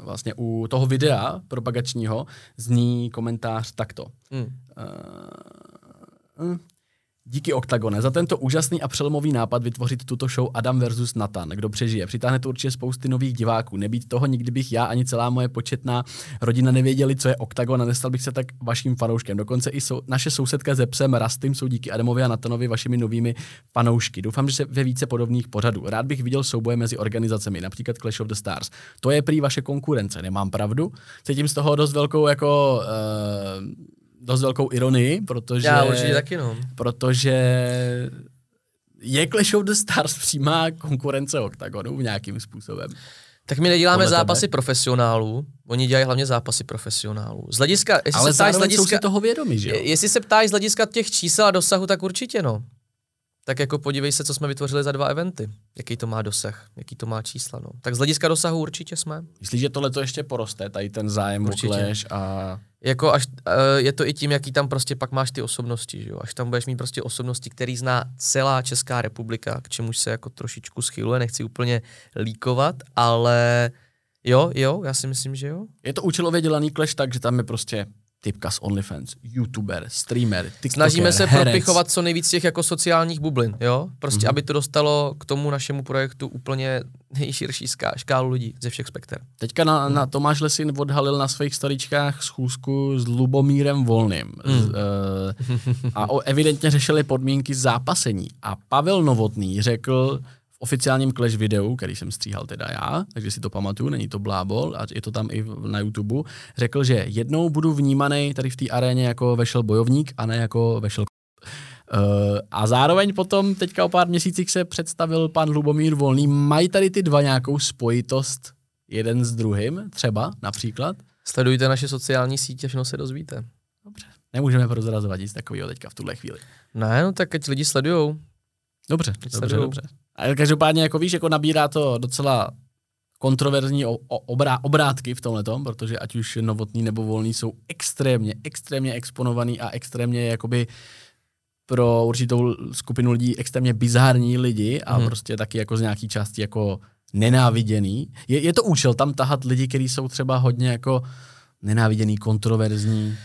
Vlastně u toho videa propagačního zní komentář takto. Mm. Uh, Díky Oktagone za tento úžasný a přelomový nápad vytvořit tuto show Adam versus Nathan. Kdo přežije? Přitáhne to určitě spousty nových diváků. Nebýt toho, nikdy bych já ani celá moje početná rodina nevěděli, co je Oktagon a nestal bych se tak vaším fanouškem. Dokonce i sou, naše sousedka ze psem Rastym jsou díky Adamovi a Nathanovi vašimi novými fanoušky. Doufám, že se ve více podobných pořadů. Rád bych viděl souboje mezi organizacemi, například Clash of the Stars. To je prý vaše konkurence, nemám pravdu? Cítím z toho dost velkou jako uh, dost velkou ironii, protože Já určitě taky, no. protože je Clash of the Stars přímá konkurence Octagonu v nějakým způsobem. Tak my neděláme Podle zápasy tebe? profesionálů, oni dělají hlavně zápasy profesionálů. Z hlediska, jestli Ale se ptáš z hlediska, si toho vědomi, že jo? Je- Jestli se ptáš z hlediska těch čísel a dosahu, tak určitě no. Tak jako podívej se, co jsme vytvořili za dva eventy. Jaký to má dosah, jaký to má čísla, no. Tak z hlediska dosahu určitě jsme. Myslíš, že tohle to ještě poroste, tady ten zájem Určitě. a... Jako až, uh, je to i tím, jaký tam prostě pak máš ty osobnosti, že jo. Až tam budeš mít prostě osobnosti, který zná celá Česká republika, k čemuž se jako trošičku schyluje, nechci úplně líkovat, ale jo, jo, já si myslím, že jo. Je to účelově dělaný Clash tak, že tam je prostě typka z OnlyFans, YouTuber, streamer, TikToker, Snažíme se herec. propichovat co nejvíc těch jako sociálních bublin, jo? Prostě, Mhm. mm-hmm. aby to dostalo k tomu našemu projektu úplně nejširší ská- škálu lidí ze všech spekter. Teďka na, na Tomáš Lesin odhalil na svých storičkách schůzku s Lubomírem Volným. Mm. a o, evidentně řešili podmínky zápasení. A Pavel Novotný řekl v oficiálním Clash videu, který jsem stříhal teda já, takže si to pamatuju, není to blábol a je to tam i na YouTube, řekl, že jednou budu vnímaný tady v té aréně jako vešel bojovník a ne jako vešel Uh, a zároveň potom teďka o pár měsících se představil pan Lubomír Volný. Mají tady ty dva nějakou spojitost jeden s druhým, třeba například? Sledujte naše sociální sítě, všechno se dozvíte. Dobře. Nemůžeme prozrazovat nic takového teďka v tuhle chvíli. Ne, no tak ať lidi sledujou. Dobře, dobře, sledujou. dobře. A každopádně, jako víš, jako nabírá to docela kontroverzní obrá, obrátky v tomhle protože ať už novotný nebo volný jsou extrémně, extrémně exponovaný a extrémně jakoby pro určitou skupinu lidí extrémně bizární lidi a hmm. prostě taky jako z nějaký části jako nenáviděný. Je, je to účel tam tahat lidi, kteří jsou třeba hodně jako nenáviděný, kontroverzní.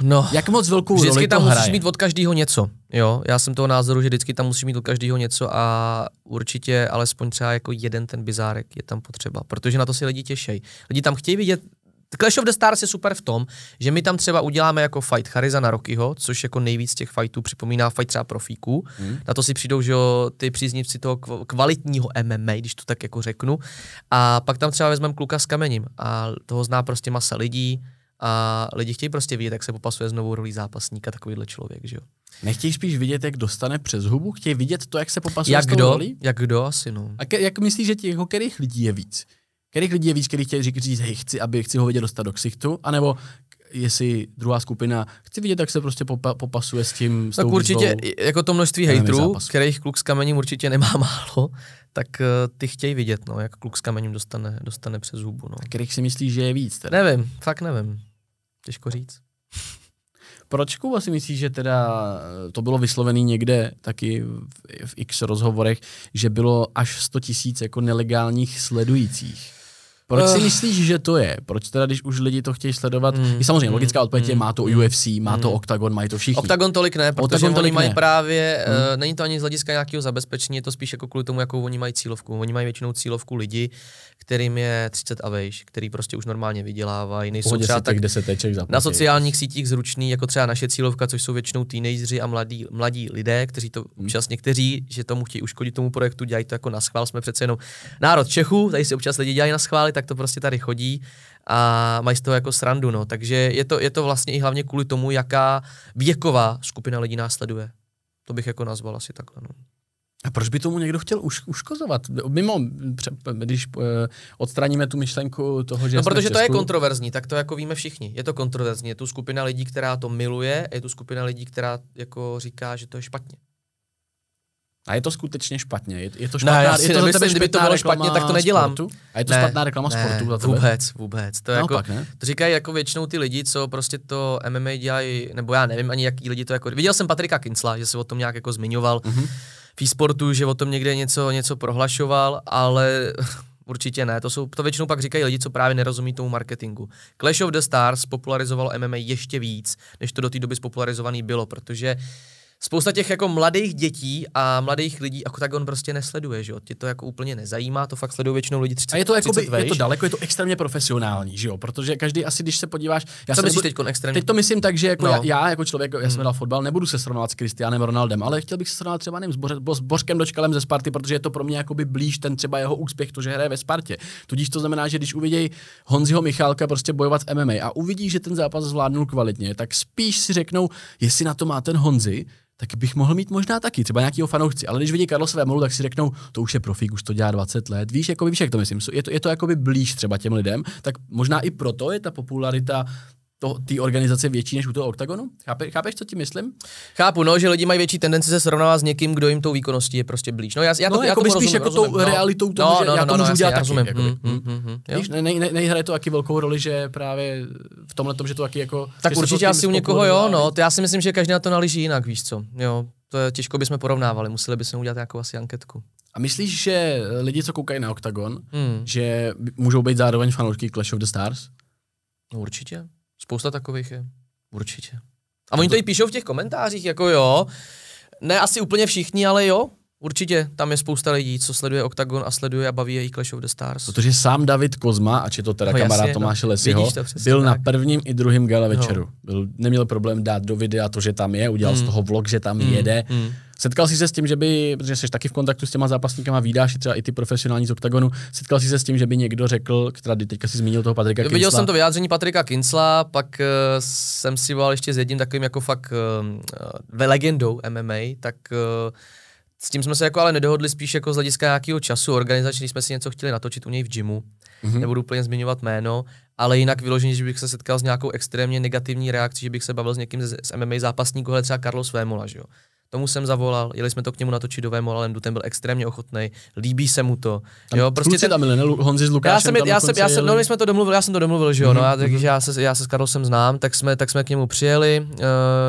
No, Jak moc velkou vždycky roli tam to musíš hraje? mít od každého něco. Jo, já jsem toho názoru, že vždycky tam musíš mít od každého něco a určitě alespoň třeba jako jeden ten bizárek je tam potřeba, protože na to si lidi těšej. Lidi tam chtějí vidět Clash of the Stars je super v tom, že my tam třeba uděláme jako fight Chariza na Rockyho, což jako nejvíc těch fightů připomíná fight třeba profíků. Hmm. Na to si přijdou, že jo, ty příznivci toho kv- kvalitního MMA, když to tak jako řeknu. A pak tam třeba vezmeme kluka s kamením a toho zná prostě masa lidí a lidi chtějí prostě vidět, jak se popasuje s novou rolí zápasníka takovýhle člověk, že jo. Nechtějí spíš vidět, jak dostane přes hubu? Chtějí vidět to, jak se popasuje Jak s tou kdo? rolí? Jak kdo asi, no. A ke, jak myslíš, že těch kterých lidí je víc? Kterých lidí je víc, který chtějí říct, hej, chci, aby chci ho vidět dostat do ksichtu, anebo jestli druhá skupina, chci vidět, jak se prostě popa, popasuje s tím, s Tak určitě, výzvou. jako to množství hejtrů, kterých kluk s kamením určitě nemá málo, tak uh, ty chtějí vidět, no, jak kluk s kamením dostane, dostane přes hubu, no. Kterých si myslíš, že je víc? Teda? Nevím, fakt nevím. Těžko říct. Proč Kuba si myslíš, že teda to bylo vyslovený někde taky v, v x rozhovorech, že bylo až 100 tisíc jako nelegálních sledujících? Proč si Eh. myslíš, že to je? Proč teda, když už lidi to chtějí sledovat? Mm, I samozřejmě, mm, logická odpověď je, mm, má to mm, UFC, má to mm. Octagon, mají to všichni. Octagon tolik ne, protože Octagon oni tolik mají ne. právě, Hmm. uh, není to ani z hlediska nějakého zabezpečení, je to spíš jako kvůli tomu, jakou oni mají cílovku. Oni mají většinou cílovku lidi, kterým je 30 a vejš, který prostě už normálně vydělávají, nejsou Pohodě třeba tak na sociálních sítích zruční, jako třeba naše cílovka, což jsou většinou teenageři a mladí, mladí lidé, kteří to Hmm. občas někteří, že tomu chtějí uškodit tomu projektu, dělají to jako na schvál. Jsme přece jenom národ Čechů, tady si občas lidi dělají na schvály, tak to prostě tady chodí a mají z toho jako srandu. No. Takže je to, je to vlastně i hlavně kvůli tomu, jaká věková skupina lidí nás sleduje. To bych jako nazval asi takhle. No. A proč by tomu někdo chtěl už, uškozovat? Mimo, pře- když uh, odstraníme tu myšlenku toho, že No, protože to je kontroverzní, tak to jako víme všichni. Je to kontroverzní. Je tu skupina lidí, která to miluje, a je tu skupina lidí, která jako říká, že to je špatně. A je to skutečně špatně. Je, je to Ne, špatná, já si je to nemyslím, tebe kdyby to bylo špatně, tak to nedělám. Sportu? A je to Ne, špatná reklama ne, sportu za tebe? Vůbec, vůbec. To, je jako, Naopak, ne? to říkají jako většinou ty lidi, co prostě to MMA dělají, nebo já nevím ani jaký lidi to jako... Viděl jsem Patrika Kincla, že se o tom nějak jako zmiňoval Mhm. v e-sportu, že o tom někde něco, něco prohlašoval, ale určitě ne. To, jsou, to většinou pak říkají lidi, co právě nerozumí tomu marketingu. Clash of the Stars popularizovalo MMA ještě víc, než to do té doby spopularizovaný bylo, protože spousta těch jako mladých dětí a mladých lidí jako tak on prostě nesleduje, že jo? Tě to jako úplně nezajímá, to fakt sledují většinou lidi 30, A je to, jakoby, 30 je to daleko, je to extrémně profesionální, že jo? Protože každý asi, když se podíváš... Já Co myslíš nebudu- teď extrémně? Teď to myslím tak, že jako No. já, já, jako člověk, já jsem hrál fotbal, nebudu se srovnávat s Cristianem Ronaldem, ale chtěl bych se srovnat třeba nevím, s, Boře, s Bořkem Dočkalem ze Sparty, protože je to pro mě jakoby blíž ten třeba jeho úspěch, to, že hraje ve Spartě. Tudíž to znamená, že když uvidějí Honziho Michálka prostě bojovat v MMA a uvidí, že ten zápas zvládnul kvalitně, tak spíš si řeknou, jestli na to má ten Honzi, tak bych mohl mít možná taky, třeba nějakýho fanoušci. Ale když vidí Karlose Vémolu, tak si řeknou, to už je profík, už to dělá 20 let. Víš, jako víš, jak to myslím. Je to, je to jakoby blíž třeba těm lidem, tak možná i proto je ta popularita té organizace větší než u toho oktagonu? Chápe, chápeš, co ti myslím? Chápu, no, že lidi mají větší tendenci se srovnávat s někým, kdo jim tou výkonností je prostě blíž. No, já, já to, No, já tomu spíš rozumím, jako tou rozumím, no. realitou toho, že já to můžu jasně, já taky, rozumím. jakoby. Mm, mm, mm, jo. Víš, ne, ne, nehraje to taky velkou roli, že právě v tomhle tom, že to taky jako... Tak to určitě asi u někoho jo, no. To já si myslím, že každý na to nalíží jinak, víš co. Jo, to je těžko bychom porovnávali, museli bychom udělat nějakou asi anketku. A myslíš, že lidi, co koukají na Octagon, Hmm. že můžou být zároveň fanoušky Clash of the Stars? No určitě. Spousta takových je. Určitě. A oni to i píšou v těch komentářích, jako jo. Ne asi úplně všichni, ale jo. Určitě, tam je spousta lidí, co sleduje Octagon a sleduje a baví je i Clash of the Stars. Protože sám David Kozma, ač je to teda No kamarád jasně, no. Tomáše Lesiho, Vidíš to byl na tak. prvním i druhém gala No. večeru. Byl, neměl problém dát do videa to, že tam je, udělal z Mm. toho vlog, že tam Mm, jede. mm. Setkal jsi se s tím, že by, protože jsi taky v kontaktu s těma zápasníkama, vídáš i třeba i ty profesionální z Octagonu, setkal jsi se s tím, že by někdo řekl, která teďka si zmínil toho Patrika Viděl Kinsla, jsem to vyjádření Patrika Kincla, pak uh, jsem si volal ještě s jedním takovým jako fakt uh, legendou MMA, tak uh, s tím jsme se jako ale nedohodli spíš jako z hlediska nějakého času organizační, jsme si něco chtěli natočit u něj v gymu, Mhm. mm-hmm. nebudu úplně zmiňovat jméno, ale jinak vyloženě, že bych se setkal s nějakou extrémně negativní reakcí, že bych se bavil s někým z, z MMA zápasníků, ale třeba Carlos Vémola, že jo. Tomu jsem zavolal, jeli jsme to k němu natočit do Vémola Landu, ten byl extrémně ochotný, líbí se mu to. Tam jo, prostě ten, tam byli, ne? Honzi s Lukášem já jsem, tam já jsem, já jsem, no jeli. my jsme to domluvili, já jsem to domluvil, že jo, no, Mhm, a takže já se, já se s Karlosem znám, tak jsme, tak jsme k němu přijeli,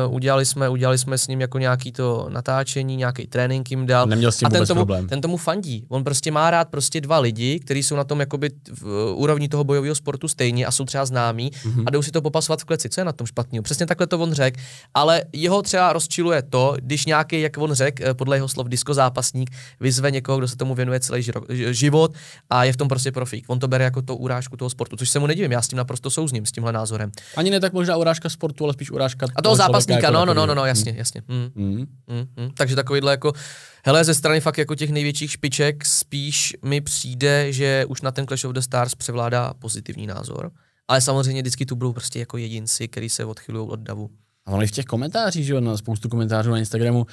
uh, udělali jsme, udělali jsme s ním jako nějaký to natáčení, nějaký trénink jim dal. Neměl s tím a ten tomu, problém. ten tomu fandí. On prostě má rád prostě dva lidi, kteří jsou na tom jakoby v uh, úrovni toho bojového sportu stejně a jsou třeba známí Mhm. a jdou si to popasovat v kleci. Co je na tom špatného? Přesně takhle to on řekl, ale jeho třeba rozčiluje to, když nějaký, jak on řekl, eh, podle jeho slov diskozápasník vyzve někoho, kdo se tomu věnuje celý život a je v tom prostě profík. On to bere jako to urážku toho sportu, což se mu nedivím, já s tím naprosto souzním, s tímhle názorem. Ani ne tak možná urážka sportu, ale spíš urážka A toho zápasníka, jako no, no, no, no, no, jasně, jasně. Mm. Mm. Mm, mm. Takže takovýhle jako, hele, ze strany fakt jako těch největších špiček spíš mi přijde, že už na ten Clash of the Stars převládá pozitivní názor. Ale samozřejmě vždycky tu budou prostě jako jedinci, který se odchylují od davu. A ono i v těch komentářích, že jo, na spoustu komentářů na Instagramu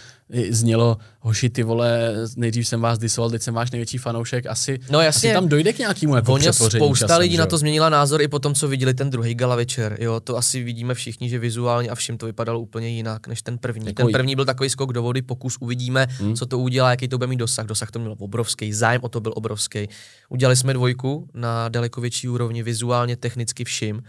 znělo, hoši, ty vole, nejdřív jsem vás disoval, teď jsem váš největší fanoušek, asi, no jasně, asi tam dojde k nějakému jako Ono spousta časem, lidí že? na to změnila názor i po tom, co viděli ten druhý gala večer, jo, to asi vidíme všichni, že vizuálně a všim to vypadalo úplně jinak než ten první. Jako ten první byl takový skok do vody, pokus uvidíme, hmm. co to udělá, jaký to bude mít dosah. Dosah to měl obrovský, zájem o to byl obrovský. Udělali jsme dvojku na daleko větší úrovni, vizuálně, technicky všim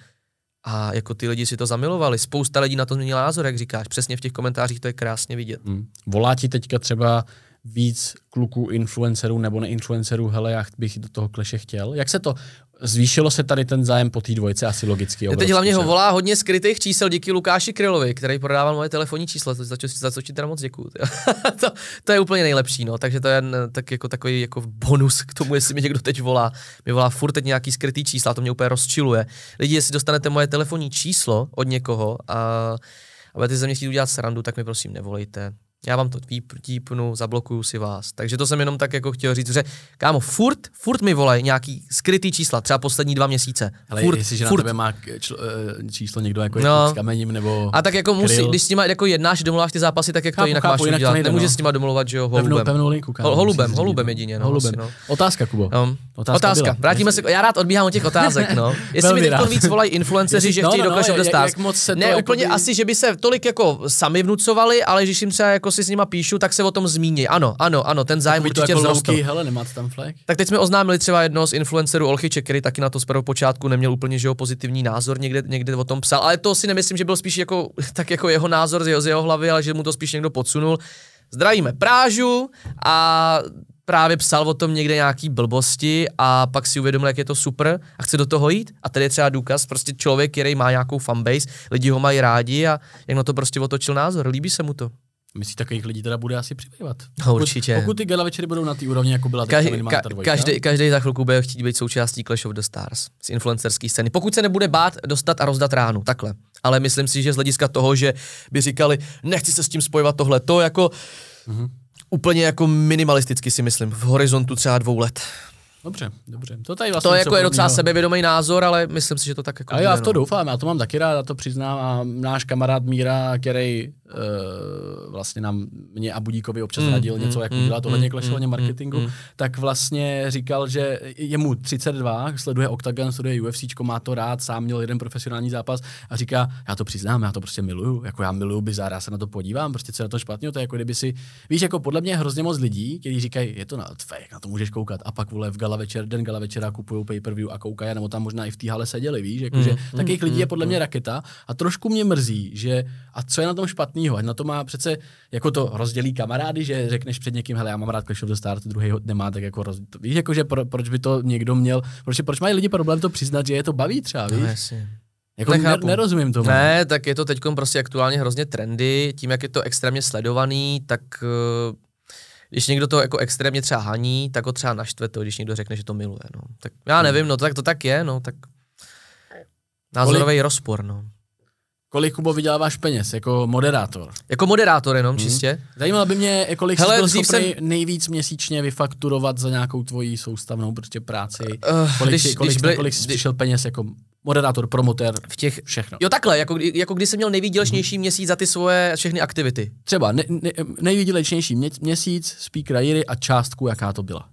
a jako ty lidi si to zamilovali. Spousta lidí na to změnila názor, jak říkáš. Přesně v těch komentářích to je krásně vidět. Hmm. Volá ti teďka třeba víc kluků influencerů nebo neinfluencerů, hele, já bych do toho kleše chtěl. Jak se to zvýšilo se tady ten zájem po té dvojce, asi logicky. Teď hlavně ho volá hodně skrytých čísel díky Lukáši Krylovi, který prodával moje telefonní číslo, za, co, za co ti teda moc děkuju. to, to, je úplně nejlepší, no, takže to je tak jako takový jako bonus k tomu, jestli mi někdo teď volá. Mi volá furt teď nějaký skrytý čísla, to mě úplně rozčiluje. Lidi, jestli dostanete moje telefonní číslo od někoho a, a budete ze mě chtít udělat srandu, tak mi prosím nevolejte já vám to típnu, zablokuju si vás. Takže to jsem jenom tak jako chtěl říct, že kámo, furt, furt mi volají nějaký skrytý čísla, třeba poslední dva měsíce. Ale furt, jestli, že furt. na tebe má člo, eh, číslo někdo jako no. s kamením nebo A tak jako musí, když s nima jako jednáš, domluváš ty zápasy, tak jak chápu, to jinak chápu, máš jinak udělat. Nemůžeš no. s nima domluvat, že jo, holubem. Pevnou, pevnou linku, kámo, holubem, holubem jedině. No, holubem. Asi, no. Otázka, Kubo. No. Otázka, Otázka. vrátíme se, já rád odbíhám od těch otázek, no. Jestli mi teď víc volají influenceři, že chtějí do Clash of the Stars. Ne, úplně asi, že by se tolik jako sami vnucovali, ale když jim třeba jako si s nima píšu, tak se o tom zmíní. Ano, ano, ano, ten zájem určitě jako vzrostl. hele, nemáte tam flag? Tak teď jsme oznámili třeba jednoho z influencerů Olchyče, který taky na to z počátku neměl úplně že jo, pozitivní názor, někde, někde o tom psal, ale to si nemyslím, že byl spíš jako, tak jako jeho názor z jeho, z jeho hlavy, ale že mu to spíš někdo podsunul. Zdravíme Prážu a právě psal o tom někde nějaký blbosti a pak si uvědomil, jak je to super a chce do toho jít. A tady je třeba důkaz, prostě člověk, který má nějakou fanbase, lidi ho mají rádi a jak na to prostě otočil názor, líbí se mu to. Myslíš, takových lidí teda bude asi přibývat? No, určitě. Pokud ty gala večery budou na té úrovni, jako byla každý, ka, každý, každý za chvilku bude chtít být součástí Clash of the Stars z influencerské scény. Pokud se nebude bát dostat a rozdat ránu, takhle. Ale myslím si, že z hlediska toho, že by říkali, nechci se s tím spojovat tohle, to jako mm-hmm. úplně jako minimalisticky si myslím, v horizontu třeba dvou let. Dobře, dobře. To, tady vlastně to jako je docela sebevědomý názor, ale myslím si, že to tak jako. A já v to no. doufám, já to mám taky rád, já to přiznám a náš kamarád Míra, který uh, vlastně nám mě a Budíkovi občas mm, radil mm, něco, jak mm, udělat tohle mm, mm, marketingu, mm, tak vlastně říkal, že je mu 32, sleduje Octagon, sleduje UFC, má to rád, sám měl jeden profesionální zápas a říká, já to přiznám, já to prostě miluju, jako já miluju bizár, já se na to podívám, prostě co je na to špatně, to je jako kdyby si, víš, jako podle mě hrozně moc lidí, kteří říkají, je to na fake, na to můžeš koukat a pak vole v gala večer, den gala večera kupují pay-per-view a koukají, nebo tam možná i v té hale seděli, víš, jako, mm, že mm, takových mm, lidí je podle mě raketa a trošku mě mrzí, že a co je na tom špatného, ať na to má přece jako to rozdělí kamarády, že řekneš před někým, hele, já mám rád Clash of the Stars, druhý ho nemá, tak jako roz... víš, jako, že pro, proč by to někdo měl, proč, proč mají lidi problém to přiznat, že je to baví třeba, no, víš? No, jasně. Jako ne, nerozumím tomu. Ne, tak je to teď prostě aktuálně hrozně trendy, tím, jak je to extrémně sledovaný, tak uh, když někdo to jako extrémně třeba haní, tak ho třeba naštve to, když někdo řekne, že to miluje. No. Tak já nevím, no tak to tak je, no tak názorový rozpor, no. Kolik Kubo vyděláváš peněz jako moderátor? Jako moderátor jenom, hmm. čistě. Zajímalo by mě, kolik Hele, jsi byl jsem... nejvíc měsíčně vyfakturovat za nějakou tvoji soustavnou prostě práci. Uh, kolik, když, kolik, když byli, kolik jsi přišel peněz jako moderátor, promotér, v těch, všechno. Jo takhle, jako, jako když jsem měl nejvýdělečnější hmm. měsíc za ty svoje všechny aktivity. Třeba ne, ne, nejvýdělečnější mě, měsíc, speaker Jiry a částku, jaká to byla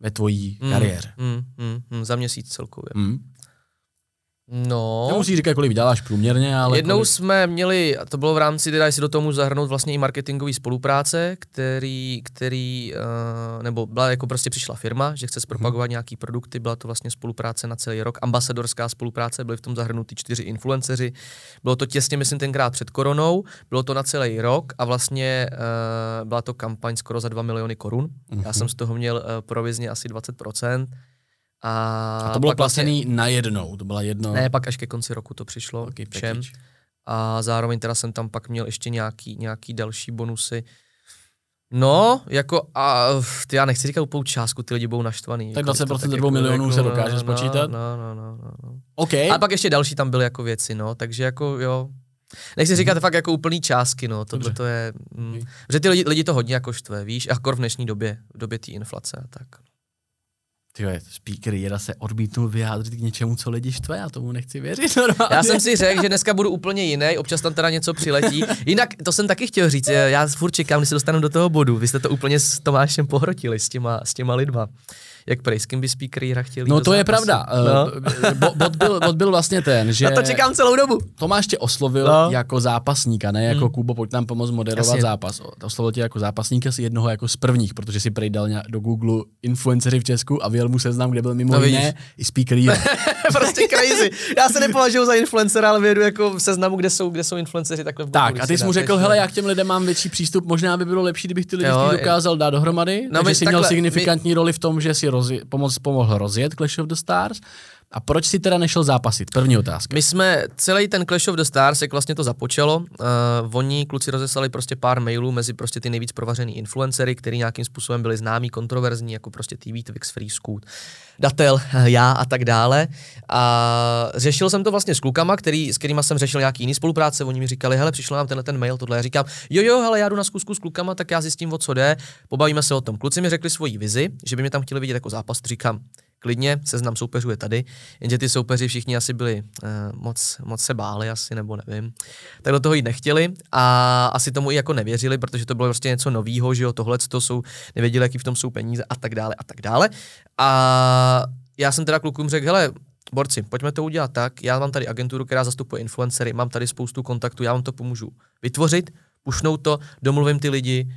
ve tvojí mm, kariéře. Mm, mm, mm, za měsíc celkově. Mm. No. Nemusíš říkat, kolik vyděláš průměrně, ale. Jednou kolik... jsme měli, to bylo v rámci, teda si do toho můžu zahrnout vlastně i marketingové spolupráce, který, který uh, nebo byla jako prostě přišla firma, že chce zpropagovat hmm. nějaký produkty, byla to vlastně spolupráce na celý rok, ambasadorská spolupráce, byly v tom zahrnuty čtyři influenceři. Bylo to těsně, myslím, tenkrát před koronou, bylo to na celý rok a vlastně uh, byla to kampaň skoro za 2 miliony korun. Hmm. Já mhm. jsem z toho měl uh, provizně asi 20%. A, a to bylo placený vlastně, najednou, to byla jedno... Ne, pak až ke konci roku to přišlo okay, všem. Package. A zároveň teda jsem tam pak měl ještě nějaký, nějaký další bonusy. No, jako, a ty já nechci říkat úplnou částku, ty lidi budou naštvaný. Tak 20% jako, 2 jako, milionů jako, se dokáže no, spočítat? No, no, no, no, no. OK. A pak ještě další tam byly jako věci, no, takže jako jo. Nechci říkat mm. fakt jako úplný částky, no, tohle to je, mm, okay. že ty lidi, lidi to hodně jako štve, víš, a v dnešní době, v době té inflace a tak. Tyhle, speaker Jira se odmítnul vyjádřit k něčemu, co lidi štve, já tomu nechci věřit normálně. Já jsem si řekl, že dneska budu úplně jiný, občas tam teda něco přiletí. Jinak to jsem taky chtěl říct, já furt čekám, když se dostanu do toho bodu. Vy jste to úplně s Tomášem pohrotili, s těma, s těma lidma jak prej, s kým by speaker hra chtěl No to je pravda. No. Eh, bod, byl, bod byl vlastně ten, že... Na to čekám celou dobu. Tomáš tě oslovil no. jako zápasníka, ne jako hmm. Kubo, pojď nám pomoct moderovat Jasně. zápas. Oslovil tě jako zápasníka, si jednoho jako z prvních, protože si prej dal do Google influencery v Česku a vyjel mu seznam, kde byl mimo no, jiné i speaker Prostě crazy. Já se nepovažuji za influencera, ale vědu jako v seznamu, kde jsou, kde jsou influenceři takhle v Tak a ty jsi mu řekl, hele, já k těm lidem mám větší přístup, možná by bylo lepší, kdybych ty lidi jo, dokázal dát dohromady, no, takže jsi měl signifikantní my... roli v tom, že si rozje, pomoc, pomohl rozjet Clash of the Stars. A proč si teda nešel zápasit? První otázka. My jsme, celý ten Clash of the Stars, jak vlastně to započalo, uh, oni kluci rozeslali prostě pár mailů mezi prostě ty nejvíc provařený influencery, který nějakým způsobem byli známí, kontroverzní, jako prostě TV, Twix, Free Scoot, Datel, já a tak dále. A řešil jsem to vlastně s klukama, který, s kterými jsem řešil nějaký jiný spolupráce. Oni mi říkali, hele, přišel nám tenhle ten mail, tohle. Já říkám, jo, jo, hele, já jdu na zkusku s klukama, tak já zjistím, o co jde, pobavíme se o tom. Kluci mi řekli svoji vizi, že by mě tam chtěli vidět jako zápas. Říkám, klidně, seznam soupeřů je tady, jenže ty soupeři všichni asi byli uh, moc, moc se báli asi, nebo nevím. Tak do toho jít nechtěli a asi tomu i jako nevěřili, protože to bylo prostě něco novýho, že jo, tohle to jsou, nevěděli, jaký v tom jsou peníze a tak dále a tak dále. A já jsem teda klukům řekl, hele, borci, pojďme to udělat tak, já mám tady agenturu, která zastupuje influencery, mám tady spoustu kontaktů, já vám to pomůžu vytvořit, pušnou to, domluvím ty lidi, uh,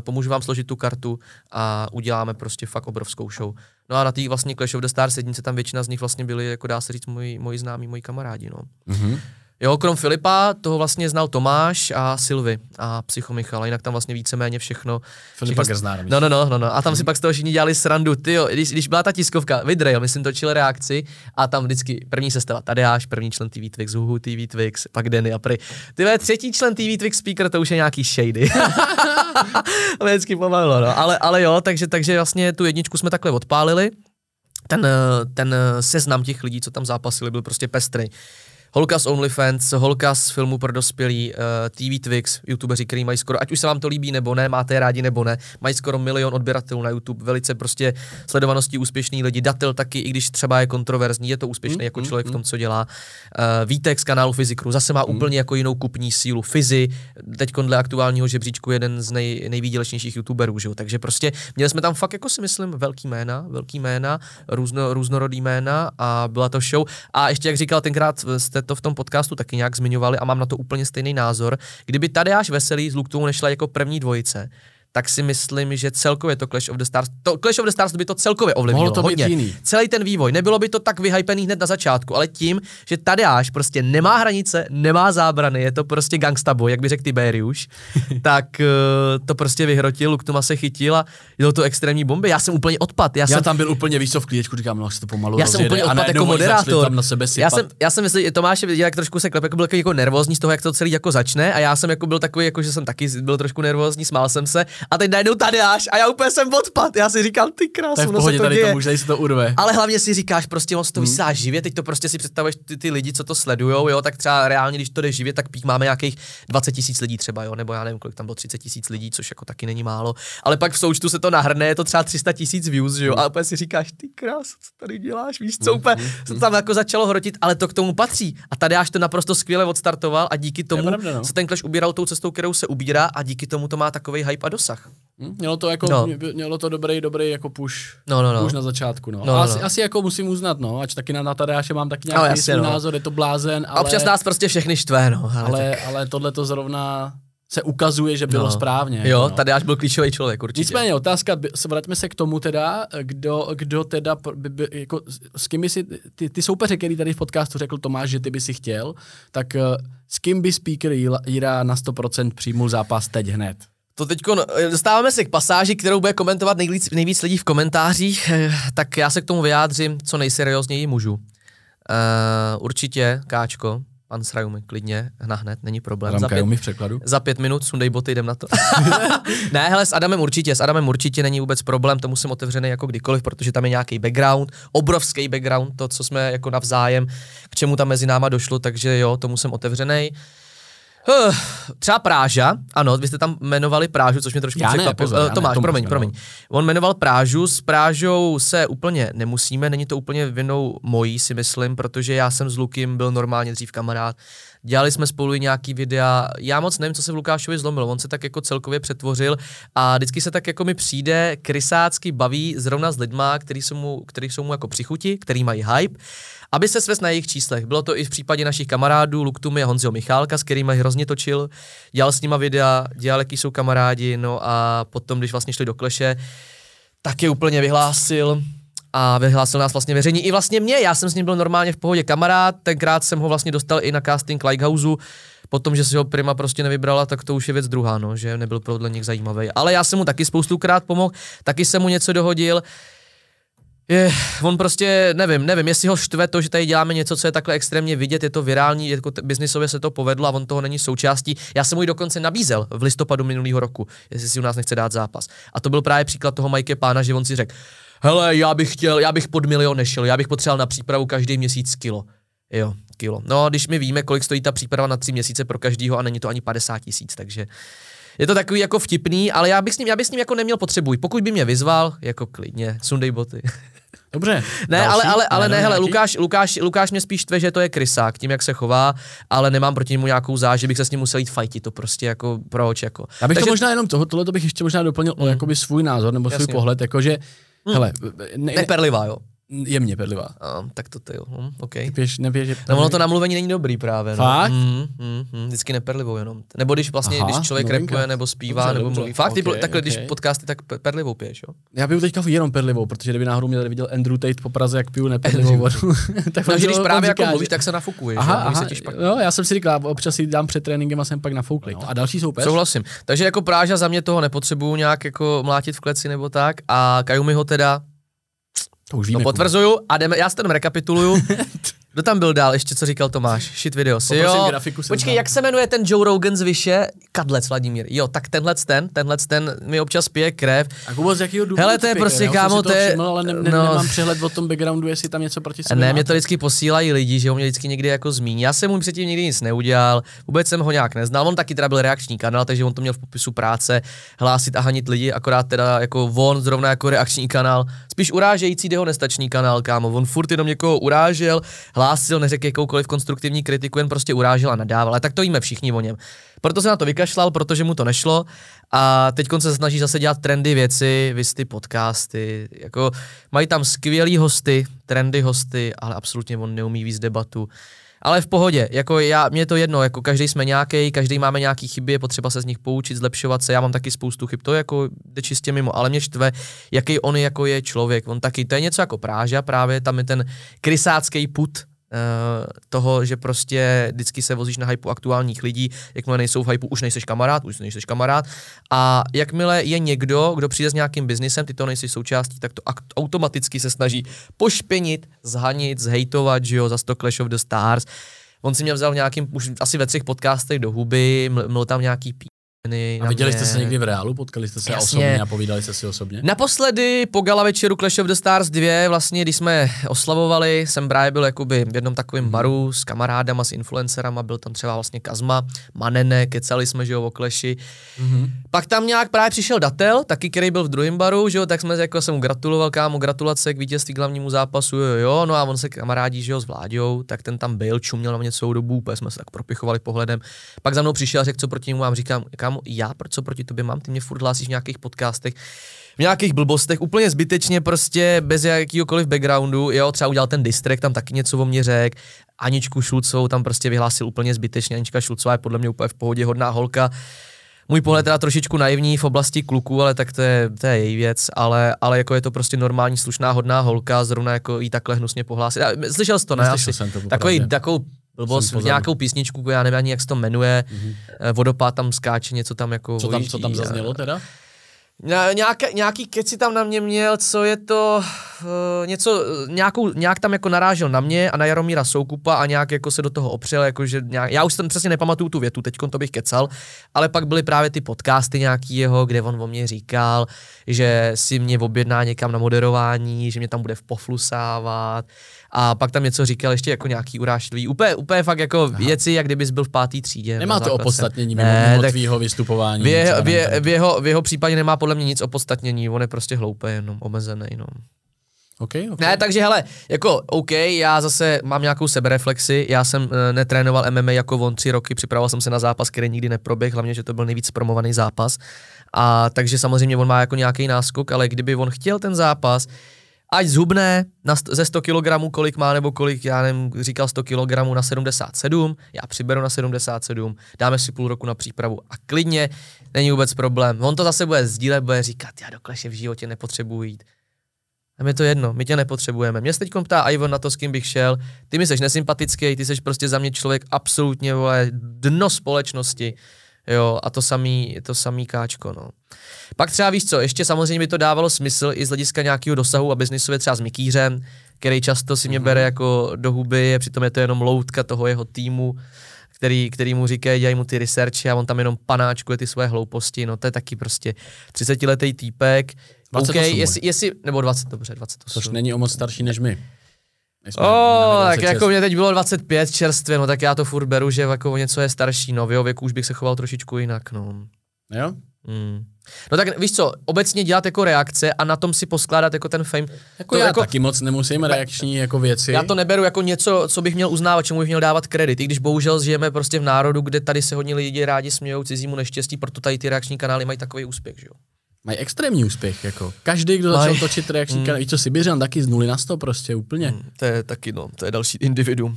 pomůžu vám složit tu kartu a uděláme prostě fakt obrovskou show. No a na té vlastně Clash of the Stars jednice tam většina z nich vlastně byli, jako dá se říct, moji, moji známí, moji kamarádi, no. Mm-hmm. Jo, krom Filipa, toho vlastně znal Tomáš a Silvy a Psycho Michal, jinak tam vlastně víceméně všechno. Filipa všechno, No, no, no, no, no. A tam si pak z toho všichni dělali srandu. Ty jo, když, když byla ta tiskovka, Vidrejl, myslím, točil reakci a tam vždycky první sestava Tadeáš, první člen TV Twix, Huhu TV Twix, pak Denny a Pry. Ty třetí člen TV Twix speaker, to už je nějaký shady. mě vždycky pomalilo, no. Ale, ale jo, takže, takže vlastně tu jedničku jsme takhle odpálili ten, ten seznam těch lidí, co tam zápasili, byl prostě pestrý holka z OnlyFans, holka z filmu pro dospělí, uh, eh, TV Twix, youtubeři, který mají skoro, ať už se vám to líbí nebo ne, máte je rádi nebo ne, mají skoro milion odběratelů na YouTube, velice prostě sledovanosti úspěšný lidi, Datel taky, i když třeba je kontroverzní, je to úspěšný mm, jako mm, člověk mm. v tom, co dělá. Uh, Vítek z kanálu Fyzikru zase má mm. úplně jako jinou kupní sílu. Fizy, teď dle aktuálního žebříčku jeden z nej, nejvýdělečnějších youtuberů, že? takže prostě měli jsme tam fakt jako si myslím velký jména, velký jména, různo, různorodý jména a byla to show. A ještě jak říkal tenkrát jste jste to v tom podcastu taky nějak zmiňovali a mám na to úplně stejný názor. Kdyby Tadeáš Veselý z Luktou nešla jako první dvojice, tak si myslím, že celkově to Clash of the Stars, to Clash of the Stars by to celkově ovlivnilo Mohlo to hodně. Být jiný. Celý ten vývoj. Nebylo by to tak vyhypený hned na začátku, ale tím, že Tadeáš prostě nemá hranice, nemá zábrany, je to prostě gangsta boy, jak by řekl Tiberius, tak uh, to prostě vyhrotil, Luktuma se chytil a jelo to extrémní bomby. Já jsem úplně odpad. Já, já jsem tam byl úplně víc v klíčku, říkám, no, se to pomalu Já jsem úplně odpad jako moderátor. Tam na sebe já jsem, já jsem myslel, Tomáš jak trošku se klep, jako byl jako nervózní z toho, jak to celý jako začne a já jsem jako byl takový, jako že jsem taky byl trošku nervózní, smál jsem se a teď najednou tady Matyáš a já úplně jsem odpad. Já si říkám, ty krásno, to je v pohodě, to tady děje. to může, se to urve. Ale hlavně si říkáš, prostě on to hmm. vysílá živě, teď to prostě si představuješ ty, ty lidi, co to sledujou, jo, tak třeba reálně, když to jde živě, tak pík máme nějakých 20 tisíc lidí třeba, jo, nebo já nevím, kolik tam bylo 30 tisíc lidí, což jako taky není málo. Ale pak v součtu se to nahrne, je to třeba 300 tisíc views, jo, a úplně si říkáš, ty krás, co tady děláš, víš, co hmm, úplně hmm, se to tam jako začalo hrotit, ale to k tomu patří. A tady až to naprosto skvěle odstartoval a díky tomu pravda, no. se ten Clash ubíral tou cestou, kterou se ubírá a díky tomu to má takový hype a dosah. Mělo to jako no mělo to dobrý, dobrý jako push, no, no, no. push na začátku. No. no, no asi, no. asi, jako musím uznat, no, ač taky na, na Tadeáše mám taky nějaký no, jasně, no. názor, je to blázen. Ale, a občas nás prostě všechny štve, no. Ale, ale, ale tohle to zrovna se ukazuje, že bylo no. správně. Jo, no. tady až byl klíčový člověk, určitě. Nicméně otázka, vraťme se k tomu teda, kdo, kdo teda, by, by, jako, s kým by si, ty, ty soupeře, který tady v podcastu řekl Tomáš, že ty by si chtěl, tak eh, s kým by speaker Jira na 100% přijmul zápas teď hned? To teď dostáváme se k pasáži, kterou bude komentovat nejvíc, nejvíc lidí v komentářích, eh, tak já se k tomu vyjádřím co nejseriózněji můžu. Uh, určitě, Káčko, pan Srajumi, klidně, na hned, není problém. za pět, v překladu. Za pět minut, sundej boty, jdem na to. ne, hele, s Adamem určitě, s Adamem určitě není vůbec problém, tomu jsem otevřený jako kdykoliv, protože tam je nějaký background, obrovský background, to, co jsme jako navzájem, k čemu tam mezi náma došlo, takže jo, tomu jsem otevřený. Uh, třeba Práža, ano, vy jste tam jmenovali Prážu, což mě trošku ne, překvapilo. ne, Tomáš, Tomáš promiň, promiň. On jmenoval Prážu, s Prážou se úplně nemusíme, není to úplně vinou mojí, si myslím, protože já jsem s Lukem byl normálně dřív kamarád. Dělali jsme spolu i nějaký videa, já moc nevím, co se v Lukášovi zlomilo, on se tak jako celkově přetvořil a vždycky se tak jako mi přijde, krysácky baví zrovna s lidma, který jsou mu, který jsou mu jako přichuti, který mají hype, aby se svést na jejich číslech. Bylo to i v případě našich kamarádů Luktumy a Honziho Michálka, s kterými hrozně točil, dělal s nima videa, dělal, jaký jsou kamarádi, no a potom, když vlastně šli do kleše, tak je úplně vyhlásil a vyhlásil nás vlastně veřejně i vlastně mě, já jsem s ním byl normálně v pohodě kamarád, tenkrát jsem ho vlastně dostal i na casting Lighthouseu, potom, že si ho Prima prostě nevybrala, tak to už je věc druhá, no, že nebyl podle nich zajímavý. Ale já jsem mu taky spoustukrát pomohl, taky jsem mu něco dohodil, je, on prostě, nevím, nevím, jestli ho štve to, že tady děláme něco, co je takhle extrémně vidět, je to virální, jako t- biznisově se to povedlo a on toho není součástí. Já jsem mu ji dokonce nabízel v listopadu minulého roku, jestli si u nás nechce dát zápas. A to byl právě příklad toho Mike Pána, že on si řekl, hele, já bych chtěl, já bych pod milion nešel, já bych potřeboval na přípravu každý měsíc kilo. Jo, kilo. No, když my víme, kolik stojí ta příprava na tři měsíce pro každýho a není to ani 50 tisíc, takže je to takový jako vtipný, ale já bych s ním, já bych s ním jako neměl potřebuj. Pokud by mě vyzval, jako klidně, sundej boty. Dobře. Ne, další? ale, ale, ale ne, hele? Lukáš, Lukáš, Lukáš mě spíš tve, že to je krysák, tím, jak se chová, ale nemám proti němu nějakou záž, že bych se s ním musel jít fajtit, to prostě jako proč, jako. Já bych Takže- to možná jenom toho, tohle to bych ještě možná doplnil o jakoby svůj názor nebo svůj Jasně. pohled, jakože, hele, ne, ne, Neperlivá, jo. Jemně pedlivá. A, tak to ty jo, hm, OK. Pěš, nepěš, že... No ono to namluvení není dobrý právě. No. Fakt? Mm, mm, mm, vždycky neperlivou jenom. Nebo když vlastně, Aha, když člověk novinka. repuje nebo zpívá Dobře, nebo dobře. mluví. Fakt, ty Ok, takhle, když ok. podcasty, tak pe- perlivou piješ, jo? Já piju teďka jenom pedlivou, protože kdyby náhodou mě tady viděl Andrew Tate po Praze, jak piju nepedlivou vodu. tak No, že když právě jako říká, mluvíš, že- tak se nafukuješ, Aha, aha, se ti špatně. no, já jsem si říkal, občas si dám před tréninkem a jsem pak nafoukli. No. A další soupeř? Souhlasím. Takže jako Práža za mě toho nepotřebuju nějak jako mlátit v kleci nebo tak. A Kajumi ho teda To už to víme. potvrzuju a jdeme, já to jenom rekapituluju. Kdo tam byl dál, ještě co říkal Tomáš? Shit video, si jo. grafiku, Počkej, jak se jmenuje ten Joe Rogan z Vyše? Kadlec Vladimír. Jo, tak tenhle ten, tenhle ten mi občas pije krev. A Kubo, z jakého důvodu Hele, to je pije? prostě, kámo, to je- Všiml, ale ne, ne, no. nemám přehled o tom backgroundu, jestli tam něco proti sobě Ne, mě to vždycky posílají lidi, že ho mě vždycky někdy jako zmíní. Já jsem mu předtím nikdy nic neudělal, vůbec jsem ho nějak neznal. On taky teda byl reakční kanál, takže on to měl v popisu práce, hlásit a hanit lidi, akorát teda jako on zrovna jako reakční kanál, spíš urážející dehonestační kanál, kámo. On furt jenom někoho urážel, hlásil, neřekl jakoukoliv konstruktivní kritiku, jen prostě urážel a nadával. Ale tak to víme všichni o něm. Proto se na to vykašlal, protože mu to nešlo a teď se snaží zase dělat trendy věci, vysty podcasty, jako mají tam skvělý hosty, trendy hosty, ale absolutně on neumí víc debatu. Ale v pohodě, jako já, mě to jedno, jako každý jsme nějaký, každý máme nějaký chyby, je potřeba se z nich poučit, zlepšovat se, já mám taky spoustu chyb, to jako jde čistě mimo, ale mě štve, jaký on jako je člověk, on taky, to je něco jako Práža, právě tam je ten krysácký put, toho, že prostě vždycky se vozíš na hypu aktuálních lidí, jakmile nejsou v hypu, už nejseš kamarád, už nejseš kamarád. A jakmile je někdo, kdo přijde s nějakým biznisem, ty to nejsi součástí, tak to automaticky se snaží pošpinit, zhanit, zhejtovat, že jo, za to Clash of the Stars. On si mě vzal v nějakým, už asi ve třech podcastech do huby, ml- mluvil tam nějaký píny. A viděli jste se někdy v reálu? Potkali jste se Jasně. osobně a povídali jste si osobně? Naposledy po gala večeru Clash of the Stars 2, vlastně když jsme oslavovali, jsem právě byl jakoby v jednom takovém Mhm. baru s kamarádama, s influencerama, byl tam třeba vlastně Kazma, Manene, kecali jsme, že jo, o Clashi. Mhm. Pak tam nějak právě přišel Datel, taky který byl v druhém baru, že jo, tak jsme jako jsem mu gratuloval, kámo, gratulace k vítězství k hlavnímu zápasu, jo, jo, no a on se kamarádí, že jo, s Vláďou, tak ten tam byl, čuměl na mě celou dobu, úplně jsme se tak propichovali pohledem. Pak za mnou přišel a řekl, co proti němu mám, říkám, kámo, já, proč co proti tobě mám, ty mě furt hlásíš v nějakých podcastech, v nějakých blbostech, úplně zbytečně, prostě bez jakýhokoliv backgroundu, jo, třeba udělal ten distrek, tam taky něco o mě řekl, Aničku Šulcovou tam prostě vyhlásil úplně zbytečně, Anička Šulcová je podle mě úplně v pohodě, hodná holka, můj pohled teda trošičku naivní v oblasti kluků, ale tak to je, to je její věc, ale, ale jako je to prostě normální, slušná, hodná holka, zrovna jako jí takhle hnusně pohlásit. Slyšel jsi to, ne? Neslyšel Asi. jsem to, Takový, takovou blbost, nějakou písničku, já nevím ani, jak se to jmenuje, mm-hmm. vodopád tam skáče, něco tam jako Co tam, co tam zaznělo teda? Nějaké, nějaký keci tam na mě měl, co je to, uh, něco, nějakou, nějak tam jako narážel na mě a na Jaromíra Soukupa a nějak jako se do toho opřel, jakože nějak, já už jsem přesně nepamatuju tu větu, teď to bych kecal, ale pak byly právě ty podcasty nějaký jeho, kde on o mě říkal, že si mě objedná někam na moderování, že mě tam bude poflusávat, a pak tam něco říkal ještě jako nějaký urážlivý. Úplně, úplně fakt jako Aha. věci, jak kdybys byl v pátý třídě. Nemá to opodstatnění mimo, ne, mimo tvýho vystupování. V, je, v, je, v, jeho, v jeho případě nemá podle mě nic opodstatnění, on je prostě hloupý, jenom omezený. No. Okay, okay. Ne, takže hele, jako OK, já zase mám nějakou sebereflexi, já jsem uh, netrénoval MMA jako on tři roky, připravoval jsem se na zápas, který nikdy neproběh, hlavně, že to byl nejvíc promovaný zápas. A takže samozřejmě on má jako nějaký náskok, ale kdyby on chtěl ten zápas, ať zhubne na st- ze 100 kg, kolik má, nebo kolik, já nevím, říkal 100 kg na 77, já přiberu na 77, dáme si půl roku na přípravu a klidně, není vůbec problém. On to zase bude sdílet, bude říkat, já do kleše v životě nepotřebuji jít. A mi to jedno, my tě nepotřebujeme. Mě se teď ptá Ivan na to, s kým bych šel. Ty mi seš nesympatický, ty seš prostě za mě člověk absolutně vole, dno společnosti. Jo, a to samý, to samý káčko, no. Pak třeba víš co, ještě samozřejmě by to dávalo smysl i z hlediska nějakého dosahu a biznisově třeba s Mikýřem, který často si mě mhm. bere jako do huby, přitom je to jenom loutka toho jeho týmu, který, který mu říkají, dělají mu ty researchy a on tam jenom panáčkuje ty svoje hlouposti, no to je taky prostě 30-letý týpek, 28 okay, jestli, jestli, nebo 20, dobře, 28. Což není o moc starší než my. O, oh, tak jako mě teď bylo 25 čerstvě, no tak já to furt beru, že jako něco je starší, no v jeho věku už bych se choval trošičku jinak, no. Jo? Mm. No tak víš co, obecně dělat jako reakce a na tom si poskládat jako ten fame. Jako to já jako, taky moc nemusím reakční jako věci. Já to neberu jako něco, co bych měl uznávat, čemu bych měl dávat kredit. I když bohužel žijeme prostě v národu, kde tady se hodně lidi rádi smějou cizímu neštěstí, proto tady ty reakční kanály mají takový úspěch, že jo. Mají extrémní úspěch, jako. Každý, kdo začal Maj. točit reakční mm. kanál, víš co, Sibiřan taky z nuly na sto prostě, úplně. Mm, to je taky, no, to je další individuum.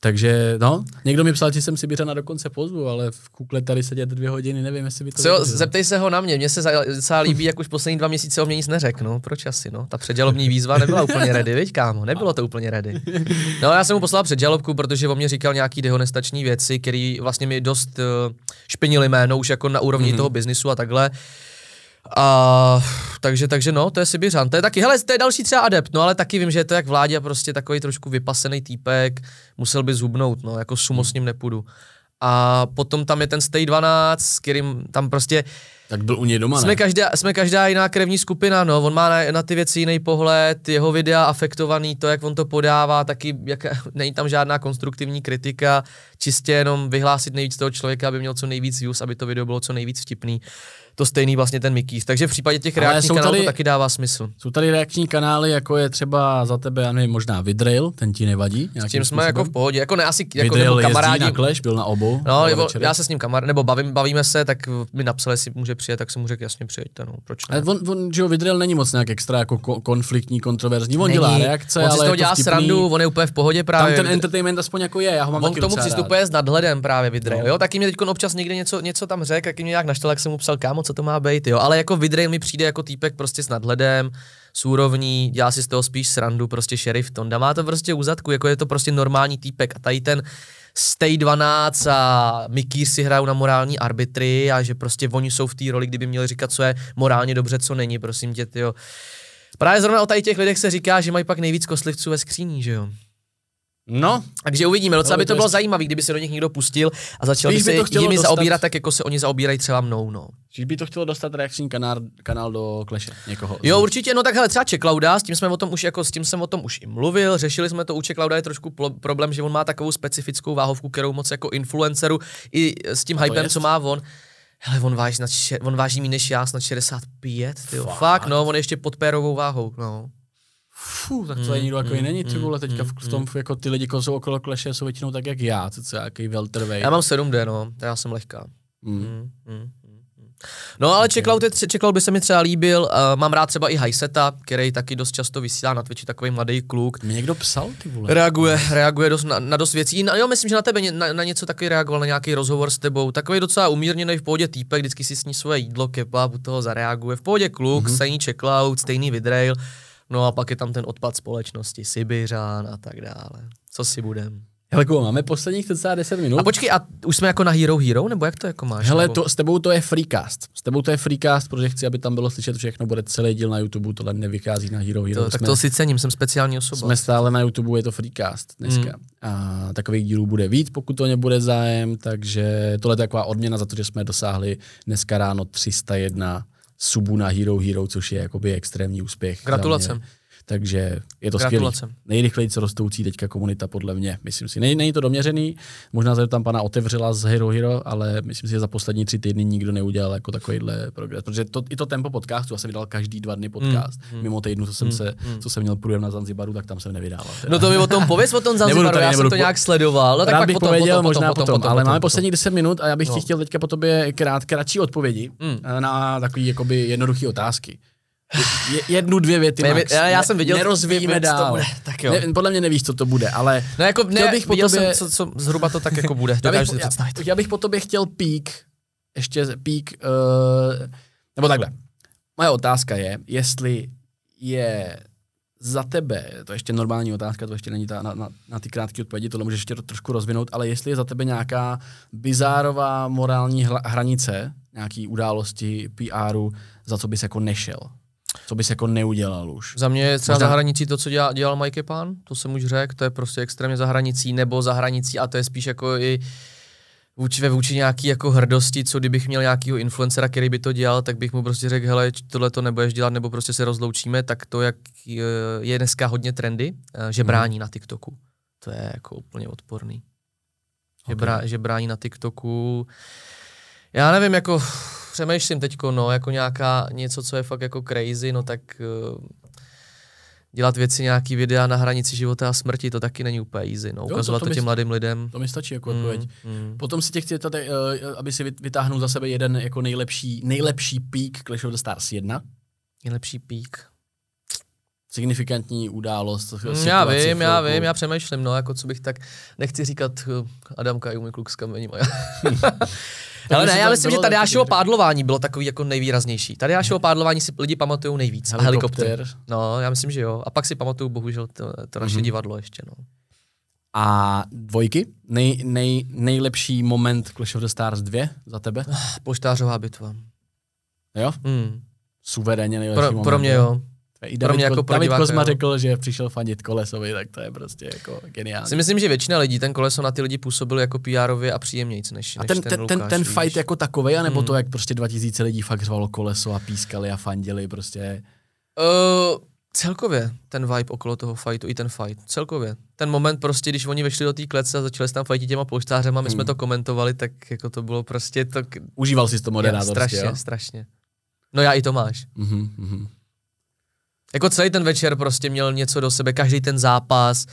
Takže, no, někdo mi psal, že jsem Sibiřana dokonce pozvu, ale v kukle tady sedět dvě hodiny, nevím, jestli by to... Co, zeptej se ho na mě, mně se docela líbí, jak už poslední dva měsíce o mě nic neřekl, no, proč asi, no. Ta předžalobní výzva nebyla úplně ready, viď, kámo, nebylo to úplně ready. No, já jsem mu poslal předžalobku, protože o mě říkal nějaký dehonestační věci, které vlastně mi dost uh, špinily jméno už jako na úrovni mm-hmm. toho biznisu a takhle. A, takže, takže no, to je Sibiřan. To je taky, hele, to je další třeba adept, no ale taky vím, že je to jak vládě prostě takový trošku vypasený týpek, musel by zhubnout, no, jako sumo s ním nepůjdu. A potom tam je ten Stay 12, s kterým tam prostě... Tak byl u něj doma, jsme ne? Každá, jsme každá jiná krevní skupina, no, on má na, na ty věci jiný pohled, jeho videa afektovaný, to, jak on to podává, taky jak, není tam žádná konstruktivní kritika, čistě jenom vyhlásit nejvíc toho člověka, aby měl co nejvíc views, aby to video bylo co nejvíc vtipný to stejný vlastně ten Mikýs. Takže v případě těch Ale reakčních kanálů tady, to taky dává smysl. Jsou tady reakční kanály, jako je třeba za tebe, já nevím, možná Vidrail, ten ti nevadí? S tím jsme způsobem? jako v pohodě, jako ne asi jako Vidrail kamarádi. na Clash, byl na obou. No, nebo, já se s ním kamar, nebo bavím, bavíme se, tak mi napsali, jestli může přijet, tak jsem mu řekl, jasně přijďte, no, proč ne? Ale on, on že Vidrail není moc nějak extra jako konfliktní, kontroverzní, on není. dělá reakce, on ale si to dělá vtipný. srandu, on je úplně v pohodě právě. Tam ten entertainment aspoň jako je, já ho mám On k tomu přistupuje s nadhledem právě Vidrail, no. jo, taky mě teď občas někde něco, něco tam řekl, taky mě nějak naštel, jak jsem mu psal, kámo, co to má být, jo, ale jako Vidrail mi přijde jako týpek prostě s nadhledem, súrovní, dělá si z toho spíš srandu, prostě šerif Tonda, má to prostě úzadku, jako je to prostě normální týpek a tady ten Stay 12 a Mikýr si hrajou na morální arbitry a že prostě oni jsou v té roli, kdyby měli říkat, co je morálně dobře, co není, prosím tě, tyjo. Právě zrovna o tady těch lidech se říká, že mají pak nejvíc koslivců ve skříní, že jo. No. Takže uvidíme, docela no, by to bylo zajímavé, kdyby se do nich někdo pustil a začal by se jimi dostat... zaobírat, tak jako se oni zaobírají třeba mnou, no. Čiže by to chtělo dostat reakční kanál, kanál do kleše někoho. Jo, určitě, no tak hele, třeba Čeklauda, s tím jsme o tom už jako, s tím jsem o tom už i mluvil, řešili jsme to, u Čeklauda je trošku plo- problém, že on má takovou specifickou váhovku, kterou moc jako influenceru i s tím hypem, co má on, Hele, on váží, na še- on váží méně než já, snad 65, tyjo. Fakt? Fakt, no, on je ještě pod pérovou váhou, no. Fú, tak to mm, nikdo jako mm, není, ty mm, vole, teďka v, v tom, mm. jako ty lidi, jsou okolo kleše, jsou většinou tak jak já, co je jaký welterweight. Já mám 7D, no, já jsem lehká. Mm. Mm, mm. No ale okay. Checkloud, Checkloud by se mi třeba líbil, uh, mám rád třeba i Hajseta, který taky dost často vysílá na Twitchi, takový mladý kluk. Mě někdo psal, ty vole. Reaguje, reaguje dost na, na dost věcí. No, jo, myslím, že na tebe na, na něco taky reagoval, na nějaký rozhovor s tebou. Takový docela umírněný v pohodě týpek, vždycky si sní svoje jídlo, kebab, u toho zareaguje. V pohodě kluk, mm-hmm. stejný Checkloud, stejný vidrail. No a pak je tam ten odpad společnosti, Sibiřán a tak dále. Co si budem? Hele, Kubo, máme posledních cca 10 minut. A počkej, a už jsme jako na Hero Hero, nebo jak to jako máš? Hele, nebo? to, s tebou to je freecast. S tebou to je freecast, protože chci, aby tam bylo slyšet všechno, bude celý díl na YouTube, tohle nevychází na Hero Hero. to, tak jsme, to si cením, jsem speciální osoba. jsme stále na YouTube, je to freecast dneska. Mm. A takových dílů bude víc, pokud to nebude zájem, takže tohle je taková odměna za to, že jsme dosáhli dneska ráno 301 subů na Hero Hero, což je jakoby extrémní úspěch. Gratulace. Takže je to skvělé. Nejrychleji co rostoucí teďka komunita podle mě, myslím si. Nej, není to doměřený, možná se tam pana otevřela z Hero Hero, ale myslím si, že za poslední tři týdny nikdo neudělal jako takovýhle progres. Protože to, i to tempo podcastu, já jsem vydal každý dva dny podcast. Mm, Mimo týdnu, co jsem, se, co jsem měl průjem na Zanzibaru, tak tam jsem nevydával. Teda. No to mi o tom pověz o tom Nebudu Zanzibaru, tady, já jsem nebudu to nějak sledoval. No tak pak bych potom, pověděl potom, možná potom, potom, potom, ale potom, máme potom. posledních 10 minut a já bych No. ti chtěl teďka po tobě krát, kratší odpovědi Mm. na takové jakoby jednoduché otázky. Je, jednu, dvě věty max. já- já jsem viděl, Nerozvíjíme co to dál. bude. Tak jo. Ne, podle mě nevíš, co to bude, ale No jako, ne, bych po viděl tobě- jsem, co, co, zhruba to tak jako bude. já bych, si já, představit. já bych po tobě chtěl pík, ještě pík, uh, nebo takhle. Moje otázka je, jestli je za tebe, to je ještě normální otázka, to ještě není ta, na, na, na ty krátké odpovědi, tohle můžeš ještě trošku rozvinout, ale jestli je za tebe nějaká bizárová morální hla, hranice, nějaký události PRu, za co bys jako nešel, co bys jako neudělal už. Za mě je třeba Možná- za hranicí to, co dělal, dělal Mike Pán, to jsem už řekl, to je prostě extrémně za hranicí, nebo za hranicí a to je spíš jako i vůči, ve vůči nějaký jako hrdosti, co kdybych měl nějakého influencera, který by to dělal, tak bych mu prostě řekl, hele, tohle to nebudeš dělat, nebo prostě se rozloučíme, tak to, jak je, je dneska hodně trendy, eh, že Mhm. brání na TikToku. To je jako úplně odporný. Že, Ok. brá, že brání na TikToku. Já nevím, jako přemýšlím teďko, no, jako nějaká, něco, co je fakt jako crazy, no tak uh, dělat věci, nějaký videa na hranici života a smrti, to taky není úplně easy, no, to- ukazovat to to, bys- těm mladým lidem. To mi stačí jako odpověď. Mm, mm. Potom si tě chci tady, uh, aby si vyt- vytáhnul za sebe jeden jako nejlepší, nejlepší peak Clash of the Stars 1. Nejlepší pík. Signifikantní událost. Mm, situaci, já vím, já chvilku. vím, já přemýšlím, no, jako co bych tak, nechci říkat Adamka i můj kluk s kamením. Ale ne, já myslím, že Tadeášovo pádlování bylo takový jako nejvýraznější. Tadeášovo pádlování si lidi pamatují nejvíc. A helikopter. Helikopter. No, já myslím, že jo. A pak si pamatuju bohužel to, to naše Mhm. divadlo ještě, no. A dvojky? Nej, nej, nejlepší moment Clash of the Stars 2 za tebe? Poštářová bitva. Jo? Hmm. Suverénně nejlepší Pro, moment. pro mě jo. I pro David, mě jako pro David diváka, Kozma řekl, že přišel fandit Kolesovi, tak to je prostě jako geniální. Si myslím, že většina lidí ten koleso na ty lidi působil jako PR-ově a příjemnějc než, A než ten, ten, ten, ten, Lukáš, ten víš. fight jako takovej, anebo Hmm. to, jak prostě 2000 lidí fakt řvalo koleso a pískali a fandili prostě. Uh, celkově ten vibe okolo toho fightu, i ten fight, celkově. Ten moment prostě, když oni vešli do té klece a začali se tam fightit těma poštářema, my jsme Hmm. to komentovali, tak jako to bylo prostě to... Užíval jsi to já, moderátorství, strašně, jo? strašně. No já i Tomáš. Mhm, mhm. Jako celý ten večer prostě měl něco do sebe, každý ten zápas,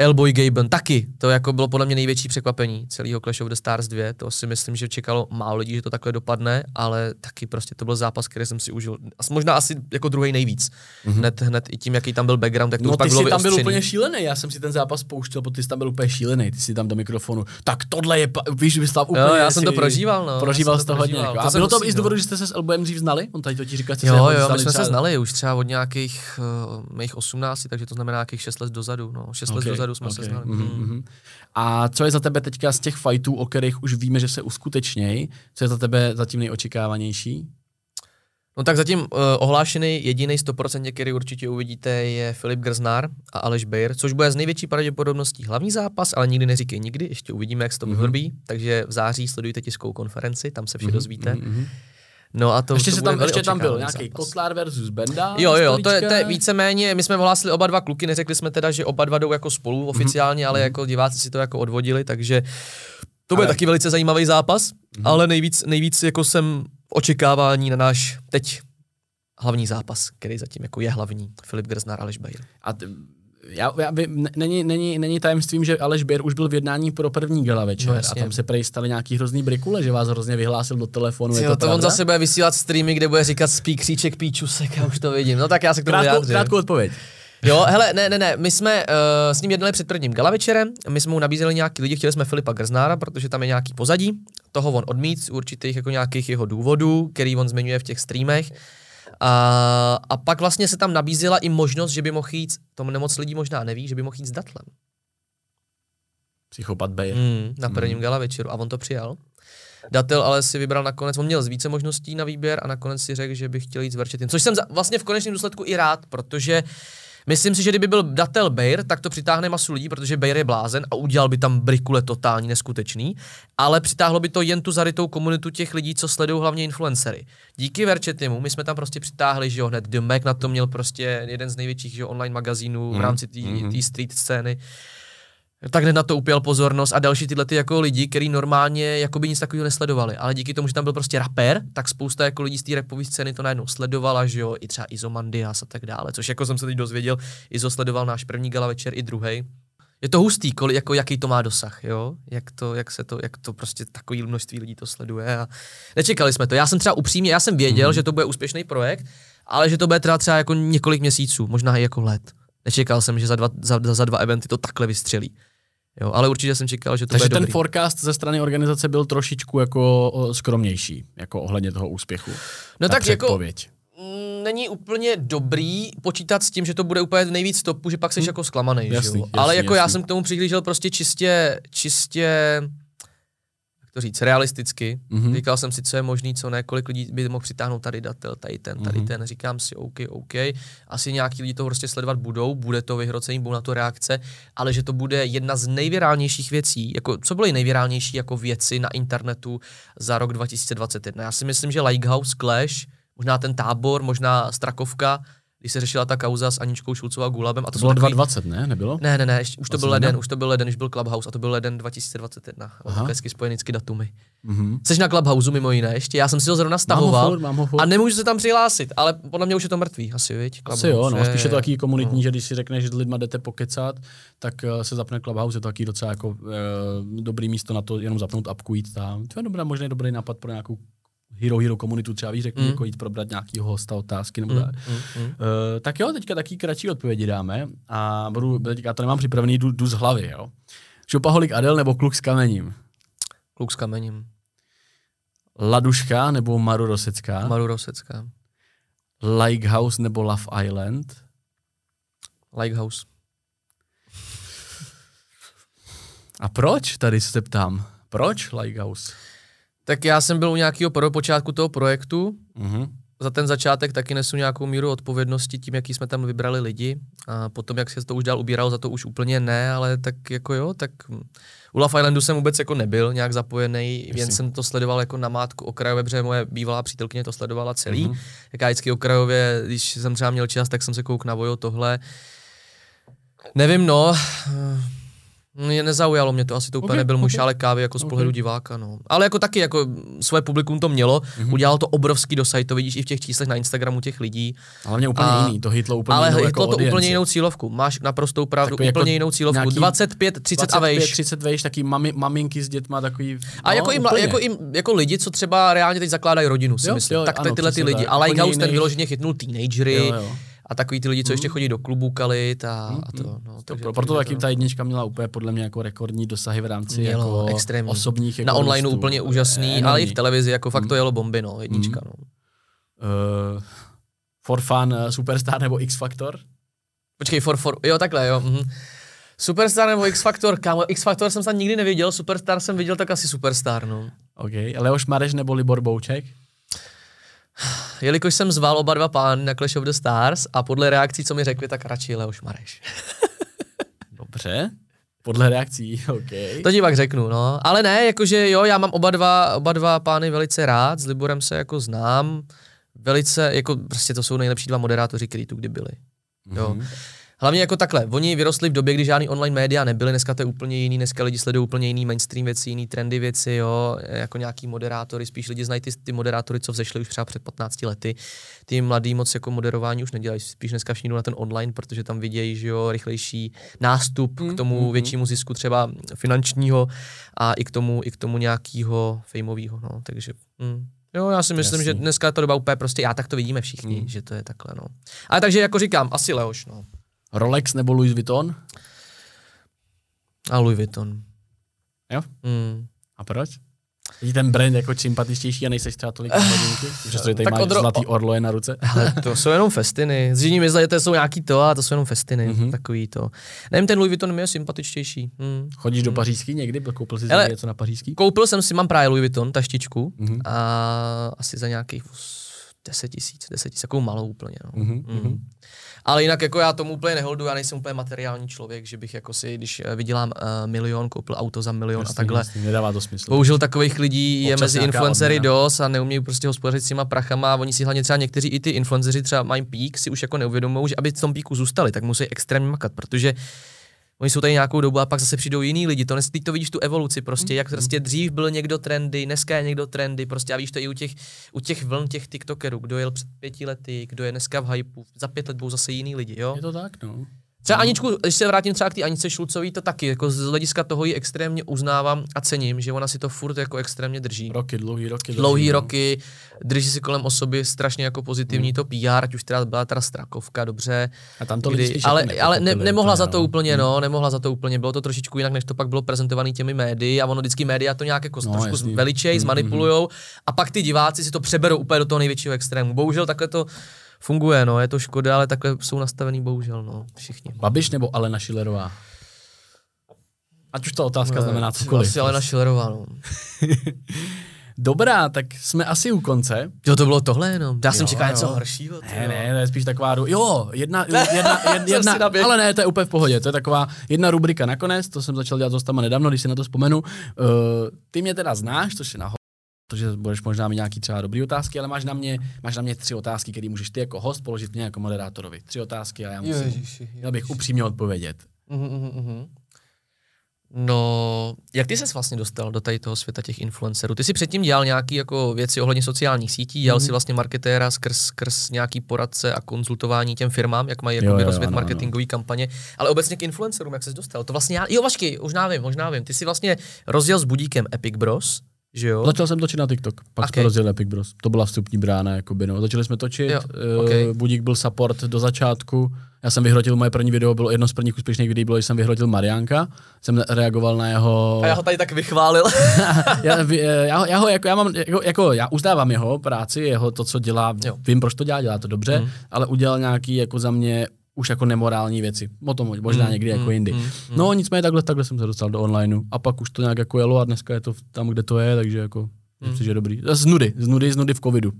Elboy Gaben taky, to jako bylo podle mě největší překvapení celého Clash of the Stars 2, to si myslím, že čekalo málo lidí, že to takhle dopadne, ale taky prostě to byl zápas, který jsem si užil, možná asi jako druhý nejvíc, Mhm. mm-hmm. hned, hned i tím, jaký tam byl background, tak to No pak ty bylo jsi tam byl úplně šílený, já jsem si ten zápas pouštěl, protože ty jsi tam byl úplně šílený, ty jsi tam do mikrofonu. Tak tohle je, víš, vyslav úplně. Jo, já jsem to prožíval, no. Prožíval jsi jsem to hodně. Jako. A bylo to i z no. důvodu, že jste se s Elbojem dřív znali? On tady to ti říkal, že Jo, jo, my jsme se znali už třeba od nějakých uh, mých 18, takže to znamená nějakých 6 let dozadu, no, 6 let Ok, dozadu jsme ok, se znali. mhm, Mm. A co je za tebe teďka z těch fightů, o kterých už víme, že se uskutečnějí, co je za tebe zatím nejočekávanější? No tak zatím uh, ohlášený jediný 100%, který určitě uvidíte, je Filip Grznár a Aleš Bejr, což bude z největší pravděpodobností hlavní zápas, ale nikdy neříkej nikdy, ještě uvidíme, jak se to Mhm. vyvrbí, takže v září sledujte tiskovou konferenci, tam se vše Mhm, dozvíte. mhm, mhm. No a to, Ještě, to se tam, ještě tam byl nějaký zápas. Kotlár versus Benda. Jo, jo, to je, to je víceméně, my jsme ohlásili oba dva kluky, neřekli jsme teda, že oba dva jdou jako spolu oficiálně, ale jako diváci si to jako odvodili, takže to bude Ale- taky velice zajímavý zápas, ale nejvíc, nejvíc jako jsem očekávání na náš teď hlavní zápas, který zatím jako je hlavní, Filip Grznár, Aleš Bejr. A t- já, já, n- není, není, není tajemstvím, že Aleš Běr už byl v jednání pro první gala večer No a tam se prej stali nějaký hrozný brikule, že vás hrozně vyhlásil do telefonu. je Jo, to, to on zase bude vysílat streamy, kde bude říkat spík kříček píčusek, já už to vidím. No tak já se k tomu Krátkou, krátkou odpověď. Jo, hele, ne, ne, ne, my jsme uh, s ním jednali před prvním gala večerem, my jsme mu nabízeli nějaký lidi, chtěli jsme Filipa Grznára, protože tam je nějaký pozadí, toho on odmít z určitých jako nějakých jeho důvodů, který on zmiňuje v těch streamech. A, a pak vlastně se tam nabízela i možnost, že by mohl jít, tomu nemoc lidí možná neví, že by mohl jít s Datlem. Psychopat Bayer. Mm, na prvním mm. gala večeru a on to přijal. Datel ale si vybral nakonec, on měl z více možností na výběr a nakonec si řekl, že by chtěl jít s Verčetým. Což jsem za, vlastně v konečném důsledku i rád, protože Myslím si, že kdyby byl datel Bayer, tak to přitáhne masu lidí, protože Bayer je blázen a udělal by tam brikule totální neskutečný, ale přitáhlo by to jen tu zarytou komunitu těch lidí, co sledují hlavně influencery. Díky Verčetimu my jsme tam prostě přitáhli, že jo, hned The Mac na to měl prostě jeden z největších že jo, online magazínů v rámci té mm-hmm. street scény tak hned na to upěl pozornost a další tyhle ty jako lidi, kteří normálně jako by nic takového nesledovali, ale díky tomu, že tam byl prostě rapper, tak spousta jako lidí z té rapové scény to najednou sledovala, že jo, i třeba Izomandias a tak dále, což jako jsem se teď dozvěděl, Izo sledoval náš první gala večer i druhý. Je to hustý, koli, jako jaký to má dosah, jo? Jak to, jak se to, jak to prostě takový množství lidí to sleduje a nečekali jsme to. Já jsem třeba upřímně, já jsem věděl, mm-hmm. že to bude úspěšný projekt, ale že to bude třeba třeba jako několik měsíců, možná i jako let. Nečekal jsem, že za dva, za, za dva eventy to takhle vystřelí. Jo, ale určitě jsem čekal, že to Takže bude ten dobrý. forecast ze strany organizace byl trošičku jako skromnější, jako ohledně toho úspěchu. No Ta tak jako předpověď. mm, není úplně dobrý počítat s tím, že to bude úplně nejvíc topu, že pak jsi hmm. jako zklamaný, Jasný, že jo? jasný, Ale jako já jasný. jsem k tomu přihlížel prostě čistě, čistě to říct, realisticky. Mhm. Mm-hmm. Říkal jsem si, co je možný, co ne, kolik lidí by mohl přitáhnout tady datel, tady ten, tady Mhm. mm-hmm. ten. Říkám si, OK, OK, asi nějaký lidi to prostě sledovat budou, bude to vyhrocení, budou na to reakce, ale že to bude jedna z nejvirálnějších věcí, jako co byly nejvirálnější jako věci na internetu za rok 2021. Já si myslím, že Lighthouse, Clash, možná ten tábor, možná Strakovka, když se řešila ta kauza s Aničkou Šulcovou a Gulabem. A To bylo takový, 2020, ne? Nebylo? ne, ne, ne, ještě, už to byl 21? leden, už to byl leden, už byl Clubhouse a to byl leden 2021. Aha. Hezky spojenicky datumy. Mhm. Jsi na Clubhouse mimo jiné ještě, já jsem si ho zrovna stahoval furt, mám ho furt. a nemůžu se tam přihlásit, ale podle mě už je to mrtvý, asi viď? Asi jo, no, spíš je to taky komunitní, no. že když si řekneš, že s lidma jdete pokecat, tak uh, se zapne Clubhouse, je to taky docela jako uh, dobrý místo na to jenom zapnout apku jít tam. To je dobré, možná dobrý nápad pro nějakou Hero Hero komunitu, třeba víš, řekni, Mm. jako jít probrat nějakýho hosta otázky nebo Mm, tak. mm, mm. Uh, tak jo, teďka taky kratší odpovědi dáme a budu, teďka to nemám připravený, jdu, jdu z hlavy, jo. Šopaholik Adel nebo kluk s kamením? Kluk s kamením. Laduška nebo Maru Rosecká? Maru Rosecká. Likehouse nebo Love Island? Lighthouse. A proč? Tady se ptám. Proč Likehouse? Tak já jsem byl u nějakého prvopočátku toho projektu, Mhm. za ten začátek taky nesu nějakou míru odpovědnosti tím, jaký jsme tam vybrali lidi. A potom, jak se to už dál ubíral, za to už úplně ne, ale tak jako jo, tak u Love Islandu jsem vůbec jako nebyl nějak zapojený, jen jsem to sledoval jako na mátku okrajově, protože moje bývalá přítelkyně to sledovala celý. Mhm. Mm-hmm. Jak já vždycky okrajově, když jsem třeba měl čas, tak jsem se kouk na vojo tohle. Nevím, no. Mě nezaujalo mě to, asi to úplně Ok, nebyl můj ok. šálek kávy jako z Ok. pohledu diváka, no. Ale jako taky, jako svoje publikum to mělo, Mhm. udělalo to obrovský dosah, to vidíš i v těch číslech na Instagramu těch lidí. Ale mě úplně A- jiný, to hitlo úplně ale jinou hitlo jako to úplně audienci. jinou cílovku. Máš naprostou pravdu, Takový úplně jako jinou cílovku. nějaký 25, 30 a 25, vejš. 30 vejš, taky mami, maminky s dětma, takový... A no, jako, i, mla- úplně. jako, i, jako lidi, co třeba reálně teď zakládají rodinu, si Jo, myslím. jo, tak ano, tyhle ty lidi. A Úplně Lighthouse ten vyloženě chytnul teenagery Jo, jo. A takový ty lidi, co ještě chodí do klubů kalit a, a to. No, To, pro, proto taky to- ta jednička měla úplně podle mě jako rekordní dosahy v rámci Mělo, jako extrémní. osobních jako Na online růstů. úplně úžasný, Enormní. ale i v televizi, jako fakt to jelo bomby, no, jednička, no. Uh, for fun, uh, Superstar nebo X Factor? Počkej, for, for, jo, takhle, jo. Mhm. Superstar nebo X Factor, kámo, X Factor jsem snad nikdy neviděl, Superstar jsem viděl, tak asi Superstar, no. OK. Leoš Mareš nebo Libor Bouček? Jelikož jsem zval oba dva pány na Clash of the Stars a podle reakcí, co mi řekli, tak radši Leoš Mareš. Dobře. Podle reakcí, OK. To ti pak řeknu, no. Ale ne, jakože jo, já mám oba dva, oba dva pány velice rád, s Liborem se jako znám, velice, jako prostě to jsou nejlepší dva moderátoři, kteří tu kdy byli. Jo. Mhm. Hlavně jako takhle, oni vyrostli v době, kdy žádný online média nebyly, dneska to je úplně jiný, dneska lidi sledují úplně jiný mainstream věci, jiný trendy věci, jo, jako nějaký moderátory, spíš lidi znají ty, ty moderátory, co vzešli už třeba před 15 lety. Ty mladý moc jako moderování už nedělají, spíš dneska všichni jdou na ten online, protože tam vidějí, že jo, rychlejší nástup k tomu většímu zisku třeba finančního a i k tomu, i k tomu nějakého fejmového, no, takže hm. Jo, já si myslím, Jasný. že dneska je to doba úplně prostě, já tak to vidíme všichni, že to je takhle, no. Ale takže jako říkám, asi Leoš, no. Rolex nebo Louis Vuitton? A Louis Vuitton. Jo? Mm. A proč? Je ten brand jako sympatičtější a nejseš třeba tolik hodinky? Přestože tady máš odro- zlatý orlo je na ruce. Ale to jsou jenom festiny. S jinými to jsou nějaký to a to jsou jenom festiny. Mhm. Mm-hmm. Takový to. Nevím, ten Louis Vuitton mi je sympatičtější. Hmm. Chodíš do pařížský někdy? Koupil jsi si Hele, něco na pařížský? Koupil jsem si, mám právě Louis Vuitton, taštičku, Mhm. mm-hmm. a asi za nějakých 10 tisíc, 10 tisíc, takovou malou úplně. No. Mhm, mhm. Mm. Ale jinak jako já tomu úplně neholdu, já nejsem úplně materiální člověk, že bych jako si, když eh, vydělám uh, milion, koupil auto za milion Jasný, a takhle. jasný, nedává to smysl. Bohužel takových lidí je Občas mezi nějaká influencery odměna. dost a neumějí prostě hospodařit s těma prachama a oni si hlavně třeba někteří i ty influenceři třeba mají pík, si už jako neuvědomují, že aby v tom píku zůstali, tak musí extrémně makat, protože Oni jsou tady nějakou dobu a pak zase přijdou jiní lidi. To teď to vidíš tu evoluci prostě, jak prostě dřív byl někdo trendy, dneska je někdo trendy, prostě a víš to i u těch, u těch vln těch TikTokerů, kdo jel před pěti lety, kdo je dneska v hypeu, za pět let budou zase jiní lidi, jo? Je to tak, no. Třeba Aničku, když se vrátím třeba k té Anice Šulcový, to taky, jako z hlediska toho ji extrémně uznávám a cením, že ona si to furt jako extrémně drží. Roky, dlouhý roky. Dlouhý drží, no. roky, drží si kolem osoby strašně jako pozitivní to PR, ať už teda byla teda Strakovka, dobře. A tam to Kdy, ale, jako ale ne, nemohla za to no. úplně, no, nemohla za to úplně, bylo to trošičku jinak, než to pak bylo prezentované těmi médii a ono vždycky média to nějak jako No, trošku jasný. veličej, Mm, zmanipulujou a pak ty diváci si to přeberou úplně do toho největšího extrému. Bohužel takhle to funguje, no, je to škoda, ale takhle jsou nastavený bohužel, no, všichni. Babiš nebo Alena Šilerová? Ať už ta otázka znamená cokoliv. Asi Alena Šilerová, no. Dobrá, tak jsme asi u konce. Jo, to bylo tohle jenom. Já jsem čekal něco horšího. Ne, ne, to je spíš taková, ru- jo, jedna, jedna, jedna, jedna ale ne, to je úplně v pohodě, to je taková jedna rubrika nakonec, to jsem začal dělat s hostama nedávno, když si na to vzpomenu. Uh, ty mě teda znáš, což je naho, protože budeš možná mít nějaký třeba dobrý otázky, ale máš na mě, máš na mě tři otázky, které můžeš ty jako host položit mě jako moderátorovi. Tři otázky a já musím, Ježiši, měl bych upřímně odpovědět. Mhm, mhm, mhm. No, jak ty ses vlastně dostal do tady toho světa těch influencerů? Ty jsi předtím dělal nějaké jako věci ohledně sociálních sítí, dělal Mhm. si vlastně marketéra skrz, skrz nějaký poradce a konzultování těm firmám, jak mají jakoby jo, rozvíjet marketingové kampaně, ale obecně k influencerům, jak ses dostal? To vlastně já, jo, vašky, možná vím, možná vím. Ty jsi vlastně rozjel s budíkem Epic Bros, že jo? Začal jsem točit na TikTok, pak Okay. jsme rozjeli Epic Bros. To byla vstupní brána, jakoby, no. Začali jsme točit, Jo, uh, okay. Budík byl support do začátku, já jsem vyhrotil, moje první video bylo jedno z prvních úspěšných videí, bylo, že jsem vyhrotil Mariánka, jsem reagoval na jeho... A já ho tady tak vychválil. já, eh, já, ho- já, ho, jako, já, mám, jako, jako, já uznávám jeho práci, jeho to, co dělá, Jo. vím, proč to dělá, dělá to dobře, Mm. ale udělal nějaký jako za mě už jako nemorální věci. O tom možná Mm, někdy jako mm, jindy. mm, No nicméně takhle, takhle jsem se dostal do onlineu a pak už to nějak jako jelo a dneska je to tam, kde to je, takže jako Mm. myslím, že je dobrý. Z nudy, z nudy, z nudy v covidu.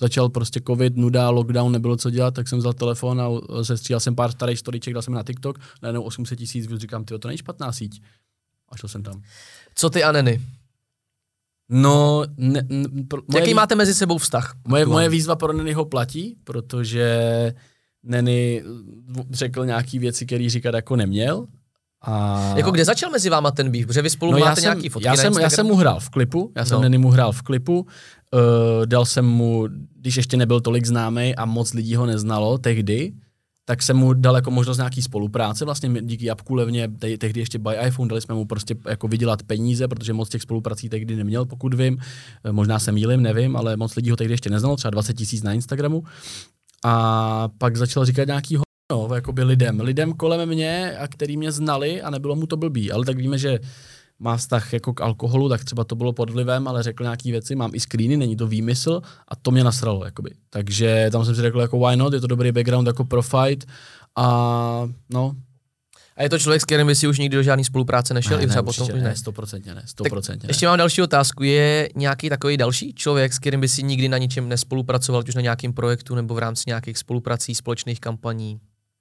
Začal prostě covid, nuda, lockdown, nebylo co dělat, tak jsem vzal telefon a sestříhal jsem pár starých storyček, dal jsem na TikTok, najednou 800 tisíc, říkám, ty to není špatná síť. A šel jsem tam. Co ty a Neny? No, ne, ne, pro, moje, Jaký máte mezi sebou vztah? moje, moje výzva pro Nenyho platí, protože Neny řekl nějaký věci, které říkat jako neměl. A... Jako kde začal mezi váma ten býv? Protože vy spolu no, máte jsem, nějaký fotky já jsem, já jsem mu hrál v klipu, já jsem No. Neny mu hrál v klipu, uh, dal jsem mu, když ještě nebyl tolik známý a moc lidí ho neznalo tehdy, tak jsem mu dal jako možnost nějaký spolupráce, vlastně díky Japku levně, te- tehdy ještě by iPhone, dali jsme mu prostě jako vydělat peníze, protože moc těch spoluprací tehdy neměl, pokud vím, Eh, možná se mýlim, nevím, ale moc lidí ho tehdy ještě neznalo, třeba 20 tisíc na Instagramu. A pak začal říkat nějaký no, jakoby lidem, lidem kolem mě, a který mě znali a nebylo mu to blbý, ale tak víme, že má vztah jako k alkoholu, tak třeba to bylo pod vlivem, ale řekl nějaký věci, mám i screeny, není to výmysl a to mě nasralo, jakoby. Takže tam jsem si řekl jako why not, je to dobrý background jako pro fight a no. A je to člověk, s kterým by si už nikdy do žádné spolupráce nešel? ne, I třeba ne, potom určitě ne, ne. stoprocentně ne, stoprocentně ne. Ještě mám další otázku. Je nějaký takový další člověk, s kterým by si nikdy na ničem nespolupracoval, ať už na nějakém projektu nebo v rámci nějakých spoluprací, společných kampaní,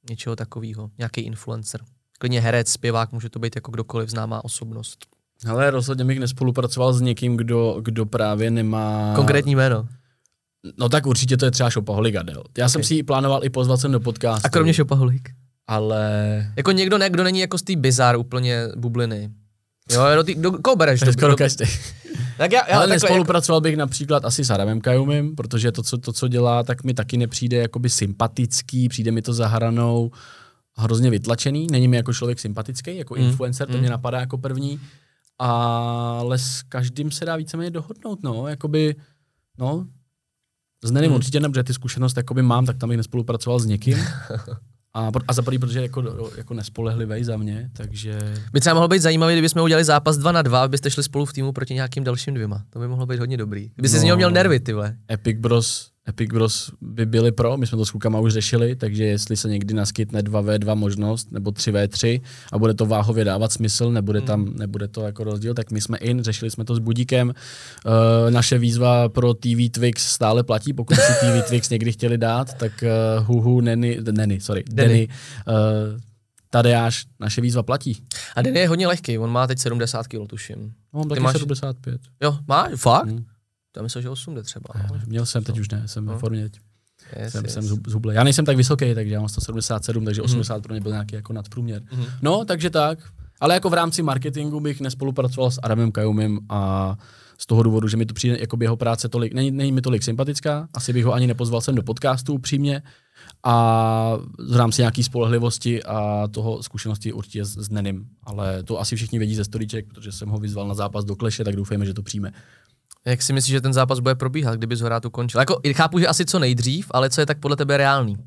něčeho takového? Nějaký influencer? Klidně herec, zpěvák, může to být jako kdokoliv známá osobnost. Ale rozhodně bych nespolupracoval s někým, kdo, kdo právě nemá... Konkrétní jméno. No tak určitě to je třeba Šopaholik Adel. Já jsem Ok. si ji plánoval i pozvat sem do podcastu. A kromě Šopaholik? Ale... Jako někdo, ne, kdo není jako z té bizár úplně bubliny. Jo, do tý, do, koho bereš? To je Do- skoro do- každý. Tak já, já Ale takhle, jako, nespolupracoval bych například asi s Adamem Kajumem, protože to co, to, co dělá, tak mi taky nepřijde jakoby sympatický, přijde mi to za hranou hrozně vytlačený, není mi jako člověk sympatický, jako Mm, influencer, to mm. mě napadá jako první, ale s každým se dá víceméně dohodnout, no, jakoby, no, s Nenym Mm. určitě ne, protože ty zkušenost jakoby mám, tak tam bych nespolupracoval s někým, A, a za prvý, protože je jako, jako nespolehlivý za mě, takže By třeba mohlo být zajímavý, kdybychom udělali zápas 2 na 2, abyste šli spolu v týmu proti nějakým dalším dvěma. To by mohlo být hodně dobrý. Kdyby si z No. něho měl nervy, ty vole. Epic Bros, Epic Bros by byli pro, my jsme to s klukama už řešili, takže jestli se někdy naskytne 2v2 možnost, nebo 3v3 a bude to váhově dávat smysl, nebude tam, nebude to jako rozdíl, tak my jsme in, řešili jsme to s Budíkem. Uh, naše výzva pro TV Twix stále platí, pokud si TV Twix někdy chtěli dát, tak uh, Huhu, Neny, Neny, sorry, Denny. Denny, uh, Tadeáš, naše výzva platí. A Den je hodně lehký, on má teď 70 kg, tuším. No, Ty taky máš- 75. Jo, má? Fakt? Hmm. Já myslel, že 8 jde třeba. no. Měl jsem, teď už ne, jsem ve No. formě teď. Yes, jsem, yes. jsem zhub- zhublý. Já nejsem tak vysoký, takže já mám 177, takže 80 pro mě byl nějaký jako nadprůměr. Mhm. No, takže tak. Ale jako v rámci marketingu bych nespolupracoval s Adamem Kajumem a z toho důvodu, že mi to přijde jako jeho práce tolik, není, není mi tolik sympatická, asi bych ho ani nepozval sem do podcastu upřímně a v rámci nějaký spolehlivosti a toho zkušenosti určitě s, s Nenim, ale to asi všichni vědí ze storíček, protože jsem ho vyzval na zápas do kleše, tak doufejme, že to přijme. Jak si myslíš, že ten zápas bude probíhat, kdyby ho rád ukončil? Jako, chápu, že asi co nejdřív, ale co je tak podle tebe reálný?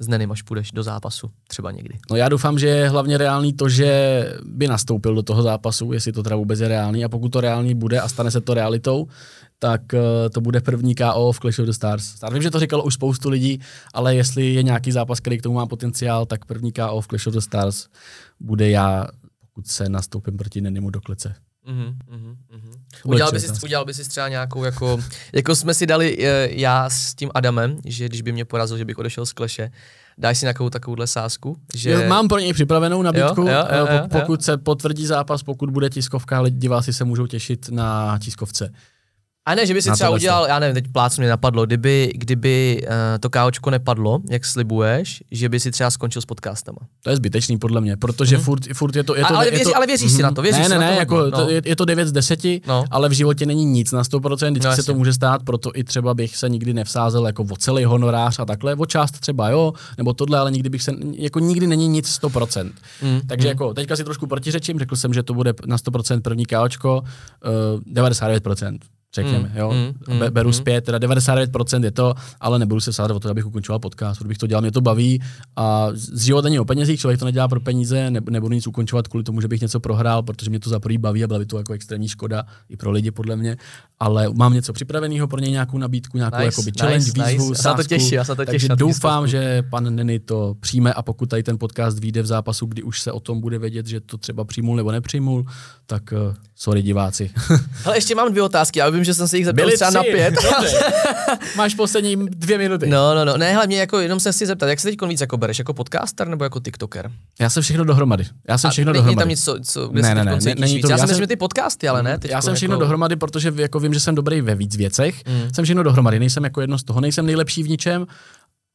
S Nenym, až půjdeš do zápasu, třeba někdy. No já doufám, že je hlavně reálný to, že by nastoupil do toho zápasu, jestli to teda vůbec je reálný. A pokud to reálný bude a stane se to realitou, tak uh, to bude první KO v Clash of the Stars. Já vím, že to říkalo už spoustu lidí, ale jestli je nějaký zápas, který k tomu má potenciál, tak první KO v Clash of the Stars bude já, pokud se nastoupím proti Nenimu do klece. Mhm, mhm, mhm. Bude Udělal by, si, udělal by si třeba nějakou, jako, jako jsme si dali eh, já s tím Adamem, že když by mě porazil, že bych odešel z kleše, dáš si nějakou takovouhle sásku, že... Jo, mám pro něj připravenou nabídku, Jo, jo, jo, eh, jo, pok- pokud se potvrdí zápas, pokud bude tiskovka, ale diváci se můžou těšit na tiskovce. A ne, že by si třeba udělal, já nevím, teď plácnu mě napadlo, kdyby, kdyby uh, to káočko nepadlo, jak slibuješ, že by si třeba skončil s podcastama. To je zbytečný podle mě, protože mm. furt, furt je to... Je to ale je věří- to, ale věříš si na to, věříš ne, si ne, na ne, to jako, hodně, no. to je, je to 9 z 10, No. ale v životě není nic na 100%, vždycky No, se to může stát, proto i třeba bych se nikdy nevsázel jako o celý honorář a takhle, o část třeba jo, nebo tohle, ale nikdy bych se, jako nikdy není nic 100%. Mm, Takže jako teďka si trošku protiřečím, řekl jsem, že to bude na 100% první káočko, uh, 99%. Řekněme, Mm, jo. mm, Be- beru mm. zpět, teda 99% je to, ale nebudu se sát o to, abych ukončoval podcast, protože bych to dělal, mě to baví a z život není o penězích, člověk to nedělá pro peníze, ne, nebudu nic ukončovat kvůli tomu, že bych něco prohrál, protože mě to za prvý baví a byla by to jako extrémní škoda i pro lidi podle mě, ale mám něco připraveného pro něj nějakou nabídku, nějakou Nice, jakoby nice, challenge, nice. výzvu, Já se na to těším, já se to takže na tu doufám, výstavku. že pan Neny to přijme a pokud tady ten podcast vyjde v zápasu, kdy už se o tom bude vědět, že to třeba přijmul nebo nepřijmul, tak uh, sorry diváci. Ale ještě mám dvě otázky, já vím, že jsem se jich zeptal třeba na pět. Máš poslední dvě minuty. No, no, no, ne, hlavně jako jenom se chci zeptat, jak se teď víc jako bereš, jako podcaster nebo jako tiktoker? Já jsem všechno dohromady. Já jsem všechno není dohromady. tam nic, co, co kde Ne, ne, ne, není víc. to- já, já si jsem- myslím, že ty podcasty, ale ne? Já jsem všechno jako... dohromady, protože jako vím, že jsem dobrý ve víc věcech. Mm. Jsem všechno dohromady, nejsem jako jedno z toho, nejsem nejlepší v ničem,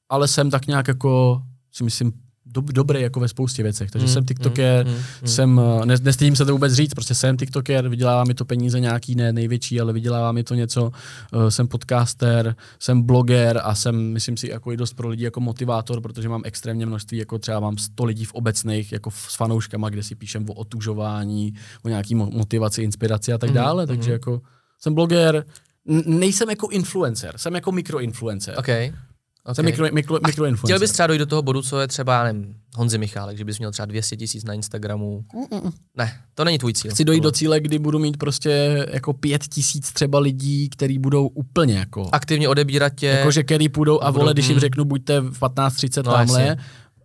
ale jsem tak nějak jako, si myslím, dob, dobrý jako ve spoustě věcech. Takže Mm, jsem tiktoker, mm, mm, mm. jsem, eh, ne, nestydím se to vůbec říct, prostě jsem tiktoker, vydělává mi to peníze nějaký, ne největší, ale vydělává mi to něco. Uh, jsem podcaster, jsem bloger a jsem, myslím si, jako i dost pro lidi jako motivátor, protože mám extrémně množství, jako třeba mám 100 lidí v obecných, jako s fanouškama, kde si píšem o otužování, o nějaký mo- motivaci, inspiraci a tak Mhm, dále, takže mhm. jako jsem bloger, nejsem jako influencer, jsem jako mikroinfluencer. OK. Jsem mikro, mikro, mikroinfluencer. Chtěl bys třeba dojít do toho bodu, co je třeba, nevím, Honzi Michálek, že bys měl třeba 200 tisíc na Instagramu. Ne, to není tvůj cíl. Chci dojít do cíle, kdy budu mít prostě jako pět tisíc třeba lidí, který budou úplně jako, Aktivně odebírat tě, jakože který půjdou a budou- vole, když jim mm. řeknu, buďte v 15.30 No, tamhle,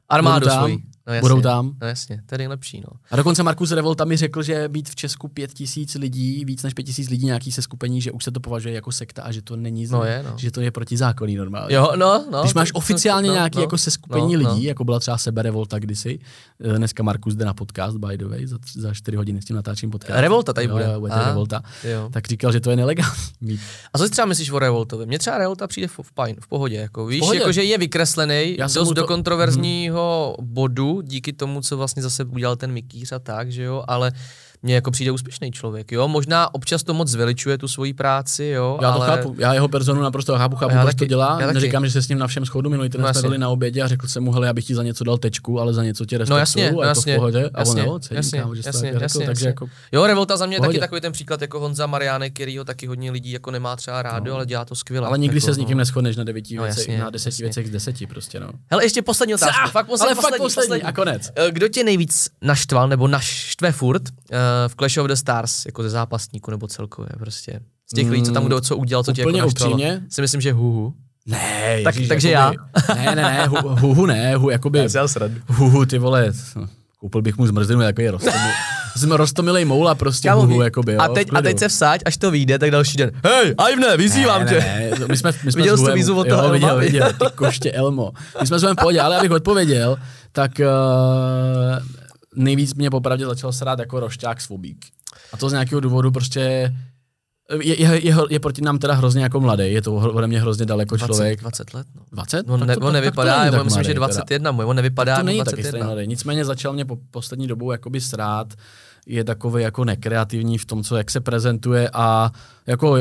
armádu budou tam, svoji. No, jasně, budou tam. No jasně, to je nejlepší, no. A dokonce Markus Revolta mi řekl, že být v Česku pět tisíc lidí, víc než pět tisíc lidí nějaký se skupení, že už se to považuje jako sekta a že to není, No je, no. že to je protizákonný normálně. Jo, no, no. Když máš oficiálně no, nějaký no, jako seskupení no, lidí, jako byla třeba Seberevolta kdysi, eh, dneska Markus jde na podcast, by the way, za, za čtyři hodiny s tím natáčím podcast. Revolta tady bude. Jo, bude Aha. Revolta. Jo. Tak říkal, že to je nelegální. mít. A co si třeba myslíš o Revoltovi? Mně třeba Revolta přijde v, v, fajn, v pohodě. Jako, víš, pohodě. jako, že je vykreslený dost do kontroverzního bodu, díky tomu, co vlastně zase udělal ten Mikýř a tak, že jo, ale mně jako přijde úspěšný člověk, jo. Možná občas to moc zveličuje tu svoji práci, jo. Já to ale... chápu, já jeho personu naprosto chápu, chápu, Já proč taky, to dělá. já taky. Neříkám, že se s ním na všem schodu, minulý týden No jsme jasně. byli na obědě a řekl jsem mu, hele, já bych ti za něco dal tečku, ale za něco tě respektuju, No jasně, no a to jasně, v pohodě. A on jasně, jo, jasně, kámo, že to jasně, takhle řekl, jasně, takže jasně. jako Jo, Revolta za mě je taky takový ten příklad jako Honza Mariánek, který ho taky hodně lidí jako nemá třeba rádo, ale dělá to skvěle. ale nikdy jako, se s nikým neschodneš na devíti No, věcech, jasně, na deseti jasně. věcech z deseti prostě, no. Hele, ještě poslední otázka. Fakt poslední, poslední, a konec. Eh, Kdo tě nejvíc naštval nebo naštve furt uh, v Clash of the Stars, jako ze zápasníků nebo celkově prostě? Z těch lidí, co tam kdo co udělal, co tě jako úplně naštvalo? upřímně? Si myslím, že huhu. Ne, Tak- ježiš, takže jakoby, Ne, ne, ne, hu, hu, hu ne, hu, jakoby, sradu. hu, hu, ty vole, koupil bych mu zmrzlinu, jako je rostomil, jsem rostomilej moula prostě, Kámo, hu, hu, ví- jakoby, jo, a, teď, a teď se vsáď, až to vyjde, tak další den. Hej, Ivne, vyzývám ne, tě. Ne, ne, my jsme, my jsme Viděl s jsi výzvu od jo, toho viděl, Elma? viděl, ty koště Elmo. My jsme s v pohodě, ale abych odpověděl, tak uh, nejvíc mě popravdě začal srát jako rošťák svobík. A to z nějakého důvodu prostě je, je, je, je proti nám teda hrozně jako mladý, je to ode mě hrozně daleko 20, člověk. 20 let, no. 20? On, Tak ne, to- on tak- tak to nevypadá, já tak myslím, že mladý teda. 21, můj, on nevypadá to jako není taky 21. mladý. Nicméně začal mě po poslední dobou jakoby srát, je takový jako nekreativní v tom, co jak se prezentuje a jako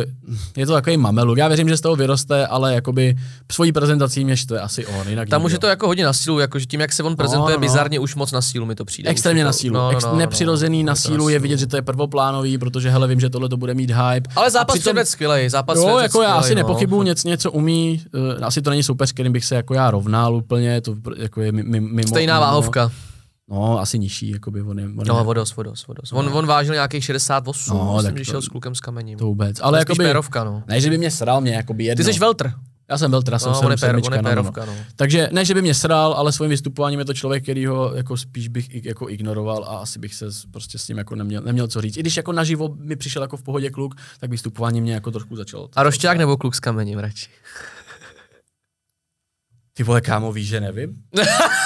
je to takový mameluk. Já věřím, že z toho vyroste, ale jakoby svojí prezentací mě štve asi on, jinak Tam už je to jako hodně na sílu, jakože tím, jak se on prezentuje no, no. bizarně, už moc na sílu mi to přijde. Extrémně Už na sílu. no, no, Ex- no, no, nepřirozený no, na to sílu je vidět, že to je prvoplánový, protože hele, vím, že tohle to bude mít hype. Ale zápas přitom- skvělej, zápas Jo, jako já asi skvělej, nepochybuju, no. něco, něco umí, uh, asi to není soupeř, kterým bych se jako já rovnal úplně, to jako je mi- mi- mimo. Stejná mimo- váhovka. No, asi nižší, jakoby on je, on No, vodos, vodos, vodos. On, on vážil nějakých 68, No, no, myslím, když šel s klukem s kamením. to vůbec. Ale spíš jakoby, pérovka, no. ne, že by mě sral, mě jakoby jedno. Ty jsi veltr. Já jsem byl teda, jsem No, on sedmička, no, no, no. no. Takže ne, že by mě sral, ale svým vystupováním je to člověk, který ho jako spíš bych jako ignoroval a asi bych se prostě s ním jako neměl, neměl co říct. I když jako naživo mi přišel jako v pohodě kluk, tak vystupování mě jako trošku začalo. A rošťák nebo kluk s kamením radši? Ty vole, kámo, víš, že nevím?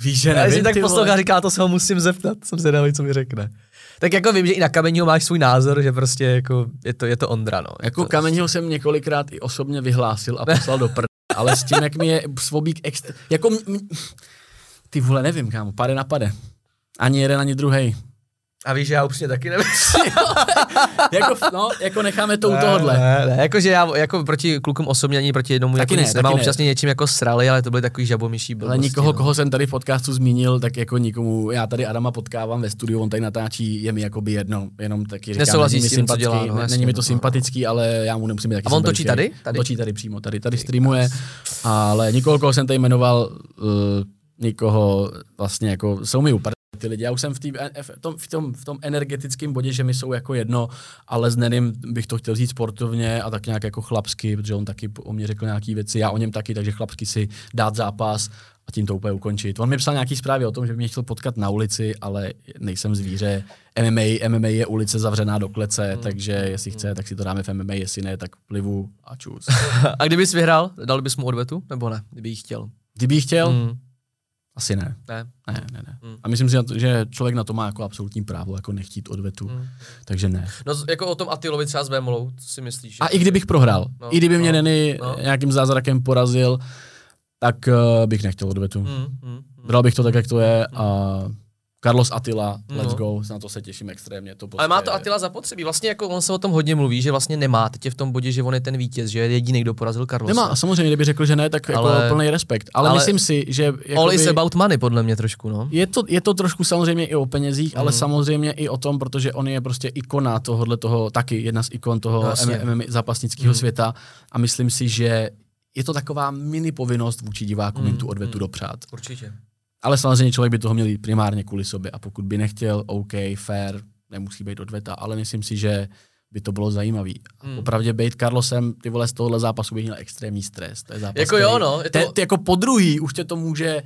víš, že Já nevím, si tak poslouchá, říká, to se ho musím zeptat, jsem zvědavý, co mi řekne. Tak jako vím, že i na kameního máš svůj názor, že prostě jako je to, je to Ondra, no. Je Jako to, Kameního jsem několikrát i osobně vyhlásil a poslal do prd, ale s tím, jak mi je Svobík extra... Jako... m- m- Ty vole, nevím, kámo, pade na pade. Ani jeden, ani druhý. A víš, že já upřímně taky nevím. jako, no, jako necháme to u tohohle. Ne, ne, jakože já jako proti klukům osobně ani proti jednomu Taky jako ne, nic nemám, ne. občas mě něčím jako srali, ale to byly takový žabomyší Ale blbosti. nikoho, no. koho jsem tady v podcastu zmínil, tak jako nikomu, já tady Adama potkávám ve studiu, on tady natáčí, je mi jakoby jedno, jenom taky říkám, Nesouhlasí není mi s tím, co dělá, no, ne- není mi to no, sympatický, ale já mu nemusím být taky A on točí tady? Tady? Točí tady přímo, tady, tady streamuje, ale nikoho, koho jsem tady jmenoval, uh, nikoho vlastně jako, jsou mi úplně ty lidi. Já už jsem v, tý, v, tom, v, tom, v tom energetickém bodě, že mi jsou jako jedno, ale s Nenym bych to chtěl říct sportovně a tak nějak jako chlapsky, protože on taky o mě řekl nějaké věci, já o něm taky, takže chlapsky si dát zápas a tím to úplně ukončit. On mi psal nějaký zprávy o tom, že by mě chtěl potkat na ulici, ale nejsem zvíře. MMA, MMA je ulice zavřená do klece, Hmm. takže jestli chce, tak si to dáme v MMA, jestli ne, tak plivu a čus. A kdybys vyhrál, dal bys mu odvetu? Nebo ne, kdyby jí chtěl? Kdyby chtěl, Mm, asi ne. ne. Ne, ne, ne. Hmm. A myslím si, že člověk na to má jako absolutní právo, jako nechtít odvetu, Mm. takže ne. No jako o tom Atilovi třeba s Vémolou, co si myslíš? A i kdybych prohrál, No, i kdyby mě no, Neny no. nějakým zázrakem porazil, tak uh, bych nechtěl odvetu. Mm, mm, mm. Bral bych to tak, jak to je a Carlos Attila, let's No. go, na to se těším extrémně. To Ale má prostě- to Attila zapotřebí. Vlastně jako on se o tom hodně mluví, že vlastně nemá. Teď je v tom bodě, že on je ten vítěz, že je jediný, kdo porazil Carlosa. Nemá, a samozřejmě, kdyby řekl, že ne, tak Ale- jako plný respekt. Ale, ale- myslím si, že All jakoby, is about money, podle mě trošku, no. je, to, je to trošku samozřejmě i o penězích, ale Mhm. samozřejmě i o tom, protože on je prostě ikona tohohle toho, taky jedna z ikon toho No, jasně. MMA zápasnického Mhm. světa a myslím si, že je to taková mini povinnost vůči divákům jim Mhm, tu odvetu mhm. dopřát. Určitě. Ale samozřejmě člověk by toho měl jít primárně kvůli sobě a pokud by nechtěl, OK, fair, nemusí být odveta, ale myslím si, že by to bylo zajímavý. Hmm. Hmm. Opravdu být Carlosem, ty vole, z tohohle zápasu bych měl extrémní stres. To je zápas, Jako jo, no, je to- te, ty jako po druhý už tě to může...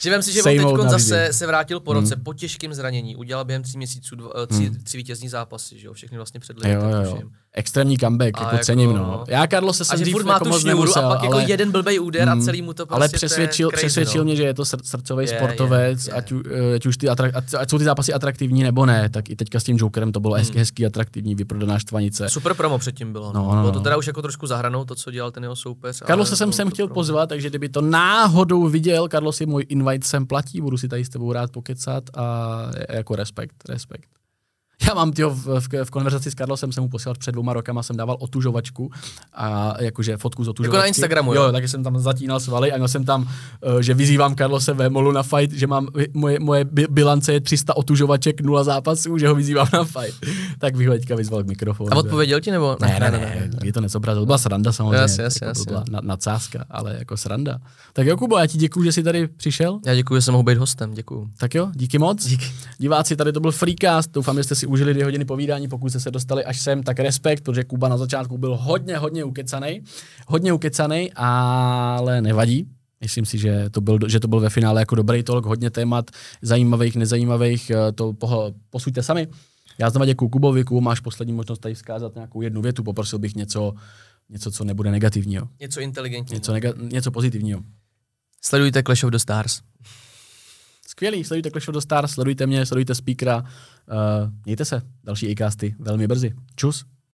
Že vem si, že teď zase se vrátil po roce po těžkém zranění, udělal během tří měsíců dva, eh, tři, Hmm. tři vítězní zápasy, že jo, všechny vlastně před Jo, jo, jo. Extrémní comeback, A jako, jako- cením, no. Já Karlo se A jsem že dřív jako moc nemusel, a pak ale, jako jeden blbej úder a Mm, celý mu to prostě ale přesvědčil, crazy, přesvědčil no. mě, že je to sr- srdcový Je, sportovec, je, je. Ať, ať, už ty atra- ať, jsou ty zápasy atraktivní nebo ne, tak i teďka s tím Jokerem to bylo Hmm. hezky, hezký, atraktivní, vyprodaná štvanice. Super promo předtím bylo. No, No, no, bylo to no. teda už jako trošku zahranou, to, co dělal ten jeho soupeř. Karlo se sem jsem to chtěl promo. pozvat, takže kdyby to náhodou viděl, Karlo si můj invite sem platí, budu si tady s tebou rád pokecat a jako respekt, respekt. Já mám tyho v, v, v, konverzaci s Karlosem jsem mu posílal před dvouma rokama, jsem dával otužovačku a jakože fotku z otužovačky. Jako na Instagramu, jo? Jo, takže jsem tam zatínal svaly a měl jsem tam, uh, že vyzývám Karlose Vémolu na fight, že mám, moje, moje bi- bilance je 300 otužovaček, nula zápasů, že ho vyzývám na fight. tak bych ho teďka vyzval k mikrofonu. A odpověděl ti nebo? Ne, ne, ne, ne, je to nezobrazil. Byla sranda samozřejmě. Jasně, jasně, jako to jasně. byla na, nadsázka, ale jako sranda. Tak jo, Kubo, já ti děkuji, že jsi tady přišel. Já děkuji, že jsem mohl být hostem, děkuji. Tak jo, díky moc. Díky. Diváci, tady to byl Freecast. Doufám, že jste si užili dvě hodiny povídání. Pokud jste se dostali až sem, tak respekt, protože Kuba na začátku byl hodně, hodně ukecanej. Hodně ukecanej, ale nevadí. Myslím si, že to, byl, že to byl ve finále jako dobrý talk, hodně témat, zajímavých, nezajímavých, eh, to poho- posuďte sami. Já znova děkuji Kubovi, Kubo, máš poslední možnost tady vzkázat nějakou jednu větu, poprosil bych něco, něco co nebude negativního, Něco inteligentního. něco, nega- něco pozitivního. Sledujte Clash of the Stars. Skvělý, sledujte Clash of the Stars, sledujte mě, sledujte speakera. Uh, mějte se, další e velmi brzy. Čus.